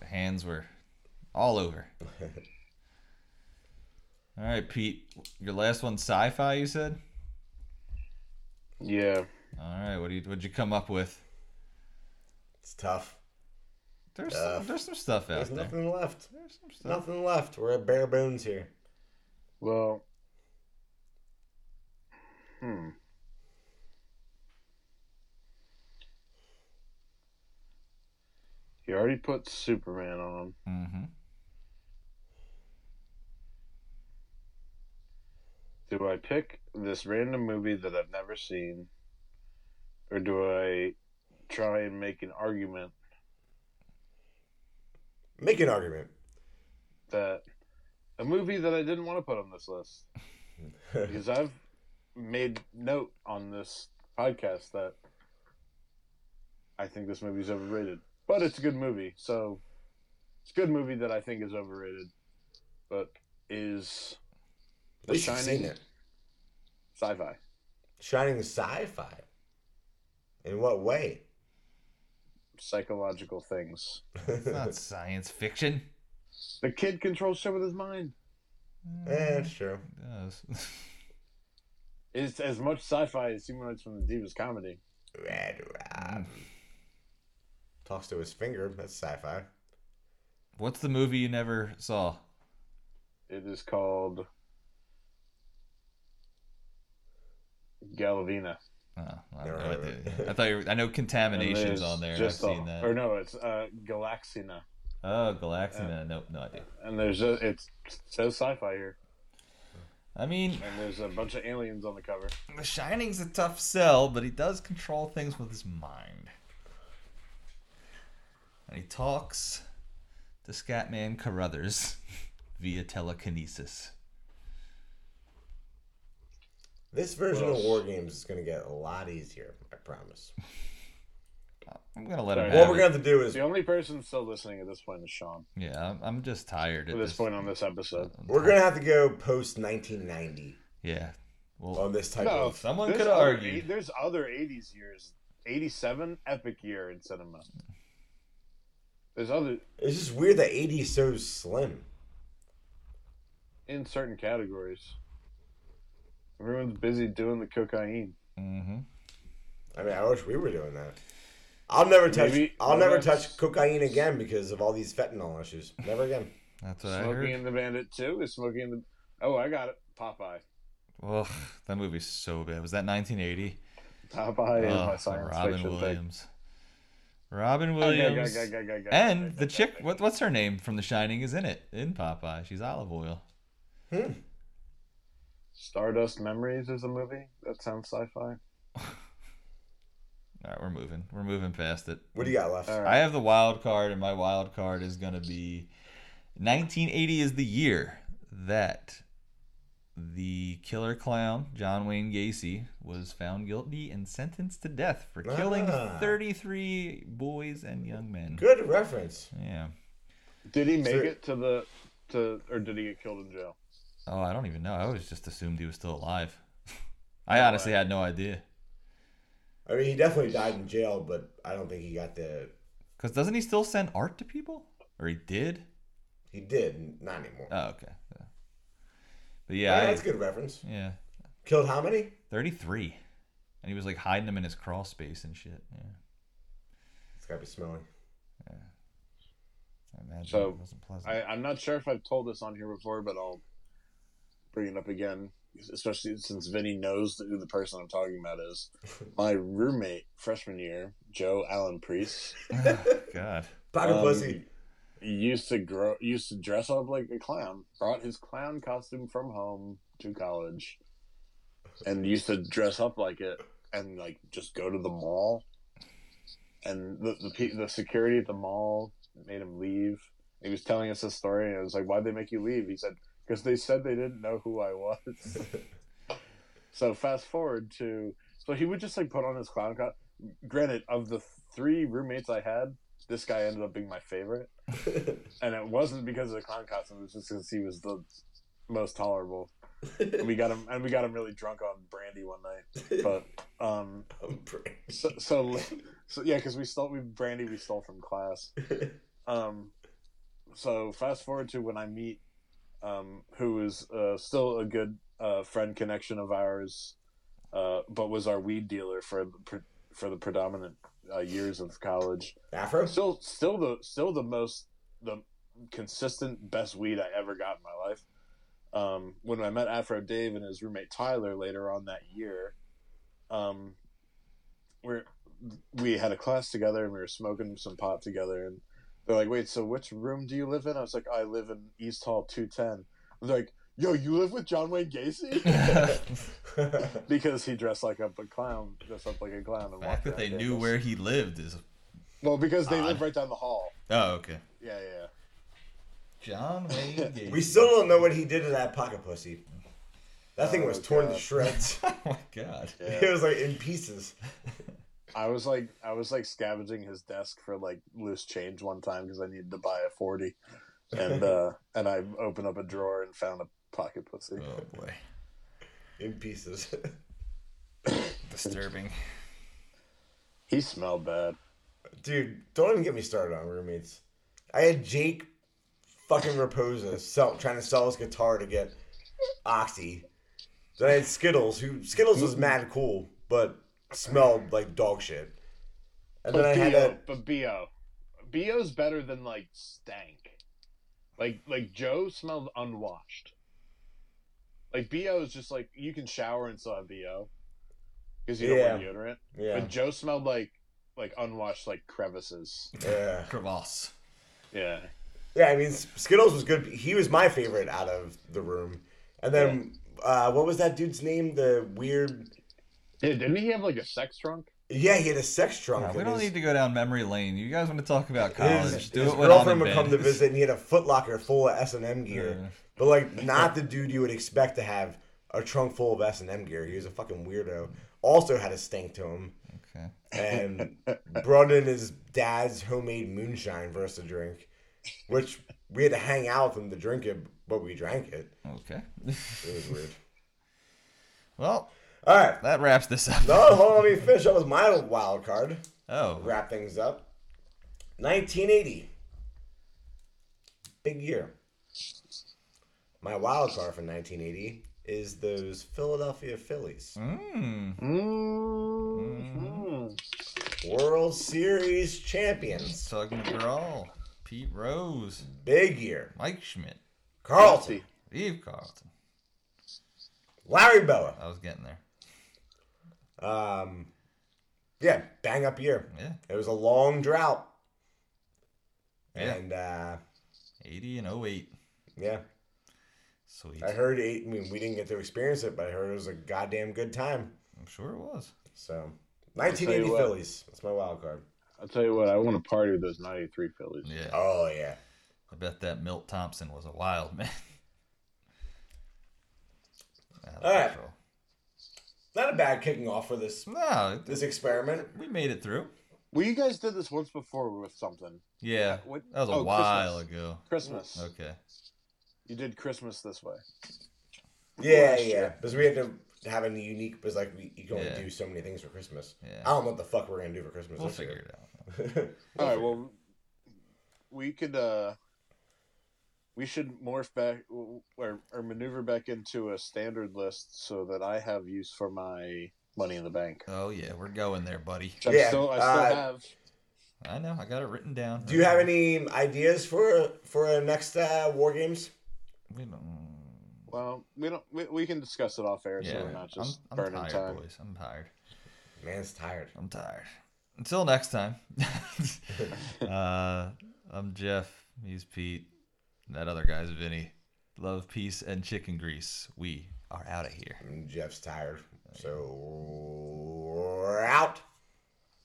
[SPEAKER 2] The hands were all over. All right, Pete. Your last one, sci-fi. You said.
[SPEAKER 4] Yeah.
[SPEAKER 2] All right. What do you? What'd you come up with?
[SPEAKER 3] It's tough.
[SPEAKER 2] There's
[SPEAKER 3] Uh,
[SPEAKER 2] some, there's some stuff out
[SPEAKER 3] There's
[SPEAKER 2] there.
[SPEAKER 3] nothing left.
[SPEAKER 2] There's some stuff.
[SPEAKER 3] Nothing left. We're at bare bones here.
[SPEAKER 4] Well. Hmm. You already put Superman on.
[SPEAKER 2] Mm-hmm.
[SPEAKER 4] Do I pick this random movie that I've never seen? Or do I try and make an argument
[SPEAKER 3] Make an argument.
[SPEAKER 4] that a movie that I didn't want to put on this list? because I've made note on this podcast that I think this movie's overrated. But it's a good movie, so it's a good movie that I think is overrated. But is
[SPEAKER 3] At
[SPEAKER 4] The Shining
[SPEAKER 3] seen it.
[SPEAKER 4] sci-fi?
[SPEAKER 3] Shining sci-fi. In what way?
[SPEAKER 4] Psychological things.
[SPEAKER 2] It's not science fiction.
[SPEAKER 4] The kid controls shit with his mind.
[SPEAKER 3] Eh, it's true.
[SPEAKER 2] It does.
[SPEAKER 4] It's as much sci-fi as Humanoids from the Deep as comedy.
[SPEAKER 3] Red Rob. Talks to his finger. That's sci-fi.
[SPEAKER 2] What's the movie you never saw?
[SPEAKER 4] It is called Galavina.
[SPEAKER 2] Oh, I,
[SPEAKER 3] Never
[SPEAKER 2] have no
[SPEAKER 3] heard of
[SPEAKER 2] I thought you were, I know contaminations on there. I've
[SPEAKER 4] just
[SPEAKER 2] seen
[SPEAKER 4] a-
[SPEAKER 2] that.
[SPEAKER 4] Or no, it's uh, Galaxina.
[SPEAKER 2] Oh, Galaxina. nope, no idea.
[SPEAKER 4] And there's a, it says sci-fi here,
[SPEAKER 2] I mean,
[SPEAKER 4] and there's a bunch of aliens on the cover.
[SPEAKER 2] The Shining's a tough sell, but he does control things with his mind. And he talks to Scatman Crothers via telekinesis.
[SPEAKER 3] This version
[SPEAKER 4] Well,
[SPEAKER 3] of War Games is going to get a lot easier. I promise.
[SPEAKER 2] I'm gonna let him
[SPEAKER 4] Sorry.
[SPEAKER 2] have
[SPEAKER 3] What we're
[SPEAKER 2] it.
[SPEAKER 3] going to have to do is
[SPEAKER 4] The only person still listening at this point is Sean.
[SPEAKER 2] Yeah, I'm, I'm just tired at
[SPEAKER 4] At this point on this episode.
[SPEAKER 3] We're going to have to go post 1990
[SPEAKER 2] Yeah. Well,
[SPEAKER 3] on this type
[SPEAKER 4] No,
[SPEAKER 3] of.
[SPEAKER 2] someone could
[SPEAKER 4] other
[SPEAKER 2] argue.
[SPEAKER 4] eight- there's other '80s years. '87, epic year in cinema. There's other
[SPEAKER 3] It's just weird that 80 is so slim.
[SPEAKER 4] in certain categories. Everyone's busy doing the cocaine.
[SPEAKER 2] hmm
[SPEAKER 3] I mean, I wish we were doing that. I'll never touch.
[SPEAKER 4] Maybe-
[SPEAKER 3] I'll never
[SPEAKER 4] that's-
[SPEAKER 3] touch cocaine again because of all these fentanyl issues. Never again.
[SPEAKER 2] That's what I
[SPEAKER 4] Smoking
[SPEAKER 2] heard.
[SPEAKER 4] and the Bandit 2 is Smoking and the. Oh, I got it. Popeye.
[SPEAKER 2] Ugh, that movie's so bad. Was that 1980?
[SPEAKER 4] Popeye is
[SPEAKER 2] Ugh,
[SPEAKER 4] my science
[SPEAKER 2] Robin
[SPEAKER 4] fiction thing.
[SPEAKER 2] Williams. Robin
[SPEAKER 4] Okay,
[SPEAKER 2] Williams. And the chick, what, what's her name from The Shining, is in it in Popeye. She's Olive Oyl.
[SPEAKER 3] Hmm.
[SPEAKER 4] Stardust Memories is a movie. That sounds sci-fi.
[SPEAKER 2] All right, we're moving. We're moving past it.
[SPEAKER 3] What do you got left?
[SPEAKER 4] All
[SPEAKER 2] I have the wild card, and my wild card is going to be 1980 is the year that the killer clown, John Wayne Gacy, was found guilty and sentenced to death for killing
[SPEAKER 3] Ah.
[SPEAKER 2] 33 boys and young men.
[SPEAKER 3] Good reference.
[SPEAKER 2] Yeah.
[SPEAKER 4] Did he make
[SPEAKER 3] So-
[SPEAKER 4] it to the to or did he get killed in jail?
[SPEAKER 2] Oh, I don't even know. I always just assumed he was still alive. I honestly had no idea.
[SPEAKER 3] I mean, he definitely died in jail, but I don't think he got the.
[SPEAKER 2] Cause doesn't he still send art to people? Or he did?
[SPEAKER 3] He did, not anymore.
[SPEAKER 2] Oh, okay. Yeah. But
[SPEAKER 3] yeah,
[SPEAKER 2] yeah,
[SPEAKER 3] that's
[SPEAKER 2] I,
[SPEAKER 3] a good reference.
[SPEAKER 2] yeah,
[SPEAKER 3] Killed how many?
[SPEAKER 2] thirty-three, and he was like hiding them in his crawl space and shit. Yeah,
[SPEAKER 3] It's gotta be smelly. Yeah.
[SPEAKER 2] I imagine
[SPEAKER 4] So,
[SPEAKER 2] it wasn't pleasant.
[SPEAKER 4] I, I'm not sure if I've told this on here before, but I'll bring it up again, especially since Vinny knows who the person I'm talking about is. My roommate freshman year, Joe Allen Priest,
[SPEAKER 2] God,
[SPEAKER 3] Pocket
[SPEAKER 4] um,
[SPEAKER 3] pussy.
[SPEAKER 4] used to grow, used to dress up like a clown. Brought his clown costume from home to college, and used to dress up like it, and like just go to the mall. And the the, the security at the mall made him leave. He was telling us this story, and I was like, "Why'd they make you leave?" He said, "Because they said they didn't know who I was." so fast forward to so he would just like put on his clown costume. Granted, of the three roommates I had, this guy ended up being my favorite, and it wasn't because of the clown costume. It was just because he was the most tolerable. And we got him, and we got him really drunk on brandy one night. But um, so so, so yeah, because we stole we brandy we stole from class. Um, so fast forward to when I meet, um, who is uh, still a good uh, friend connection of ours, uh, but was our weed dealer for the for the predominant uh, years of college.
[SPEAKER 3] Afro?
[SPEAKER 4] Still, still the still the most the consistent best weed I ever got in my life. Um, when I met Afro Dave and his roommate Tyler later on that year, um, we're we had a class together and we were smoking some pot together and they're like, "Wait, so which room do you live in?" I was like, "I live in East Hall 210." They're like, "Yo, you live with John Wayne Gacy?" because he dressed like a, a clown, dressed up like a clown. And
[SPEAKER 2] the
[SPEAKER 4] walked
[SPEAKER 2] fact that
[SPEAKER 4] around
[SPEAKER 2] they knew where he lived is.
[SPEAKER 4] Well, because they
[SPEAKER 2] Odd.
[SPEAKER 4] live right down the hall.
[SPEAKER 2] Oh, okay.
[SPEAKER 4] Yeah, yeah. yeah.
[SPEAKER 2] John Wayne Gacy.
[SPEAKER 3] we still don't know what he did to that pocket pussy. That thing
[SPEAKER 4] Oh,
[SPEAKER 3] was torn to shreds.
[SPEAKER 2] oh my god.
[SPEAKER 3] it was like in pieces.
[SPEAKER 4] I was like, I was like scavenging his desk for like loose change one time because I needed to buy a forty, and uh and I opened up a drawer and found a pocket pussy.
[SPEAKER 2] Oh boy.
[SPEAKER 3] In pieces.
[SPEAKER 2] Disturbing.
[SPEAKER 4] He smelled bad.
[SPEAKER 3] Dude, don't even get me started on roommates. I had Jake fucking Raposa sell, trying to sell his guitar to get Oxy. Then I had Skittles, who Skittles was mad cool, but smelled like dog shit. And then I
[SPEAKER 4] But
[SPEAKER 3] had
[SPEAKER 4] Bo,
[SPEAKER 3] a
[SPEAKER 4] but Bo, Bo's better than like stank. Like like Joe smelled unwashed. Like Bo is just like you can shower and still have Bo because you don't wear deodorant.
[SPEAKER 3] yeah,
[SPEAKER 4] But Joe smelled like like unwashed like crevices.
[SPEAKER 3] yeah,
[SPEAKER 2] Crevasse.
[SPEAKER 4] Yeah.
[SPEAKER 3] yeah. I mean, Skittles was good. He was my favorite out of the room. And then, uh, what was that dude's name? The weird.
[SPEAKER 4] Yeah, didn't he have like a sex trunk?
[SPEAKER 3] Yeah, he had a sex trunk.
[SPEAKER 2] Yeah, we don't
[SPEAKER 3] his-
[SPEAKER 2] need to go down memory lane. You guys want to talk about college?
[SPEAKER 3] His,
[SPEAKER 2] Do
[SPEAKER 3] his
[SPEAKER 2] it when
[SPEAKER 3] girlfriend would
[SPEAKER 2] bed.
[SPEAKER 3] come to visit, and he had a Footlocker full of S and M gear,
[SPEAKER 2] Yeah.
[SPEAKER 3] but like not the dude you would expect to have a trunk full of S and M gear. He was a fucking weirdo. Also had a stink to him,
[SPEAKER 2] Okay.
[SPEAKER 3] and brought in his dad's homemade moonshine for us to drink, which we had to hang out with him to drink it, but we drank it.
[SPEAKER 2] Okay.
[SPEAKER 3] It was weird.
[SPEAKER 2] well,
[SPEAKER 3] All right,
[SPEAKER 2] that wraps this up.
[SPEAKER 3] no, hold on, let me finish up with my wild card.
[SPEAKER 2] Oh.
[SPEAKER 3] Wrap things up. 1980. Big year. My wild card for 1980 is those Philadelphia Phillies.
[SPEAKER 2] Mm.
[SPEAKER 4] Mm-hmm.
[SPEAKER 3] World Series champions.
[SPEAKER 2] Tug McGraw, Pete Rose,
[SPEAKER 3] Big year.
[SPEAKER 2] Mike Schmidt,
[SPEAKER 3] Carlton.
[SPEAKER 2] Steve Carlton.
[SPEAKER 3] Larry Bowa.
[SPEAKER 2] I was getting there.
[SPEAKER 3] Um, yeah, bang up year.
[SPEAKER 2] Yeah.
[SPEAKER 3] It was a long drought.
[SPEAKER 2] Yeah.
[SPEAKER 3] And uh,
[SPEAKER 2] 80 and 08.
[SPEAKER 3] yeah,
[SPEAKER 2] Sweet.
[SPEAKER 3] I heard. Eight, I mean, we didn't get to experience it, but I heard it was a goddamn good time.
[SPEAKER 2] I'm sure it was.
[SPEAKER 3] So, 1980
[SPEAKER 4] what.
[SPEAKER 3] Phillies. That's my wild card.
[SPEAKER 4] I'll tell you what, I want to party with those '93 Phillies.
[SPEAKER 2] Yeah.
[SPEAKER 3] Oh yeah.
[SPEAKER 2] I bet that Milt Thompson was a wild man.
[SPEAKER 3] All right.
[SPEAKER 2] control.
[SPEAKER 3] Not a bad kicking off for this
[SPEAKER 2] No,
[SPEAKER 3] this experiment.
[SPEAKER 2] we made it through.
[SPEAKER 4] Well, you guys did this once before with something.
[SPEAKER 2] Yeah.
[SPEAKER 4] What-
[SPEAKER 2] That was a
[SPEAKER 4] oh,
[SPEAKER 2] while
[SPEAKER 4] Christmas.
[SPEAKER 2] ago.
[SPEAKER 4] Christmas.
[SPEAKER 2] Okay.
[SPEAKER 4] You did Christmas this way.
[SPEAKER 3] Yeah,
[SPEAKER 4] last
[SPEAKER 3] yeah. Because we had to have a unique. Because like we, you can only
[SPEAKER 2] Yeah.
[SPEAKER 3] do so many things for Christmas.
[SPEAKER 2] Yeah.
[SPEAKER 3] I don't know what the fuck we're gonna do for Christmas.
[SPEAKER 2] We'll
[SPEAKER 3] this
[SPEAKER 2] figure
[SPEAKER 3] year.
[SPEAKER 2] it out.
[SPEAKER 4] All right. Well, we could. uh We should morph back or, or maneuver back into a standard list so that I have use for my money in the bank.
[SPEAKER 2] Oh yeah, we're going there, buddy.
[SPEAKER 4] Which I
[SPEAKER 3] Yeah,
[SPEAKER 4] still, I still
[SPEAKER 3] uh,
[SPEAKER 4] have.
[SPEAKER 2] I know. I got it written down.
[SPEAKER 3] Do you have any ideas for for uh, next uh, war games?
[SPEAKER 2] We don't.
[SPEAKER 4] Well, we don't. We, we can discuss it off air, so
[SPEAKER 2] Yeah,
[SPEAKER 4] we're not
[SPEAKER 2] I'm, I'm
[SPEAKER 4] burning
[SPEAKER 2] tired,
[SPEAKER 4] time.
[SPEAKER 2] boys. I'm tired.
[SPEAKER 3] Man's tired.
[SPEAKER 2] I'm tired. Until next time. uh, I'm Jeff. He's Pete. That other guy's Vinny. Love, peace, and chicken grease. We are out of here.
[SPEAKER 3] And Jeff's tired. So we're out.